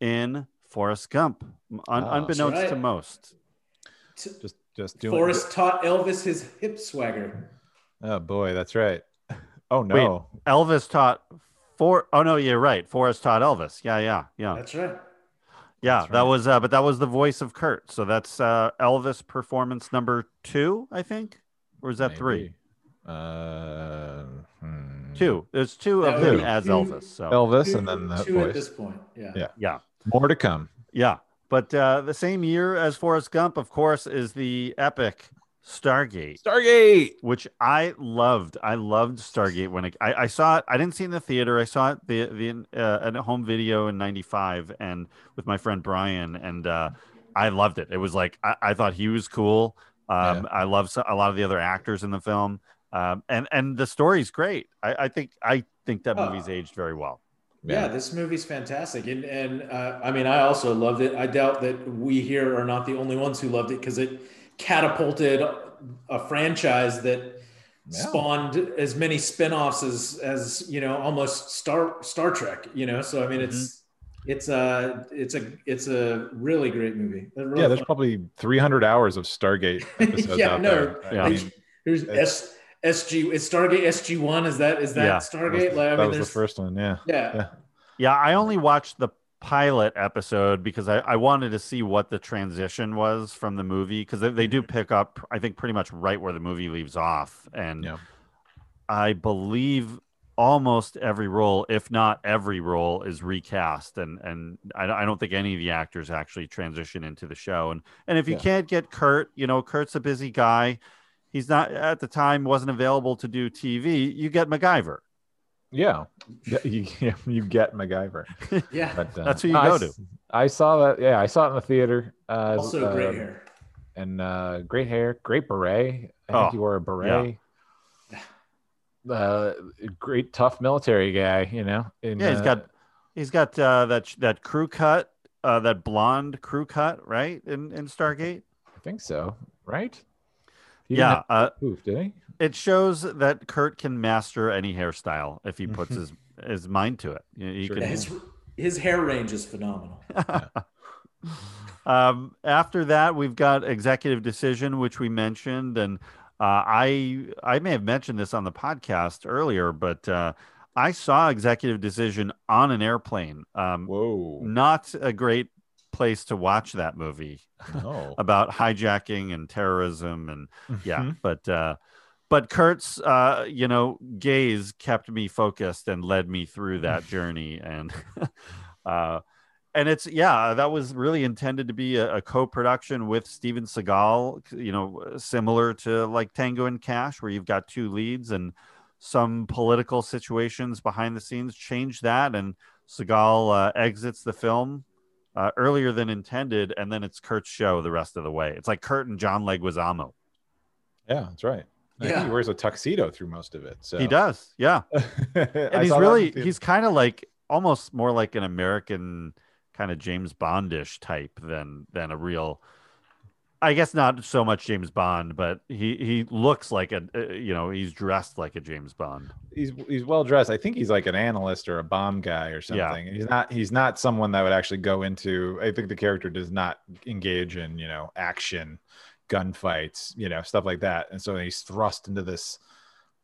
in Forrest Gump, un- Ah. unbeknownst That's to most. T- Just just doing. Forrest taught Elvis his hip swagger. Oh boy, that's right. Oh no. Elvis taught for. Oh no, you're right. Forrest Todd Elvis. Yeah, yeah, yeah. That's right. Yeah, That's that right. was, uh, but that was the voice of Kurt. So that's uh, Elvis performance number two, I think, or is that three? Uh, hmm. Two. There's two of That him would as two- Elvis. So Elvis Two- and then the two at voice. this point. Yeah. Yeah. yeah, More to come. yeah. But uh, the same year as Forrest Gump, of course, is the epic Stargate, Stargate. which I loved. I loved Stargate when it, I, I saw it. I didn't see it in the theater. I saw it the the uh, at home video in '95 and with my friend Brian, and uh, I loved it. It was like I, I thought he was cool. Um, I love so, a lot of the other actors in the film, um, and and the story's great. I, I think I think that Oh. movie's aged very well. Yeah, this movie's fantastic, and and uh, I mean, I also loved it. I doubt that we here are not the only ones who loved it because it catapulted a franchise that Yeah. spawned as many spin-offs as as you know almost Star Star Trek. You know, so I mean, it's mm-hmm. it's a it's a it's a really great movie. Really Yeah, there's fun- probably 300 hours of Stargate episodes Yeah, out no, there. I yeah. mean, There's S SG. Is Stargate SG one? Is that is that Yeah. Stargate? Like, I that mean, was the first one. Yeah. yeah. Yeah. Yeah, I only watched the pilot episode because I, I wanted to see what the transition was from the movie because they, they do mm-hmm. pick up I think pretty much right where the movie leaves off. And Yeah. I believe almost every role if not every role is recast. And and I, I don't think any of the actors actually transition into the show. And and if you Yeah. can't get Kurt you know Kurt's a busy guy. He's not at the time wasn't available to do TV you get MacGyver Yeah. Yeah, You, you get MacGyver. Yeah. But, uh, That's who you no, I go s- I saw that. Yeah, I saw it in the theater. Uh, also uh, great hair. and uh, great hair, great beret. I Oh, think he wore a beret. Uh, great tough military guy, you know. And, Yeah, he's uh, got he's got uh, that that crew cut, uh, that blonde crew cut, right? In in Stargate. I think so, right? He didn't Yeah, uh, poof, did he? it shows that Kurt can master any hairstyle if he puts his his mind to it. You know, he Sure. can- Yeah, his his hair range is phenomenal. um, after that, we've got executive decision, which we mentioned, and uh, I I may have mentioned this on the podcast earlier, but uh, I saw executive decision on an airplane. Um, Whoa! not a great place to watch that movie. No. about hijacking and terrorism and yeah Mhm. but uh but kurt's uh you know gaze kept me focused and led me through that journey and uh and it's yeah that was really intended to be a, a co-production with steven seagal you know similar to like tango and cash where you've got two leads and some political situations behind the scenes change that and seagal uh, exits the film uh, earlier than intended, and then it's Kurt's show the rest of the way. It's like Kurt and John Leguizamo. Yeah, that's right. Yeah. he wears a tuxedo through most of it. So He does, yeah. And he's really he's kind of like almost more like an American kind of James Bondish type than than a real. I guess not so much James Bond, but he he looks like a uh, you know he's dressed like a James Bond. he's he's well dressed. I think he's like an analyst or a bomb guy or something. Yeah. He's not he's not someone that would actually go into. I think the character does not engage in you know action, gunfights, you know stuff like that. And so he's thrust into this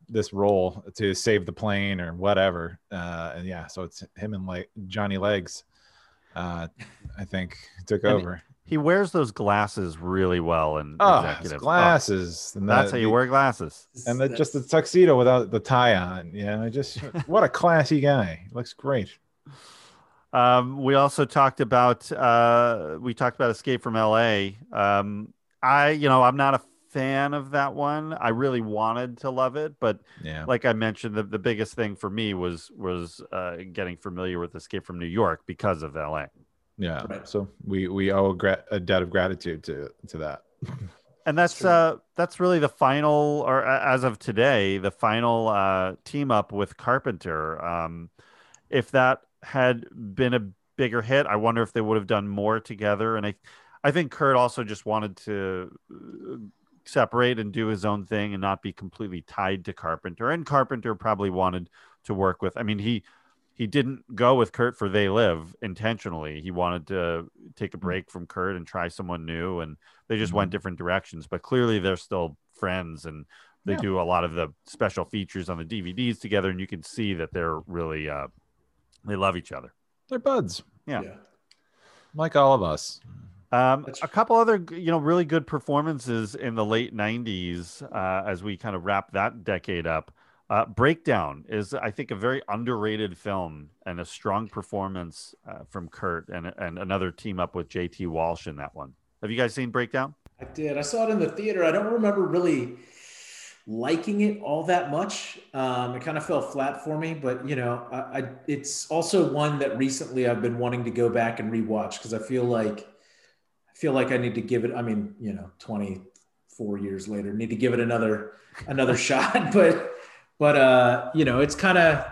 this role to save the plane or whatever. Uh, and yeah, so it's him and like Johnny Legs. Uh, I think took over. He wears those glasses really well and Oh, his executive. glasses. and that's the- how you the- wear glasses. and the, just the tuxedo without the tie on. You know, just what a classy guy. Looks great. Um, we also talked about uh, we talked about Escape from L.A. Um, I, you know, I'm not a fan of that one. I really wanted to love it, but Yeah. like I mentioned, the, the biggest thing for me was was uh, getting familiar with Escape from New York because of L.A. Yeah. Right. So we we owe a, debt of gratitude to to that. And that's uh that's really the final, or as of today, the final uh, team up with Carpenter. Um, if that had been a bigger hit, I wonder if they would have done more together. And I, I think Kurt also just wanted to uh, separate and do his own thing and not be completely tied to Carpenter. And Carpenter probably wanted to work with. I mean, he he didn't go with Kurt for They Live intentionally. He wanted to take a break from Kurt and try someone new, and they just went different directions. But clearly, they're still friends, and they Yeah. do a lot of the special features on the DVDs together, and you can see that they're really uh, they love each other. They're buds, Yeah. like all of us. Um, a couple other, you know, really good performances in the late '90s uh, as we kind of wrap that decade up. Uh, Breakdown is, I think, a very underrated film and a strong performance uh, from Kurt and and another team up with JT Walsh in that one. Have you guys seen Breakdown? I did. I saw it in the theater. I don't remember really liking it all that much. Um, it kind of fell flat for me, but you know, I, I it's also one that recently I've been wanting to go back and rewatch because I feel like I feel like I need to give it. I mean, you know, 24 years later, need to give it another another shot. But but uh, you know, it's kind of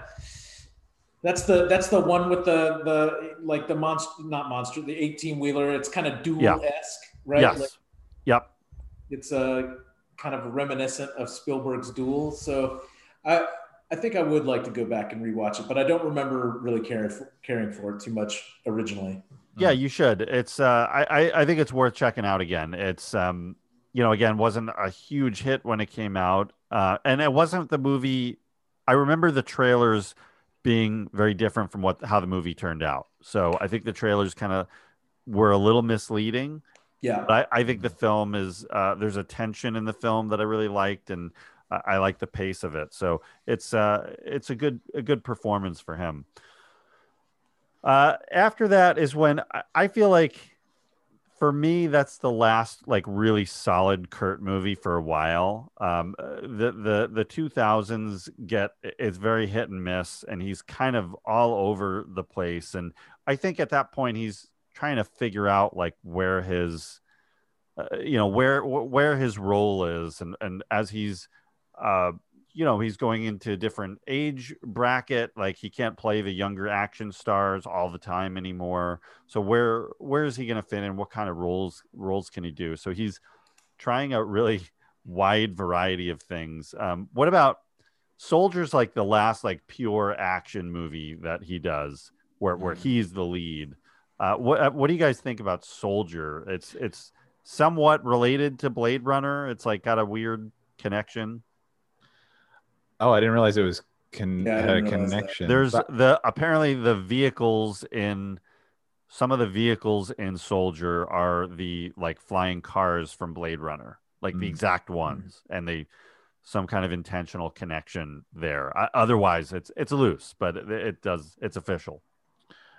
that's the that's the one with the the like the monster not monster the 18 wheeler. It's kind of Duel esque, right? yes. Like, yep. it's a kind of reminiscent of Spielberg's Duel. So I I think I would like to go back and rewatch it, but I don't remember really caring for, caring for it too much originally. Yeah, you should. It's uh, I, I I think it's worth checking out again. It's um, you know, again, wasn't a huge hit when it came out, uh, and it wasn't the movie. I remember the trailers being very different from what how the movie turned out. So I think the trailers kind of were a little misleading. Yeah. But I, I think the film is uh, there's a tension in the film that I really liked, and I, I like the pace of it. So it's uh, it's a good a good performance for him. Uh, after that is when I, I feel like, for me, that's the last like really solid Kurt movie for a while. Um, uh, the the the two thousands get it's very hit and miss, and he's kind of all over the place. And I think at that point he's trying to figure out like where his uh, you know where where his role is and and as he's uh you know he's going into a different age bracket like he can't play the younger action stars all the time anymore so where where is he going to fit in what kind of roles roles can he do so he's trying a really wide variety of things um what about soldiers like the last like pure action movie that he does where where he's the lead uh, what uh, what do you guys think about Soldier? It's it's somewhat related to Blade Runner. It's like got a weird connection. Oh, I didn't realize it was con- Yeah, had a didn't that. connection. There's But- the apparently the vehicles in some of the vehicles in Soldier are the like flying cars from Blade Runner, like the Mm. exact ones, and they some kind of intentional connection there. I, otherwise, it's it's loose, but it, it does it's official.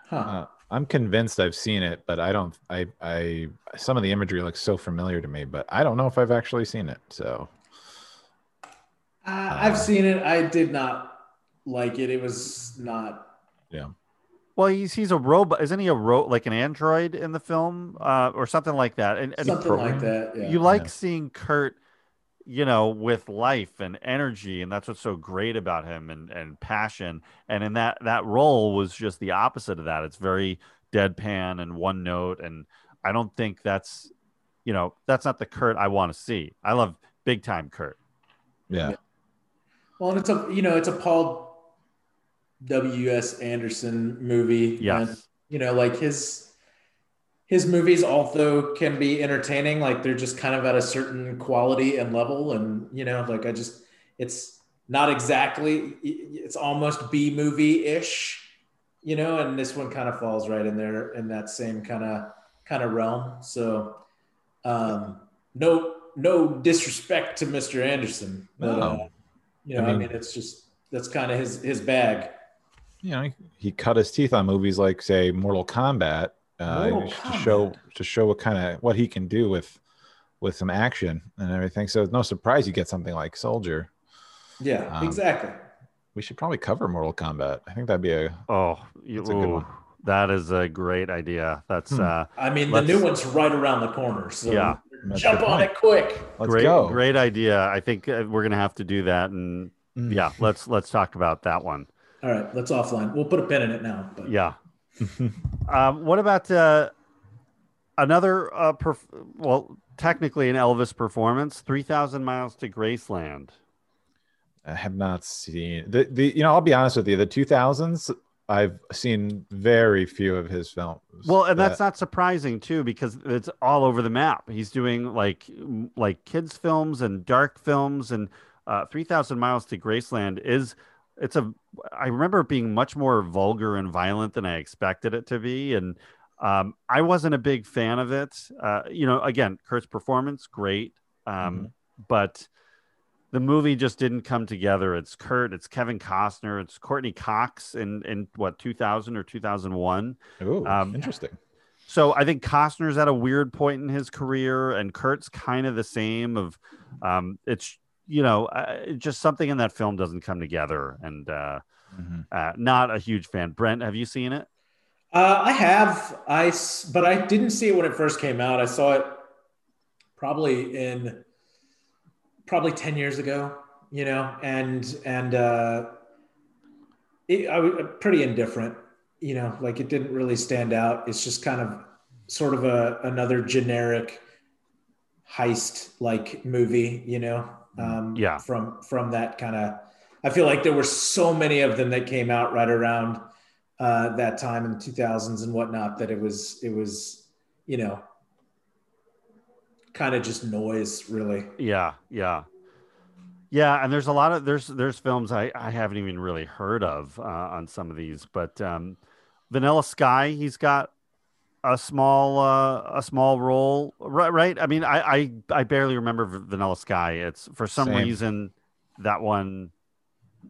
Huh. Uh, I'm convinced I've seen it, but I don't. I I some of the imagery looks so familiar to me, but I don't know if I've actually seen it. So Uh, I've seen it. I did not like it. It was not. Yeah. Well, he's he's a robot, isn't he? A ro like an android in the film, uh, or something like that. And, and Something like that. Yeah. you like Yeah. seeing Kurt, you know, with life and energy, and that's what's so great about him and and passion. And in that that role was just the opposite of that. It's very deadpan and one note, and I don't think that's, you know, that's not the Kurt I want to see. I love big time Kurt. yeah, Yeah. Well, and it's a you know it's a Paul W S Anderson movie. Yes. And, you know, like his his movies although can be entertaining, like they're just kind of at a certain quality and level, and you know, like I just it's not exactly it's almost B movie ish, you know, and this one kind of falls right in there in that same kind of kind of realm. So, um, no no disrespect to Mr. Anderson, but No. uh, you know, I I mean- mean, it's just that's kind of his his bag. you know, he, he cut his teeth on movies like, say, Mortal Kombat, uh, Mortal to show to show what kind of what he can do with with some action and everything. So it's no surprise you get something like Soldier. Yeah, Um, exactly. We should probably cover Mortal Kombat. I think that'd be a Oh, you, That's a good ooh, one. that is a great idea. That's Hmm. uh, I mean, the new one's right around the corner. So Yeah. That's jump on it quick. Let's great, go. great idea. I think uh, we're gonna have to do that, and Mm. yeah, let's let's talk about that one. All right, let's offline. We'll put a pin in it now. But Yeah. um, what about uh, another? Uh, perf- well, technically an Elvis performance, Three Thousand Miles to Graceland. I have not seen the, the you know, I'll be honest with you, the 2000s, I've seen very few of his films. Well, and that's that- not surprising too, because it's all over the map. He's doing like like kids films and dark films, and uh, Three Thousand Miles to Graceland is it's a. I remember it being much more vulgar and violent than I expected it to be, and um, I wasn't a big fan of it. Uh, you know, again, Kurt's performance great, um, but the movie just didn't come together. It's Kurt, it's Kevin Costner, it's Courteney Cox in in what 2000 or 2001. Ooh, um, interesting. So I think Costner's at a weird point in his career, and Kurt's kind of the same. Of um, it's you know uh, just something in that film doesn't come together, and uh, Mhm. uh, not a huge fan. Brent, have you seen it? Uh, I have, I but I didn't see it when it first came out. I saw it probably in probably 10 years ago, you know, and, and, uh, it, I was pretty indifferent, you know, like it didn't really stand out. It's just kind of sort of a, another generic heist like movie, you know, um, Yeah. from, from that kind of, I feel like there were so many of them that came out right around uh, that time in the 2000s and whatnot that it was it was you know kind of just noise really Yeah, yeah, yeah. And there's a lot of there's there's films I I haven't even really heard of uh, on some of these, but um, Vanilla Sky, he's got a small uh, a small role, right? Right. I mean, I I, I barely remember Vanilla Sky. It's for some Same. reason that one,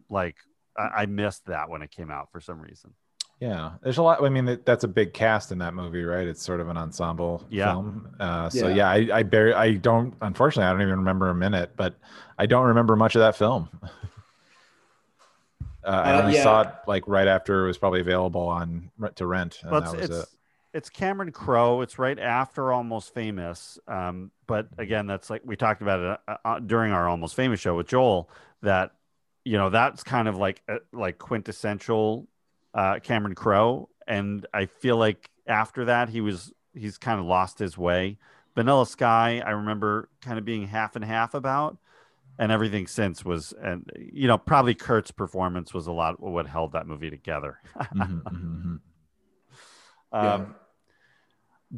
like I, I missed that when it came out for some reason. Yeah, there's a lot. I mean, that's a big cast in that movie, right? It's sort of an ensemble Yeah. film. Uh, so Yeah. yeah, I, I barely, I don't. Unfortunately, I don't even remember a minute, but I don't remember much of that film. Uh, I Uh, only yeah. saw it like right after it was probably available on to rent, and Well, that it's was it's, it. it's Cameron Crowe. It's right after Almost Famous. Um, but again, that's like we talked about it uh, uh, during our Almost Famous show with Joel. That you know that's kind of like uh, like quintessential uh, Cameron Crowe, and I feel like after that he was he's kind of lost his way. Vanilla Sky, I remember kind of being half and half about, and everything since was, and you know, probably Kurt's performance was a lot of what held that movie together. Mhm, mhm, mhm. Yeah. Um,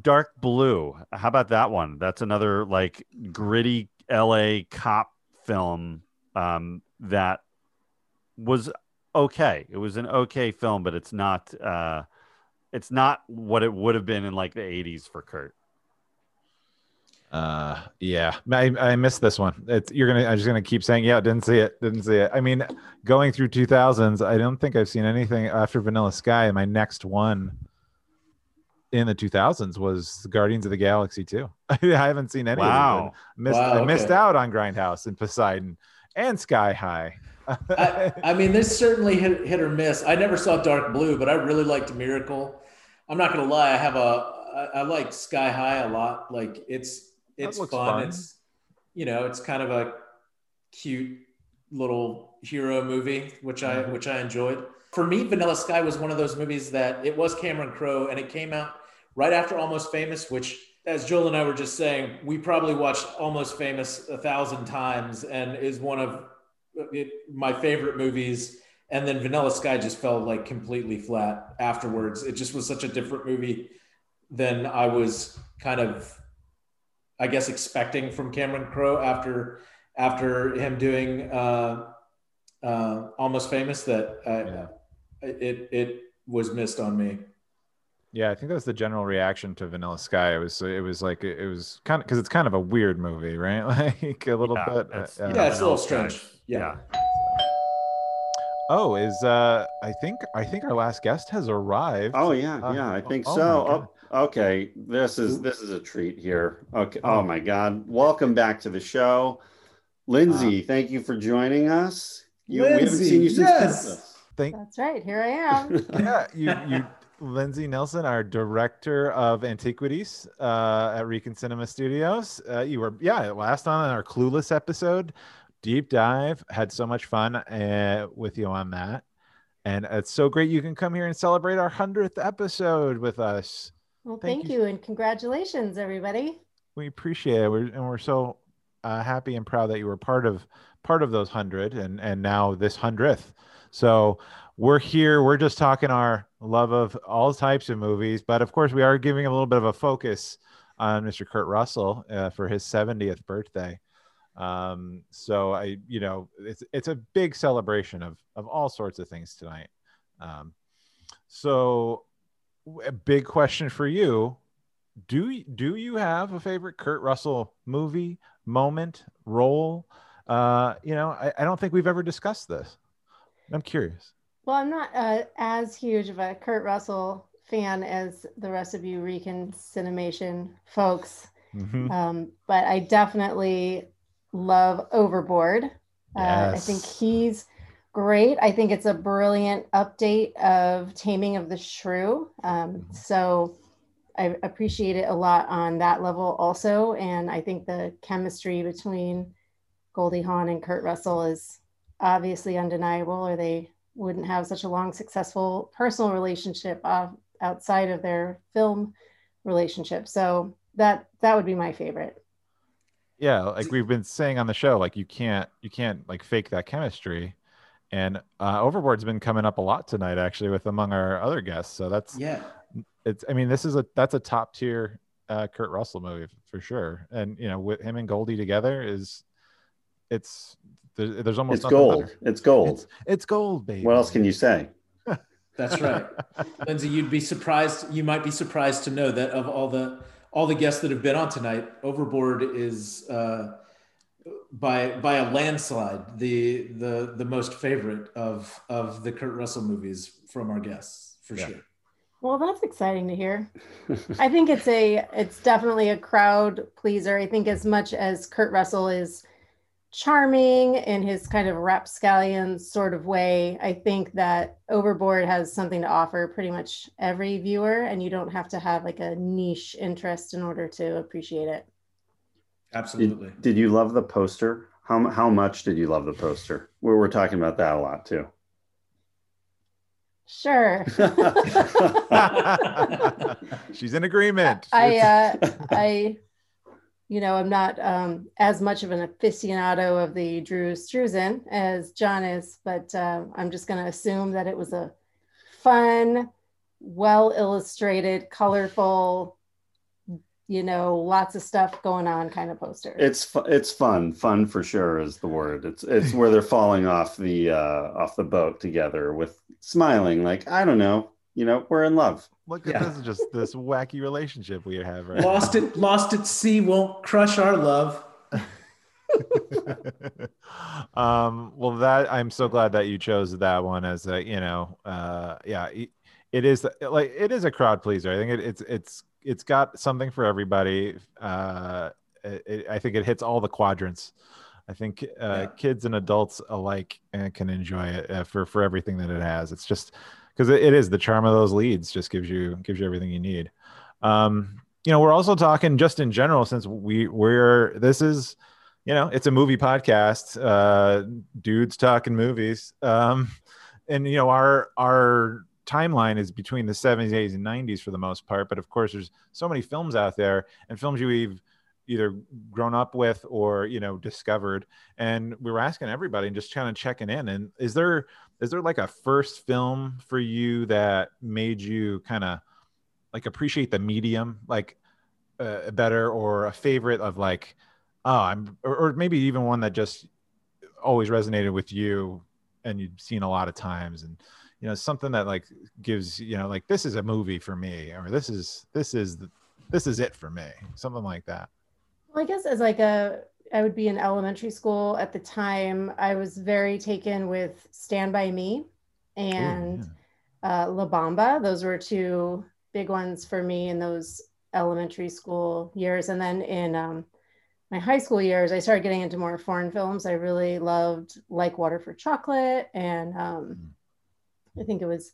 Dark Blue. How about that one? That's another like gritty LA cop film um, that was okay. It was an okay film, but it's not. Uh, it's not what it would have been in like the '80s for Kurt. Uh, yeah, I, I missed this one. It's, you're gonna. I'm just gonna keep saying, yeah, didn't see it, didn't see it. I mean, going through 2000s, I don't think I've seen anything after Vanilla Sky. My next one in the 2000s was Guardians of the Galaxy 2. I haven't seen any. Of Wow. them. Missed, Wow, I missed out on Grindhouse and Poseidon and Sky High. I, I mean this certainly hit, hit or miss i never saw dark blue but i really liked miracle i'm not gonna lie i have a i, I like sky high a lot like it's it's fun. fun. it's you know it's kind of a cute little hero movie which i Mhm. which i enjoyed for me vanilla sky was one of those movies that it was cameron crowe and it came out right after almost famous which as joel and i were just saying we probably watched almost famous a thousand times and is one of it, my favorite movies and then vanilla sky just fell like completely flat afterwards it just was such a different movie than i was kind of i guess expecting from cameron crowe after after him doing uh, uh, almost famous that I, Yeah. it it was missed on me Yeah, I think that was the general reaction to Vanilla Sky. It was it was like it was kind of because it's kind of a weird movie, right? Like a little Yeah, bit. it's- uh, yeah it's a little Vanilla strange yeah, Oh, is uh I think I think our last guest has arrived. Oh yeah, Uh, yeah, I think oh my so. God. Oh, okay, this is this is a treat here. Okay. Oh my God, welcome back to the show, Lindsay. thank you for joining us. You, we haven't Lindsay, seen you since yes. Christmas. Thank That's right. Here I am. yeah, you you Lindsay Nelson, our director of antiquities uh, at Recon Cinema Studios. Uh, you were yeah last on our Clueless episode, deep dive. Had so much fun uh, with you on that, and it's so great you can come here and celebrate our hundredth episode with us. Well, Thank thank, you. you. and congratulations, everybody. We appreciate it, we're, and we're so uh, happy and proud that you were part of part of those hundred, and and now this hundredth. So we're here. We're just talking our love of all types of movies, but of course, we are giving a little bit of a focus on Mr. Kurt Russell uh, for his 70th birthday. Um, so I, you know, it's it's a big celebration of of all sorts of things tonight. Um, so a big question for you: Do do you have a favorite Kurt Russell movie, moment, role? Uh, you know, I, I don't think we've ever discussed this. I'm curious. Well, I'm not uh, as huge of a Kurt Russell fan as the rest of you Reconcinimation folks, Mhm. um, but I definitely love Overboard. Uh, I think he's great. I think it's a brilliant update of Taming of the Shrew. Um, Mhm. so I appreciate it a lot on that level also. And I think the chemistry between Goldie Hawn and Kurt Russell is obviously undeniable, or they wouldn't have such a long, successful personal relationship uh, outside of their film relationship. So that that would be my favorite. Yeah like we've been saying on the show like you can't you can't like fake that chemistry and uh overboard's been coming up a lot tonight actually with among our other guests so that's Yeah. it's i mean this is a that's a top tier uh kurt russell movie for sure and you know with him and goldie together is it's there's, there's almost It's gold. better. It's gold. it's, it's gold baby What else can you say? That's right. Lindsay, you'd be surprised. You might be surprised to know that of all the all the guests that have been on tonight, Overboard is uh, by by a landslide the the the most favorite of of the Kurt Russell movies from our guests for Yeah. sure. Well, that's exciting to hear. I think it's a it's definitely a crowd pleaser. I think as much as Kurt Russell is charming in his kind of rapscallion sort of way, I think that Overboard has something to offer pretty much every viewer, and you don't have to have like a niche interest in order to appreciate it. Absolutely. Did, did you love the poster? How, how much did you love the poster? We were talking about that a lot too. Sure. she's in agreement I uh, I you know I'm not um, as much of an aficionado of the Drew Struzan as John is, but uh, I'm just going to assume that it was a fun, well illustrated, colorful, you know, lots of stuff going on kind of poster. It's fu- it's fun. Fun for sure is the word. It's it's where they're falling off the uh, off the boat together with smiling like I don't know. You know, we're in love. look at Yeah. this just this wacky relationship we have right Lost it, Lost at Sea won't crush our love. um well that i'm so glad that you chose that one as a you know uh yeah it- it is like it is a crowd pleaser i think it, it's it's it's got something for everybody uh it, it- i think it hits all the quadrants i think uh Yeah. kids and adults alike uh, can enjoy it uh, for for everything that it has it's just because it, it is the charm of those leads just gives you gives you everything you need. Um you know we're also talking just in general since we we're this is you know it's a movie podcast uh dudes talking movies. Um and you know our our timeline is between the 70s 80s and 90s for the most part but of course there's so many films out there and films you've either grown up with or you know discovered. And we were asking everybody and just kind of checking in. And is there is there like a first film for you that made you kind of like appreciate the medium like uh, better or a favorite of like oh i'm or, or maybe even one that just always resonated with you and you've seen a lot of times and you know something that like gives you know like this is a movie for me or this is this is the, this is it for me something like that Well, I guess as like a I would be in elementary school at the time. I was very taken with Stand by Me and uh, La Bamba. Those were two big ones for me in those elementary school years. And then in um, my high school years, I started getting into more foreign films. I really loved Like Water for Chocolate. And um, I think it was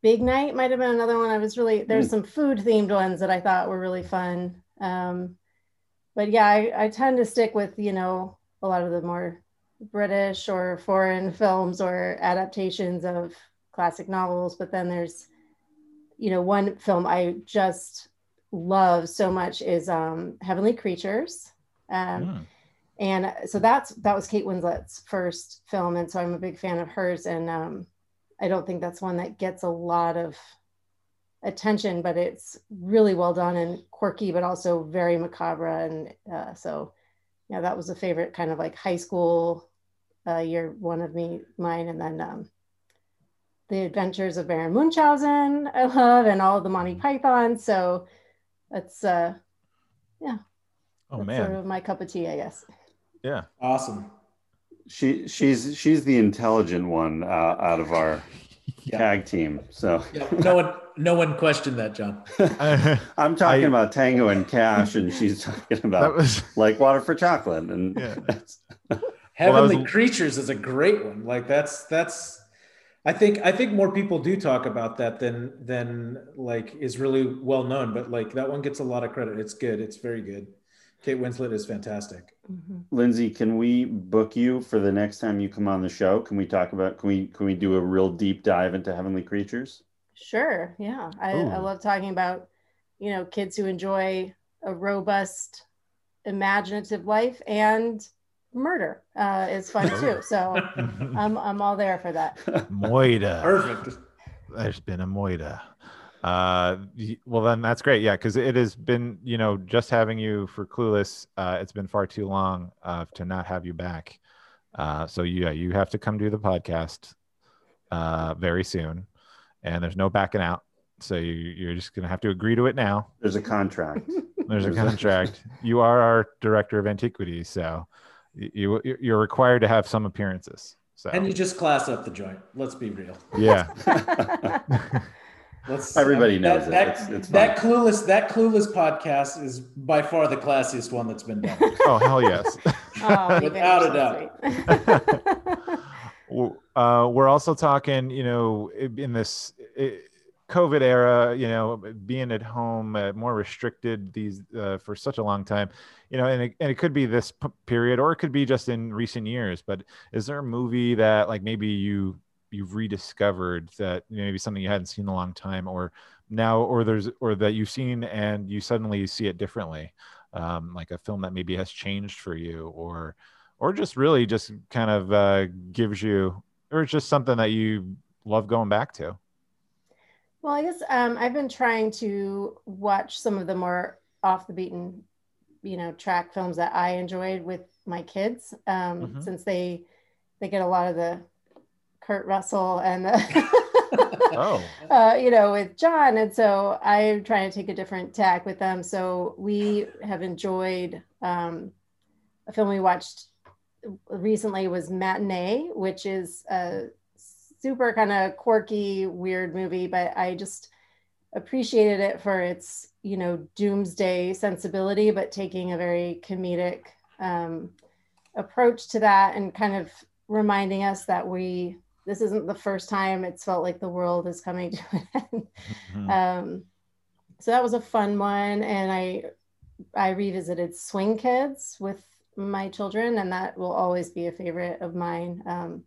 Big Night, might have been another one. I was really, there's some food themed ones that I thought were really fun. Um, but yeah, I, I tend to stick with, you know, a lot of the more British or foreign films or adaptations of classic novels. But then there's, you know, one film I just love so much is um, Heavenly Creatures. Um, Mm. And so that's that was Kate Winslet's first film, and so I'm a big fan of hers. And um, I don't think that's one that gets a lot of attention, but it's really well done and quirky, but also very macabre. And uh, so, yeah, that was a favorite kind of like high school uh, year one of me mine, and then um, the Adventures of Baron Munchausen I love, and all of the Monty Python. So that's uh, yeah, Oh that's man, sort of my cup of tea, I guess. yeah. Awesome. She she's she's the intelligent one uh, out of our Yeah. tag team. So Yeah, no one, no one questioned that, John. I'm talking I- about Tango and Cash, and she's talking that about was like water for chocolate. And Yeah. Heavenly was- Creatures is a great one. Like that's that's I think I think more people do talk about that than than like is really well known, but like that one gets a lot of credit. It's good. It's very good. Kate Winslet is fantastic. Mhm. Lindsay, can we book you for the next time you come on the show? Can we talk about can we can we do a real deep dive into Heavenly Creatures? Sure. Yeah. I, I love talking about, you know, kids who enjoy a robust, imaginative life and murder uh, is fun too. So I'm, I'm all there for that. Moida. Perfect. There's been a Moida. Uh, well then that's great. Yeah, because it has been, you know, just having you for Clueless. Uh, it's been far too long uh, to not have you back. Uh, so yeah, you have to come do the podcast uh, very soon, and there's no backing out. So you, you're just gonna have to agree to it now. There's a contract. There's a There's a- contract. you are our director of antiquities, so you you're required to have some appearances. So And you just class up the joint. Let's be real. yeah. Let's Everybody knows that, it. That, It's- it's that clueless that clueless podcast is by far the classiest one that's been done. oh hell yes. Oh, Without a guys are so sweet. W- uh, we're also talking, you know, in this COVID era, you know, being at home, uh, more restricted these uh, for such a long time, you know, and it, and it could be this p- period, or it could be just in recent years. But is there a movie that, like, maybe you you've rediscovered that maybe something you hadn't seen in a long time, or now, or there's, or that you've seen and you suddenly see it differently, um, like a film that maybe has changed for you, or or just really just kind of uh, gives you, or it's just something that you love going back to. Well, I guess um, I've been trying to watch some of the more off the beaten, you know, track films that I enjoyed with my kids, um, Mhm. since they they get a lot of the Kurt Russell and the, Oh, uh, you know, with John, and so I'm trying to take a different tack with them. So we have enjoyed um, a film we watched recently was Matinee, which is a super kind of quirky, weird movie, but I just appreciated it for its, you know, doomsday sensibility, but taking a very comedic um, approach to that and kind of reminding us that we, this isn't the first time it's felt like the world is coming to an end. Mhm. Um, so that was a fun one, and I I revisited Swing Kids with my children, and that will always be a favorite of mine um,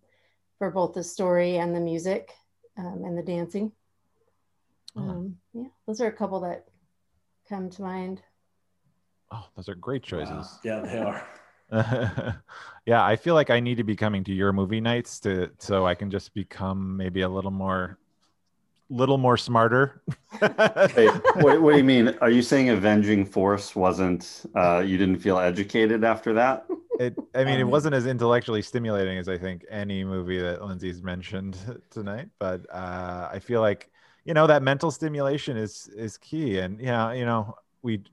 for both the story and the music um, and the dancing. Oh. Um, yeah, those are a couple that come to mind. oh, those are great Wow. choices. Yeah, they are. yeah, I feel like I need to be coming to your movie nights to so I can just become maybe a little more, little more smarter. Wait, what, what do you mean? Are you saying Avenging Force wasn't? Uh, you didn't feel educated after that? It, I mean, it Um, wasn't as intellectually stimulating as I think any movie that Lindsay's mentioned tonight, but uh, I feel like you know that mental stimulation is is key, and yeah, you know we.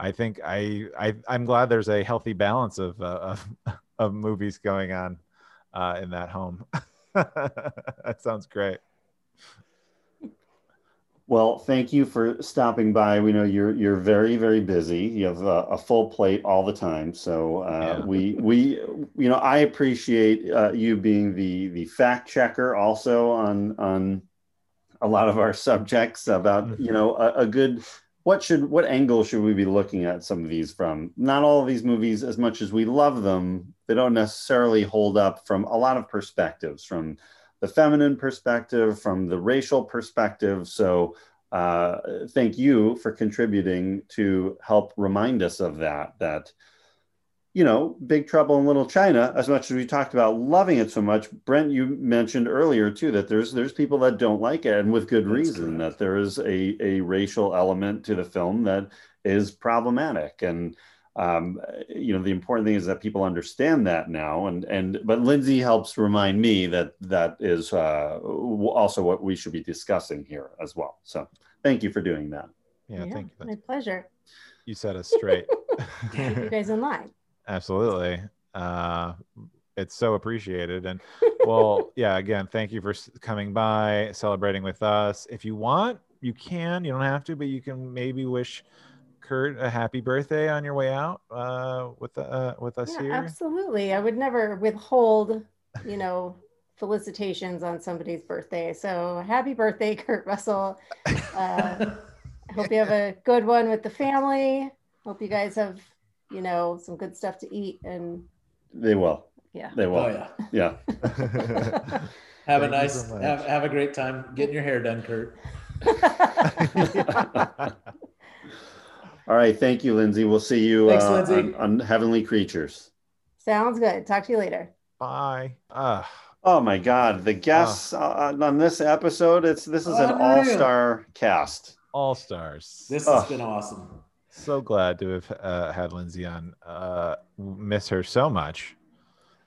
I think I, I I'm glad there's a healthy balance of uh, of, of movies going on uh, in that home. that sounds great. Well, thank you for stopping by. We know you're you're very very busy. You have a, a full plate all the time. So uh, Yeah. we we you know I appreciate uh, you being the the fact checker also on on a lot of our subjects about you know a, a good what should what angle should we be looking at some of these from? Not all of these movies, as much as we love them, they don't necessarily hold up from a lot of perspectives from the feminine perspective, from the racial perspective. So, uh, thank you for contributing to help remind us of that. That, you know, Big Trouble in Little China, as much as we talked about loving it so much, Brent, you mentioned earlier too that there's there's people that don't like it, and with good That's reason. correct. That there is a a racial element to the film that is problematic and um, you know the important thing is that people understand that now and and but lindsay helps remind me that that is uh, also what we should be discussing here as well so thank you for doing that Yeah, thank you. My pleasure. You set us straight. You guys in line. Absolutely. Uh, it's so appreciated. And well, yeah, again, thank you for coming by, celebrating with us. If you want, you can. You don't have to, but you can maybe wish Kurt a happy birthday on your way out uh, with uh, with us Yeah, here. absolutely. I would never withhold, you know, felicitations on somebody's birthday. So happy birthday, Kurt Russell. Uh, I hope you have a good one with the family. Hope you guys have, you know, some good stuff to eat and they will yeah. they will Oh yeah. yeah Have a Thank you nice so have, have a great time getting your hair done, Kurt. all right thank you lindsay we'll see you Thanks, uh, Lindsay. on, on heavenly creatures Sounds good. Talk to you later. Bye. Uh, oh my god the guests uh, on this episode it's this is an all-star cast all stars. This Oh. has been awesome. So glad to have uh, had Lindsay on. Uh, miss her so much.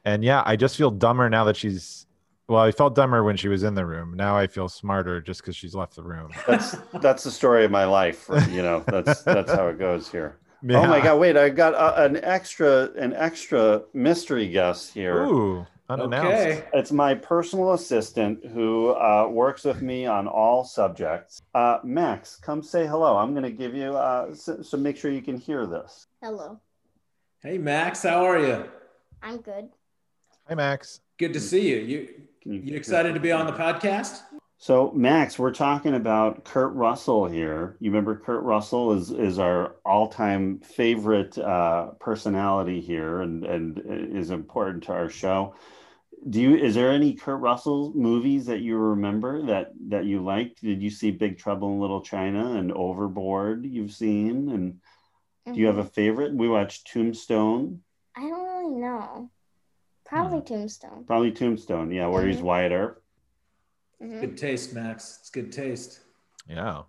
And yeah, I just feel dumber now that she's. Well, I felt dumber when she was in the room. Now I feel smarter just because she's left the room. that's that's the story of my life you know that's that's how it goes here Oh my god! Wait, I got uh, an extra an extra mystery guest here. Ooh, unannounced. Okay. It's my personal assistant who uh, works with me on all subjects. Uh, Max, come say hello. I'm going to give you uh, so, so make sure you can hear this. Hello. Hey Max, how are you? I'm good. Hi, Max. Good to see you. You you excited to be on the podcast? So, Max, we're talking about Kurt Russell here. You remember Kurt Russell is is our all time favorite uh, personality here, and and is important to our show. Do you? Is there any Kurt Russell movies that you remember that that you liked? Did you see Big Trouble in Little China and Overboard? You've seen, and do you have a favorite? We watched Tombstone, I don't really know. Probably Tombstone. probably Tombstone. Yeah, where he's Mhm. Wyatt Earp. Mhm. Good taste, Max. It's good taste. Yeah.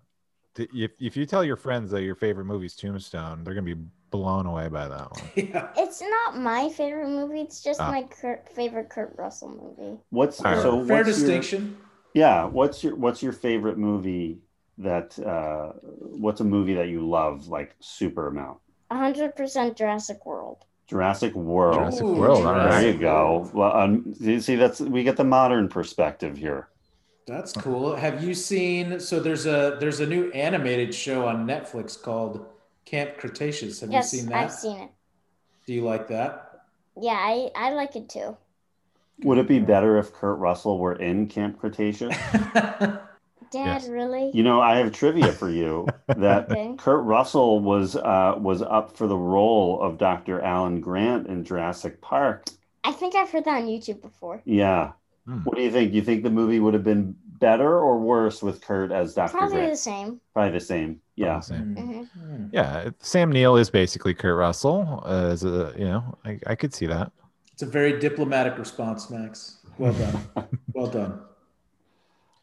If, if you tell your friends that your favorite movie is Tombstone, they're going to be blown away by that one. Yeah. It's not my favorite movie. It's just Ah. my Kurt, favorite Kurt Russell movie. What's All right. so? Fair what's your- distinction. Yeah, what's your what's your favorite movie that uh what's a movie that you love like super amount? 100% Jurassic World. Jurassic World. Jurassic Ooh, World. All There right. you go. Well, um, you see that's we get the modern perspective here. That's cool. Have you seen? So there's a there's a new animated show on Netflix called Camp Cretaceous. Have yes, you seen that? I've seen it. Do you like that? Yeah, I, I like it too. Would it be better if Kurt Russell were in Camp Cretaceous? Dad, Yes. really? You know, I have trivia for you that Okay. Kurt Russell was uh was up for the role of Dr. Alan Grant in Jurassic Park. I think I've heard that on YouTube before. Yeah. Hmm. What do you think? Do you think the movie would have been better or worse with Kurt as Dr. Probably Grant? the same. Probably the same. Yeah. Same. hmm Hmm. Yeah. Sam Neill is basically Kurt Russell. Uh, as a, you know, I, I could see that. It's a very diplomatic response, Max. Well done. well done.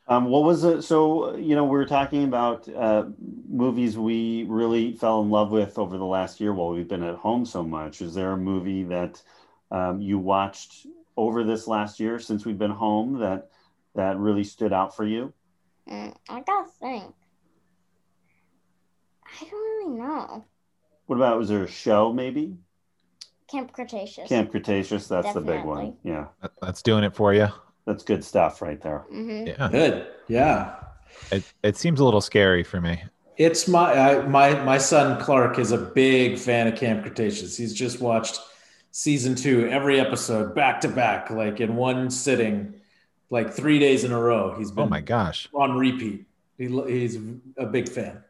Um, what was it? So, you know, we were talking about uh, movies we really fell in love with over the last year while we've been at home so much. Is there a movie that um, you watched over this last year since we've been home that that really stood out for you? Mm, I gotta think. I don't really know. What about was there a show maybe? Camp Cretaceous. Camp Cretaceous. That's the big one. Yeah, That's doing it for you. that's good stuff right there. hmm Yeah. Good. Yeah. It, it seems a little scary for me. It's my I, my my son Clark is a big fan of Camp Cretaceous. He's just watched season two, every episode back to back, like in one sitting, like three days in a row. He's oh been Oh my gosh. on repeat. He, he's a big fan.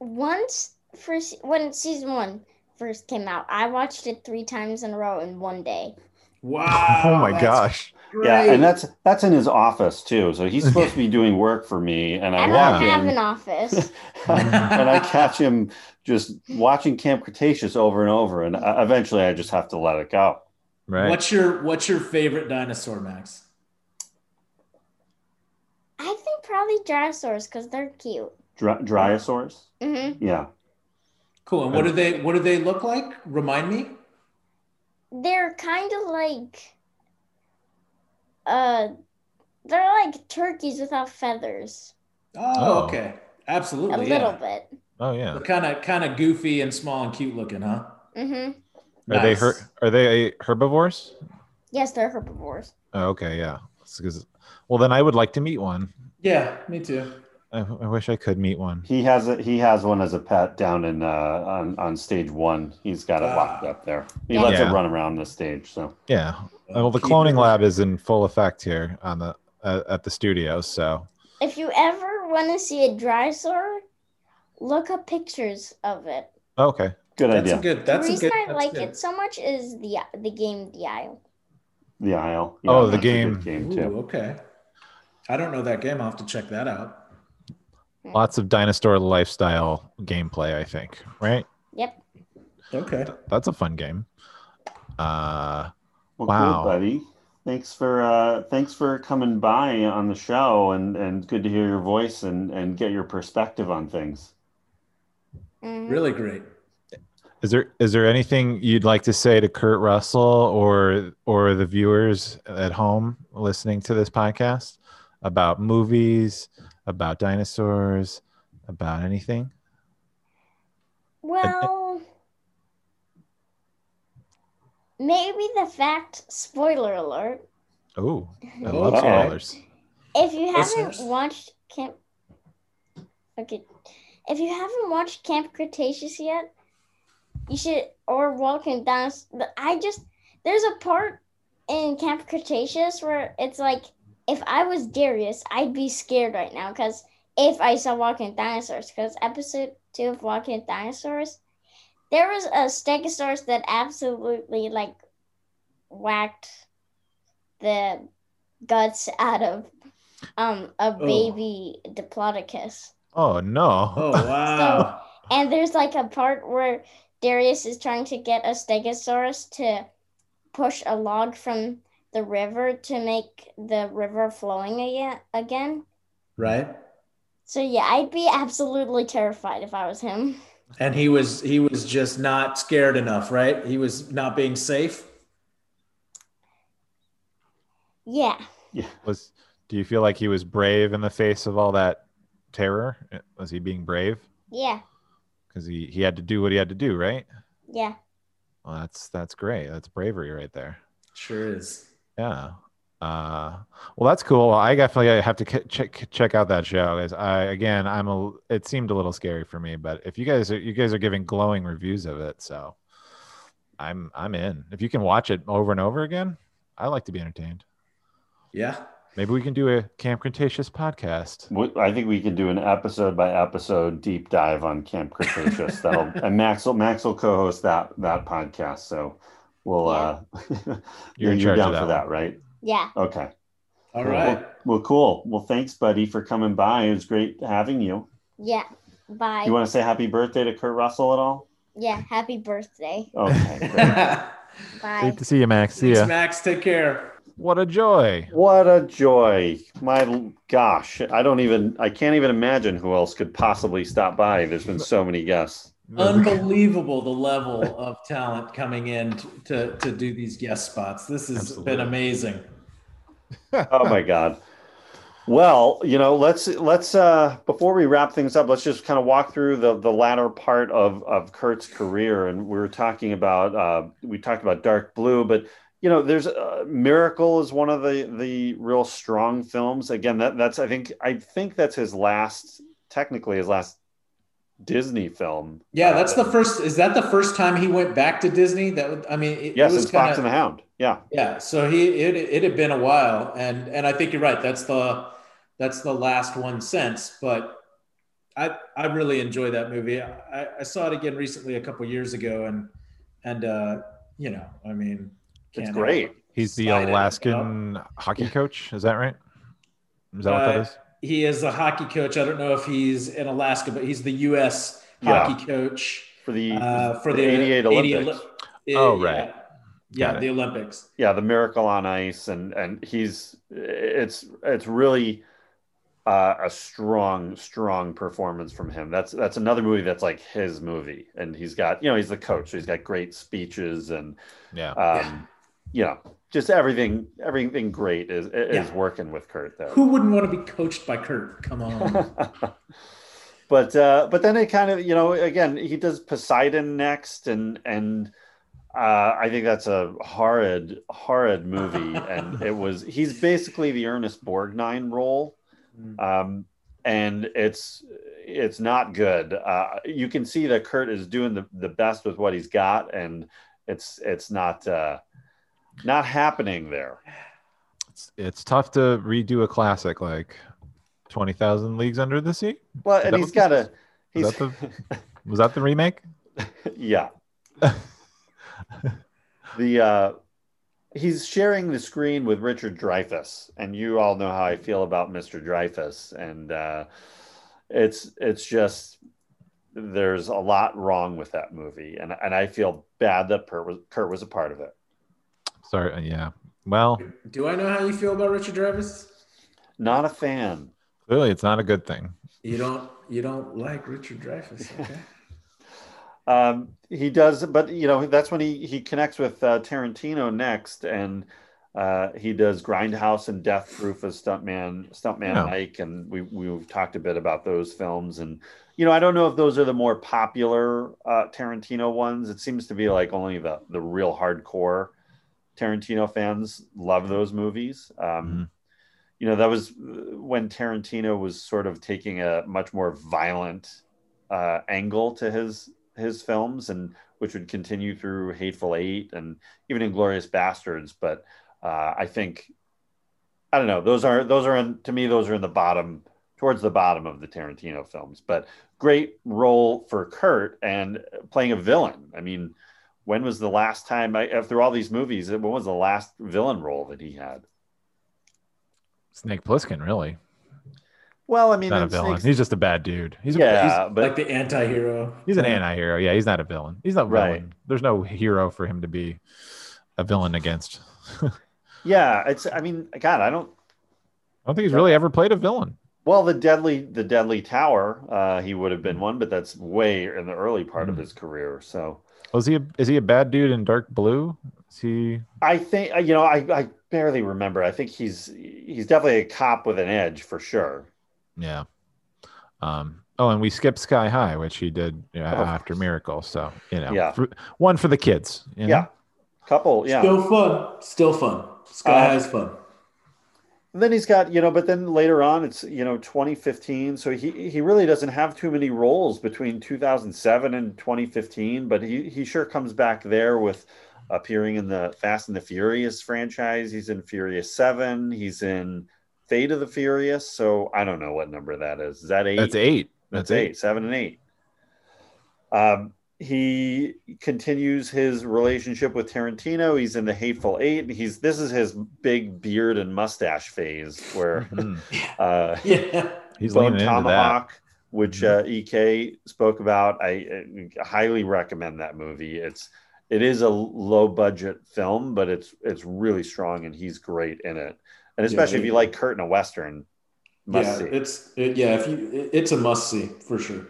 Once first when season one first came out, I watched it three times in a row in one day. Wow. oh my that's gosh. Yeah, and that's that's in his office too. So he's supposed to be doing work for me, and I I don't have in, an office. and I catch him just watching Camp Cretaceous over and over, and uh, eventually I just have to let it go. Right. What's your what's your favorite dinosaur, Max? I think probably dinosaurs because they're cute. Dry, Dryosaurs, hmm yeah. Cool. And what do they what do they look like? Remind me. They're kind of like, uh, they're like turkeys without feathers. Oh, okay. Absolutely. A Absolutely. little bit. Oh yeah. Kind of kind of goofy and small and cute looking, huh? Mm-hmm. Are they her- are they herbivores? Yes, they're herbivores. Oh, okay, yeah. Well, then I would like to meet one. Yeah, me too. I, I wish I could meet one. He has a, he has one as a pet down in uh, on on stage one. He's got it locked Ah. up there. He lets Yeah. it run around the stage. So Yeah. Well, the cloning lab is in full effect here on the uh, at the studio. So If you ever want to see a dinosaur, look up pictures of it. okay. good idea. That's idea. a good. That's the a reason good. I that's like good. it so much is the the game The Isle. the Isle. Oh, the that's a game. good game Ooh, too. okay. I don't know that game. I'll have to check that out. Lots of dinosaur lifestyle gameplay. I think. Right. Yep. Okay. That's a fun game. Uh. Well, Wow. cool, buddy. Thanks for uh, thanks for coming by on the show, and and good to hear your voice and and get your perspective on things. Mhm. Really great. Is there is there anything you'd like to say to Kurt Russell or or the viewers at home listening to this podcast about movies, about dinosaurs, about anything? Well, maybe the fact. Spoiler alert. Oh, I love spoilers. If you haven't watched Camp, okay, if you haven't watched Camp Cretaceous yet, you should. Or Walking Down. I just there's a part in Camp Cretaceous where it's like, if I was Darius, I'd be scared right now because if I saw Walking Dinosaurs, because episode two of Walking Dinosaurs, there was a Stegosaurus that absolutely like whacked the guts out of um a baby diplodocus. Oh no. Oh wow. And there's like a part where Darius is trying to get a stegosaurus to push a log from the river to make the river flowing again again. right. So yeah, I'd be absolutely terrified if I was him. And he was he was just not scared enough, right? He was not being safe. Yeah. Yeah. Was do you feel like he was brave in the face of all that terror? Was he being brave? Yeah. Because he, he had to do what he had to do, right? Yeah. Well, that's that's great. That's bravery right there. Sure is. Yeah. Uh, well, that's cool. I definitely have to k- check check out that show, guys. I again, I'm a. It seemed a little scary for me, but if you guys are you guys are giving glowing reviews of it, so I'm I'm in. If you can watch it over and over again, I like to be entertained. Yeah. Maybe we can do a Camp Cretaceous podcast. I think we can do an episode by episode deep dive on Camp Cretaceous. That'll and Max will Max will co-host that that podcast. So we'll uh You're in you're down that for one. that, right? Yeah. Okay. All right. Well, well, cool. Well, thanks, buddy, for coming by. It was great having you. Yeah. Bye. You want to say happy birthday to Kurt Russell at all? yeah. Happy birthday. Okay. great. Bye. Great to see you, Max. See Thanks, ya. Max. Take care. What a joy. what a joy. My gosh. I don't even I can't even imagine who else could possibly stop by. There's been so many guests. Unbelievable the level of talent coming in to to do these guest spots. This has Absolutely. been amazing. Oh my god. Well, you know, let's let's uh before we wrap things up, let's just kind of walk through the the latter part of of Kurt's career, and we were talking about uh, we talked about Dark Blue, but you know, there's uh, Miracle is one of the the real strong films. Again, that that's I think I think that's his last, technically his last Disney film. Yeah, that's the first. Is that the first time he went back to Disney? That would, I mean, it, yes, it was it's Fox kinda- and the Hound. Yeah, Yeah, so he it it had been a while, and and I think you're right. That's the that's the last one since. But I I really enjoy that movie. I, I saw it again recently a couple years ago, and and uh, you know, I mean, it's great. He's the Slide it, Alaskan hockey coach. Is that right? Is that what that Uh. He is a hockey coach. I don't know if he's in Alaska, but he's the U.S. Yeah. hockey coach For the uh, for the the 88 Olympics. Oli- Oh, yeah. right. Yeah, Got it. the Olympics. yeah the miracle on ice and and he's it's it's really uh, a strong strong performance from him that's that's another movie that's like his movie and he's got you know he's the coach so he's got great speeches and Yeah. um you know just everything everything great is is Yeah. working with kurt though. Who wouldn't want to be coached by Kurt? Come on. but uh but then it kind of you know again he does poseidon next and and uh i think that's a horrid horrid movie and it was he's basically the ernest borgnine role um and it's it's not good uh you can see that kurt is doing the, the best with what he's got and it's it's not uh not happening there It's, it's tough to redo a classic like 20,000 Leagues Under the Sea. well and he's got a he's Is that Was that the remake? yeah the uh he's sharing the screen with richard dreyfuss and you all know how i feel about mr dreyfuss and uh it's it's just there's a lot wrong with that movie and and i feel bad that kurt was, kurt was a part of it Sorry. uh, Yeah. Well, Do I know how you feel about Richard Dreyfuss? not a fan clearly it's not a good thing. You don't you don't like Richard Dreyfuss, okay? um he does but you know that's when he he connects with uh, tarantino next and uh he does grindhouse and death proof as stuntman stuntman Yeah. mike and we we've talked a bit about those films and you know i don't know if those are the more popular uh tarantino ones it seems to be like only the the real hardcore tarantino fans love those movies um Mhm. you know that was when tarantino was sort of taking a much more violent uh, angle to his his films, and which would continue through Hateful Eight and even Inglorious Bastards. But uh, I think I don't know; those are those are in, to me those are in the bottom towards the bottom of the Tarantino films. But great role for Kurt and playing a villain. I mean, when was the last time I, after all these movies? When was the last villain role that he had? Snake Plissken, really. Well, I mean, not a villain. Snake's- He's just a bad dude. He's a, yeah, he's, but like the anti-hero. he's an anti-hero. Yeah, he's not a villain. He's not Right. villain. There's no hero for him to be a villain against. Yeah, it's. I mean, God, I don't. I don't think he's really ever played a villain. Well, the deadly, the deadly tower, uh, he would have been one, but that's way in the early part of Mm. his career. So Was he? A, is he a bad dude in Dark Blue? Is he? I think, you know, I, I barely remember. I think he's he's definitely a cop with an edge for sure. Yeah. Um. Oh, and we skipped Sky High, which he did you know, Oh. after Miracle. So you know, Yeah. for- one for the kids. you know? Yeah, couple, yeah. Still fun. Still fun. Sky Uh, High is fun. Then he's got, you know, but then later on, it's you know 2015. So he he really doesn't have too many roles between 2007 and 2015. But he he sure comes back there with appearing in the Fast and the Furious franchise. He's in Furious Seven. He's in Fate of the Furious. So I don't know what number that is. Is that eight? That's eight. That's eight, seven, and eight. Um, he continues his relationship with Tarantino. He's in the Hateful Eight. He's this is his big beard and mustache phase, where Mhm. uh, Yeah. He's Bone leaning into that. Tomahawk, which Mhm. uh, Ek spoke about. I, uh highly recommend that movie. It's it is a low budget film, but it's it's really strong, and he's great in it. And especially if he- you like Kurt in a western, must yeah, see. it's it, yeah. If you, it- it's a must see for sure.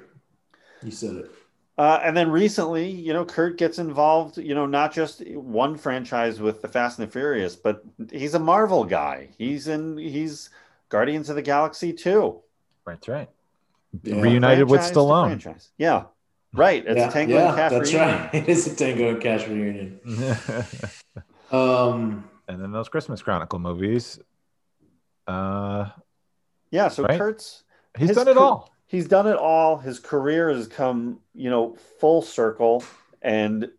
You said it. Uh, and then recently, you know, Kurt gets involved, you know, not just one franchise with the Fast and the Furious, but he's a Marvel guy. He's in, he's Guardians of the Galaxy too. That's right. Yeah. Reunited with Franchise to Stallone. Yeah. Right. It's yeah, a Tango yeah, and Cash that's reunion. right. It is a Tango and Cash reunion. Um, and then those Christmas Chronicle movies. Uh, Yeah. So Right. Kurt's he's His done it ca- all. He's done it all. His career has come, you know, full circle. And,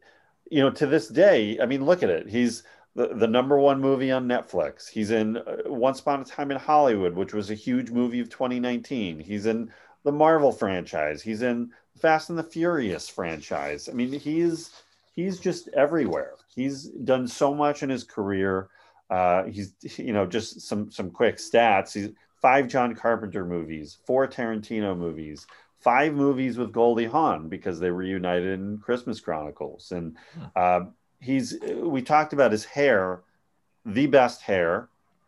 you know, to this day, I mean, look at it. He's the, the number one movie on Netflix. He's in uh, Once Upon a Time in Hollywood, which was a huge movie of 2019. He's in the Marvel franchise. He's in Fast and the Furious franchise. I mean, he's he's just everywhere. He's done so much in his career. Uh, he's you know just some some quick stats. He's five John Carpenter movies, four Tarantino movies, five movies with Goldie Hawn because they reunited in Christmas Chronicles. And uh, he's we talked about his hair, the best hair,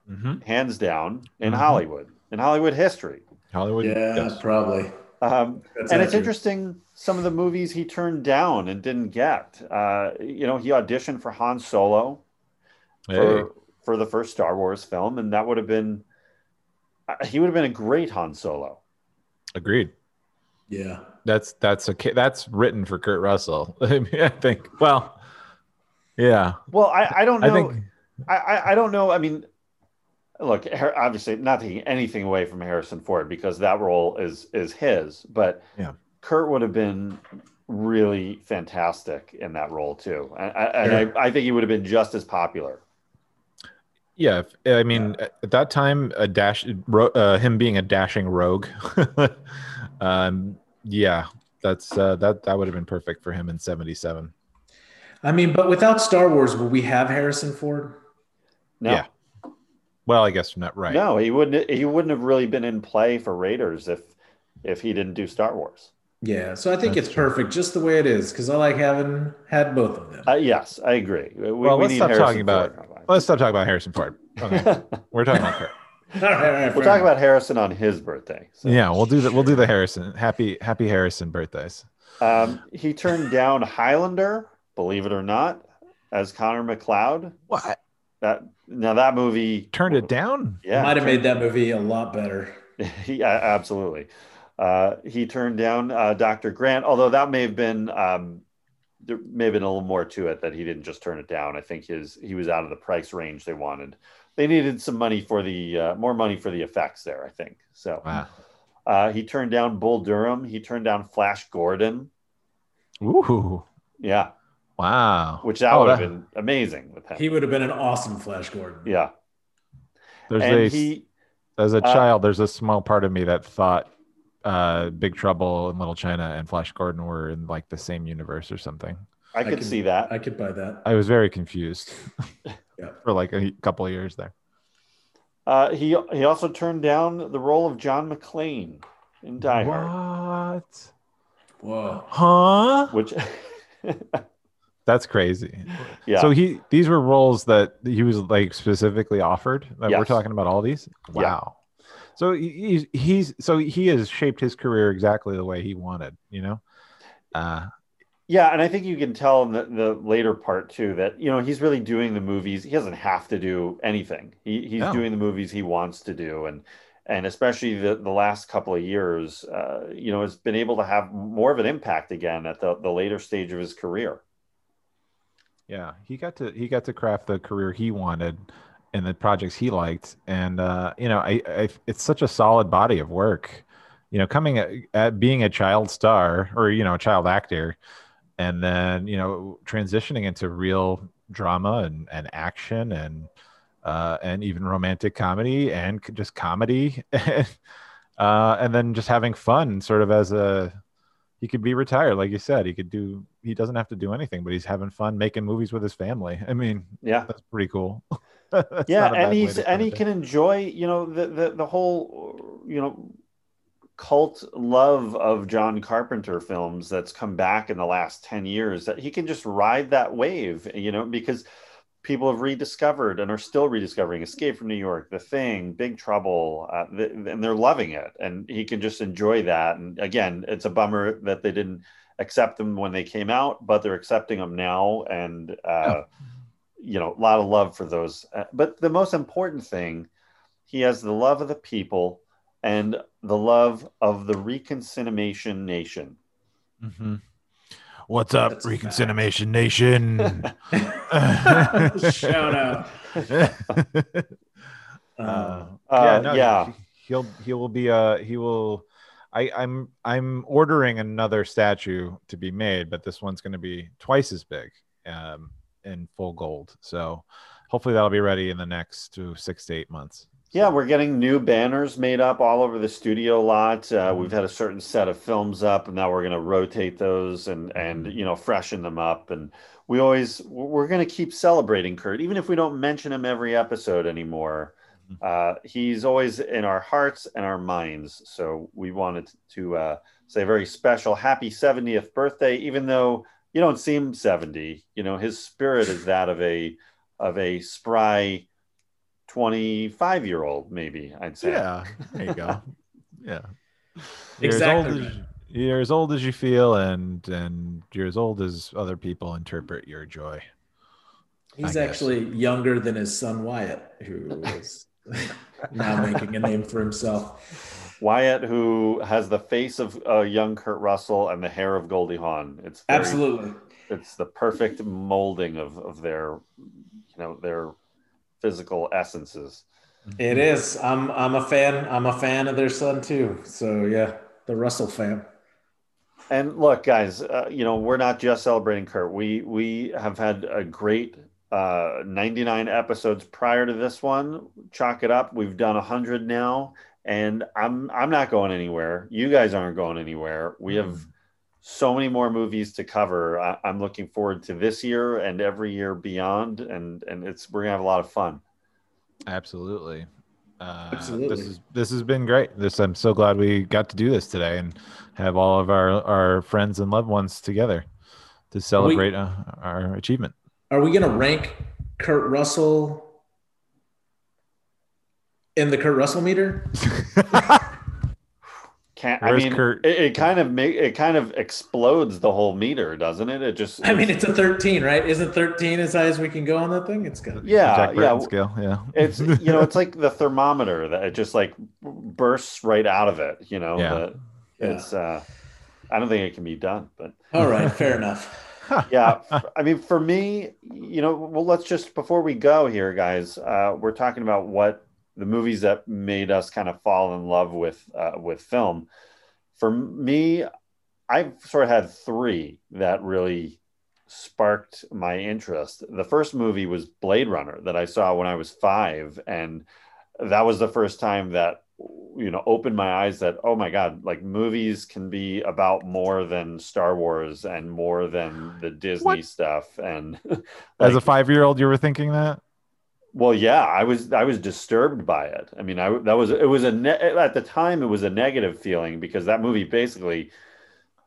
Mhm. hands down in Mhm. Hollywood, in Hollywood history. Hollywood. yeah, yes. probably. Um, and it's accurate. interesting some of the movies he turned down and didn't get. Uh, you know, he auditioned for Han Solo Hey. for for the first Star Wars film, and that would have been he would have been a great Han Solo. Agreed. Yeah. That's that's a ki- that's written for Kurt Russell. I mean, I think. Well, yeah. Well, I, I don't know. I think. I, I, I don't know. I mean, look, obviously, not taking anything away from Harrison Ford because that role is is his, but Yeah. Kurt would have been really fantastic in that role too, and, I, and I, I think he would have been just as popular. Yeah, if- I mean, at that time, a dash, ro- uh, him being a dashing rogue. um, yeah, that's uh, that that would have been perfect for him in '77. I mean, but without Star Wars, will we have Harrison Ford? No, Yeah. Well, I guess you're not right. no, he wouldn't. He wouldn't have really been in play for Raiders if if he didn't do Star Wars. Yeah. So I think That's it's true. perfect just the way it is because I like having had both of them. Uh, yes, I agree. We, Well, we let's need stop Harrison talking about- Ford. Let's stop talking about Harrison Ford. Okay. We're talking about Kurt. all right, all right, We'll fair talk enough. about Harrison on his birthday. So. Yeah, we'll do the we'll do the Harrison happy happy Harrison birthdays. Um, he turned down Highlander, believe it or not, as Connor MacLeod. What That now that movie turned it down? Yeah, Might have made that movie a lot better. yeah, absolutely. Uh, he turned down uh, Dr. Grant, although that may have been um, there may have been a little more to it that he didn't just turn it down. I think his he was out of the price range they wanted. They needed some money for the uh, more money for the effects there. I think so. Wow. Uh, he turned down Bull Durham. He turned down Flash Gordon. Ooh. Yeah, Wow. which that Oh, would have that- been amazing with him. He would have been an awesome Flash Gordon. yeah, There's and a he as a uh, child, there's a small part of me that thought uh Big Trouble in Little China and Flash Gordon were in like the same universe or something. I could can- see that. I could buy that. I was very confused Yeah. for like a couple of years there. Uh, he he also turned down the role of John McClane in Die Hard, What? Whoa. Huh? which That's crazy. yeah, So he these were roles that he was like specifically offered. That we're talking about all these. Yeah. So he, he's he's so he has shaped his career exactly the way he wanted. You know. Uh, yeah, and I think you can tell in the, the later part too that you know he's really doing the movies. He doesn't have to do anything. He he's No. doing the movies he wants to do, and and especially the the last couple of years, uh, you know, has been able to have more of an impact again at the the later stage of his career. yeah, he got to he got to craft the career he wanted and the projects he liked, and uh, you know, I, I it's such a solid body of work. You know, coming at, at being a child star or you know a child actor, and then you know transitioning into real drama and, and action and uh, and even romantic comedy and just comedy, uh, and then just having fun, sort of as a he could be retired, like you said. He could do. He doesn't have to do anything, but he's having fun making movies with his family. I mean, Yeah, that's pretty cool. That's yeah not a bad and he's and he it. can enjoy you know the, the the whole you know cult love of john carpenter films that's come back in the last 10 years that he can just ride that wave you know because people have rediscovered and are still rediscovering escape from new york the thing big trouble uh, th- and they're loving it. And he can just enjoy that. And again it's a bummer that they didn't accept them when they came out but they're accepting them now. And uh, you know a lot of love for those. Uh, but the most important thing He has the love of the people and the love of the Reconcinimation Nation. Mm-hmm. What's up, That's a Reconcinimation Nation? Shout out. Uh, Um, Uh, yeah, no, yeah. he- he'll he will be uh he will I, I'm I'm ordering another statue to be made, but this one's going to be twice as big, um, in full gold. So hopefully that'll be ready in the next two, six to eight months. Yeah, we're getting new banners made up all over the studio lot. Uh, we've had a certain set of films up, and now we're going to rotate those and and you know freshen them up. And we always we're going to keep celebrating Kurt, even if we don't mention him every episode anymore. Uh, he's always in our hearts and our minds. So we wanted to uh, say a very special happy 70th birthday, even though you don't seem 70. You know, his spirit is that of a of a spry 25 year old, maybe I'd say. Yeah, there you go. yeah, you're Exactly As old as, you're as old as you feel, and and you're as old as other people interpret your joy. He's I guess. actually younger than his son Wyatt, who is now making a name for himself. Wyatt, who has the face of uh, young Kurt Russell and the hair of Goldie Hawn. It's very- Absolutely. It's the perfect molding of, of their, you know, their physical essences. It is. I'm I'm a fan. I'm a fan of their son too. So yeah, the Russell fam. And look, guys, uh, you know we're not just celebrating Kurt. We we have had a great uh, 99 episodes prior to this one. Chalk it up. We've done 100 now, and I'm I'm not going anywhere. You guys aren't going anywhere. We have so many more movies to cover. I, I'm looking forward to this year and every year beyond, and and it's we're gonna have a lot of fun. Absolutely. Uh, Absolutely. This is this has been great. This I'm so glad we got to do this today and have all of our our friends and loved ones together to celebrate uh, our achievement. Are we gonna rank Kurt Russell in the Kurt Russell meter? Can't I mean Kurt? It, it kind of make it kind of explodes the whole meter, doesn't it? It just I mean, it's a 13, right? Isn't 13 as high as we can go on that thing? It's good. yeah Jack yeah scale. Yeah. it's you know it's like the thermometer that it just like bursts right out of it you know Yeah. the- it's uh i don't think it can be done but All right, fair enough. yeah I mean for me you know well let's just before we go here guys uh we're talking about what the movies that made us kind of fall in love with uh with film for me i've sort of had three that really sparked my interest the first movie was blade runner that i saw when i was five and that was the first time that you know opened my eyes that oh my god like movies can be about more than star wars and more than the disney What? stuff and As a five year old, you were thinking that? Well yeah i was i was disturbed by it i mean i that was it was a ne- at the time it was a negative feeling because that movie basically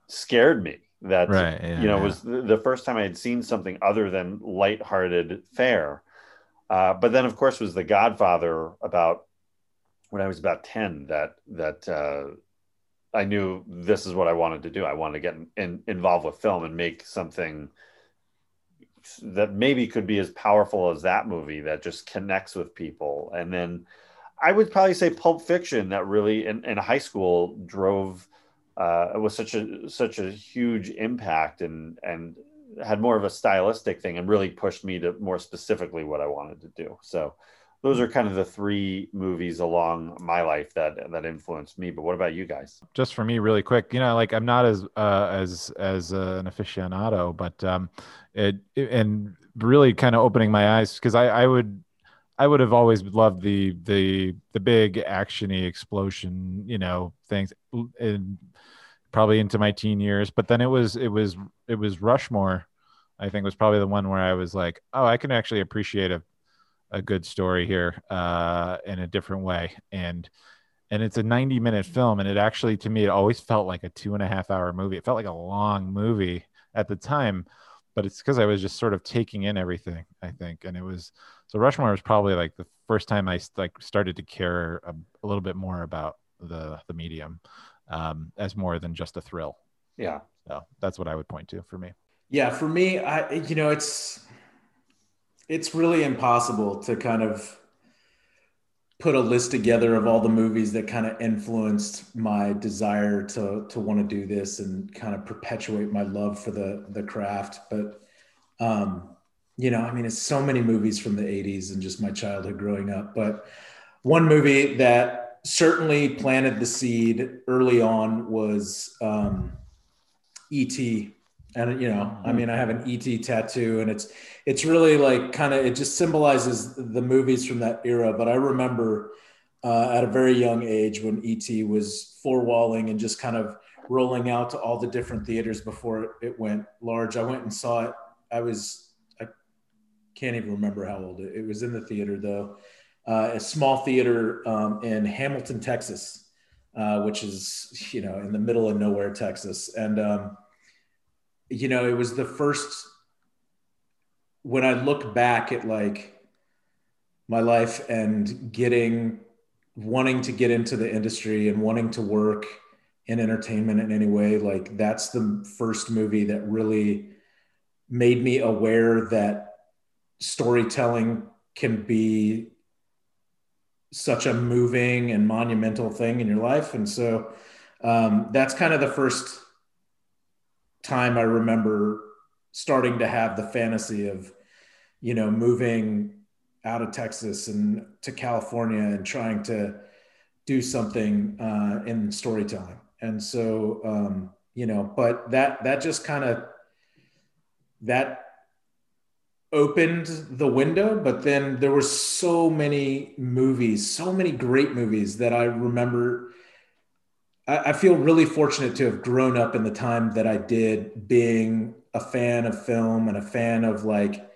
scared me that Right. Yeah, you know, yeah. it was the the first time I had seen something other than lighthearted fare. Uh, but then, of course, was The Godfather about when I was about ten that that uh, I knew this is what I wanted to do. I wanted to get in, in, involved with film and make something that maybe could be as powerful as that movie that just connects with people. And then I would probably say Pulp Fiction that really in, in high school drove uh, it was such a such a huge impact and and had more of a stylistic thing and really pushed me to more specifically what I wanted to do. So those are kind of the three movies along my life that that influenced me. But what about you guys? just for me really quick you know like i'm not as uh as as uh, an aficionado but um it, it- and really kind of opening my eyes because i i would i would have always loved the the the big actiony explosion you know things and probably into my teen years but then it was it was it was rushmore i think was probably the one where i was like oh i can actually appreciate a a good story here uh in a different way. And and it's a 90 minute film and it actually to me it always felt like a two and a half hour movie. It felt like a long movie at the time but it's because i was just sort of taking in everything i think. And it was so rushmore was probably like the first time i like started to care a, a little bit more about the the medium um as more than just a thrill. Yeah. so that's what i would point to for me. Yeah, for me, I you know, it's it's really impossible to kind of put a list together of all the movies that kind of influenced my desire to to want to do this and kind of perpetuate my love for the the craft. But um, you know, I mean, it's so many movies from the '80s and just my childhood growing up. But one movie that certainly planted the seed early on was um, E.T. And you know, I mean, I have an ET tattoo, and it's it's really like kind of it just symbolizes the movies from that era. But I remember uh, at a very young age when ET was four walling and just kind of rolling out to all the different theaters before it went large. I went and saw it. I was I can't even remember how old it, it was in the theater though, uh, a small theater um, in Hamilton, Texas, uh, which is you know in the middle of nowhere, Texas, and um, you know, it was the first when I look back at like my life and getting wanting to get into the industry and wanting to work in entertainment in any way, like that's the first movie that really made me aware that storytelling can be such a moving and monumental thing in your life. And so um, that's kind of the first time I remember starting to have the fantasy of, you know, moving out of Texas and to California and trying to do something uh, in storytelling. And so, um, you know, but that that just kind of that opened the window. But then there were so many movies, so many great movies that I remember I, I feel really fortunate to have grown up in the time that I did, being a fan of film and a fan of like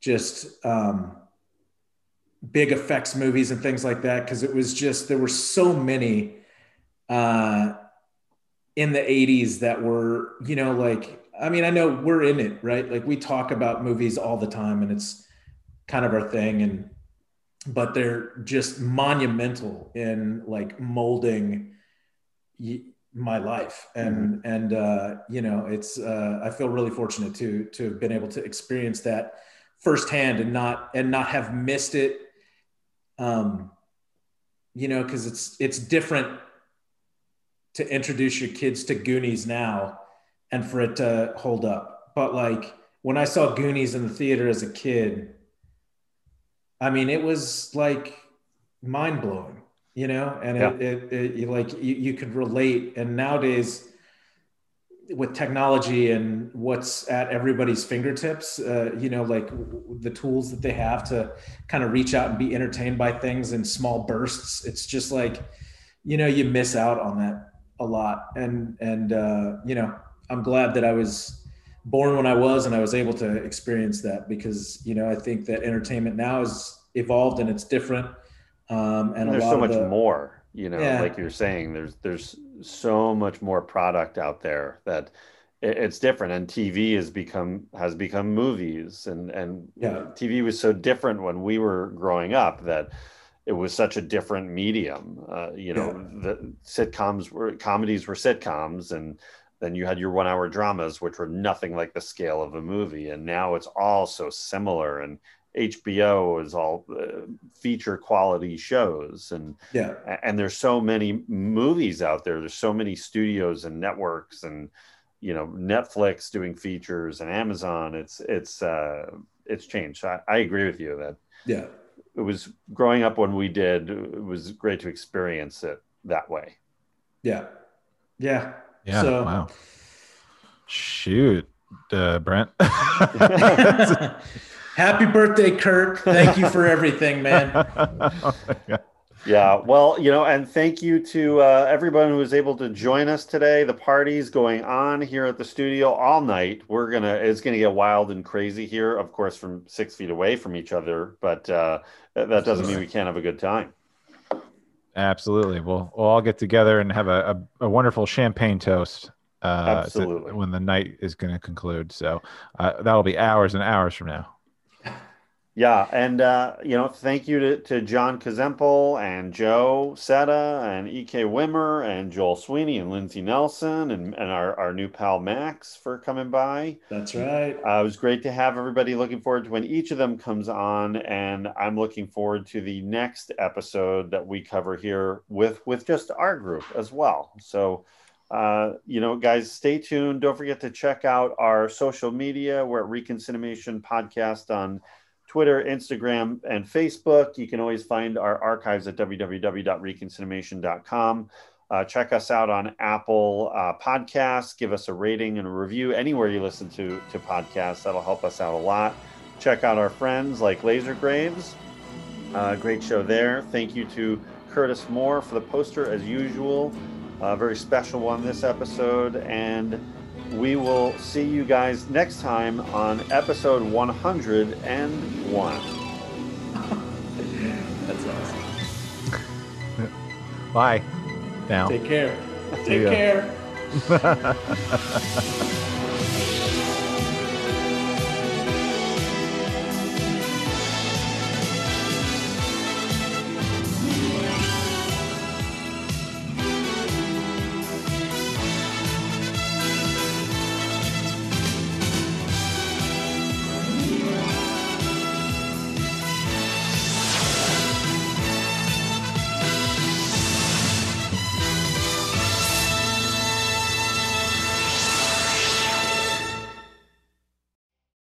just um, big effects movies and things like that. Cause it was just, there were so many uh, in the 80s that were, you know, like, I mean, I know we're in it, right? Like we talk about movies all the time and it's kind of our thing. And, but they're just monumental in like molding my life. And mm-hmm. and uh, you know it's uh, i feel really fortunate to to have been able to experience that firsthand and not and not have missed it. Um you know because it's it's different to introduce your kids to goonies now and for it to hold up. But like when i saw goonies in the theater as a kid i mean it was like mind-blowing you know, and yeah. it, it, it you like you, you could relate. And nowadays, with technology and what's at everybody's fingertips, uh, you know, like the tools that they have to kind of reach out and be entertained by things in small bursts. It's just like, you know, you miss out on that a lot. And and uh, you know, I'm glad that I was born when I was and I was able to experience that because you know I think that entertainment now is evolved and it's different um, and, and there's so much the, more, you know, yeah. like you're saying, there's there's so much more product out there that it, it's different. And TV has become has become movies, and and yeah. TV was so different when we were growing up that it was such a different medium. Uh, you know, yeah. the sitcoms were comedies were sitcoms, and then you had your one hour dramas, which were nothing like the scale of a movie. And now it's all so similar and HBO is all uh, feature quality shows and yeah. and there's so many movies out there. There's so many studios and networks and you know Netflix doing features and Amazon. It's it's uh it's changed. I, I agree with you that yeah. it was growing up when we did it was great to experience it that way. Yeah. Yeah. Yeah so, wow. Shoot uh, Brent Happy birthday, Kurt. Thank you for everything, man. yeah, well, you know, and thank you to uh, everyone who was able to join us today. The party's going on here at the studio all night. We're gonna, it's gonna get wild and crazy here, of course, from six feet away from each other, but uh, that doesn't mean we can't have a good time. Absolutely. We'll, we'll all get together and have a, a, a wonderful champagne toast. Uh, Absolutely. To, when the night is going to conclude. So uh, that'll be hours and hours from now. Yeah, and uh, you know, thank you to, to John Kazempel and Joe Seta and EK Wimmer and Joel Sweeney and Lindsay Nelson and, and our, our new pal Max for coming by. That's right. Uh, it was great to have everybody. Looking forward to when each of them comes on, and I'm looking forward to the next episode that we cover here with with just our group as well. So. Uh, you know, guys, stay tuned. Don't forget to check out our social media. We're at Reconcinimation Podcast on Twitter, Instagram, and Facebook. You can always find our archives at www.reconcinimation.com. Uh, check us out on Apple uh, Podcasts. Give us a rating and a review anywhere you listen to, to podcasts. That'll help us out a lot. Check out our friends like Laser Graves. Uh, great show there. Thank you to Curtis Moore for the poster as usual. A very special one this episode. And we will see you guys next time on episode 101. That's awesome. Bye. Now. Take care. Take care.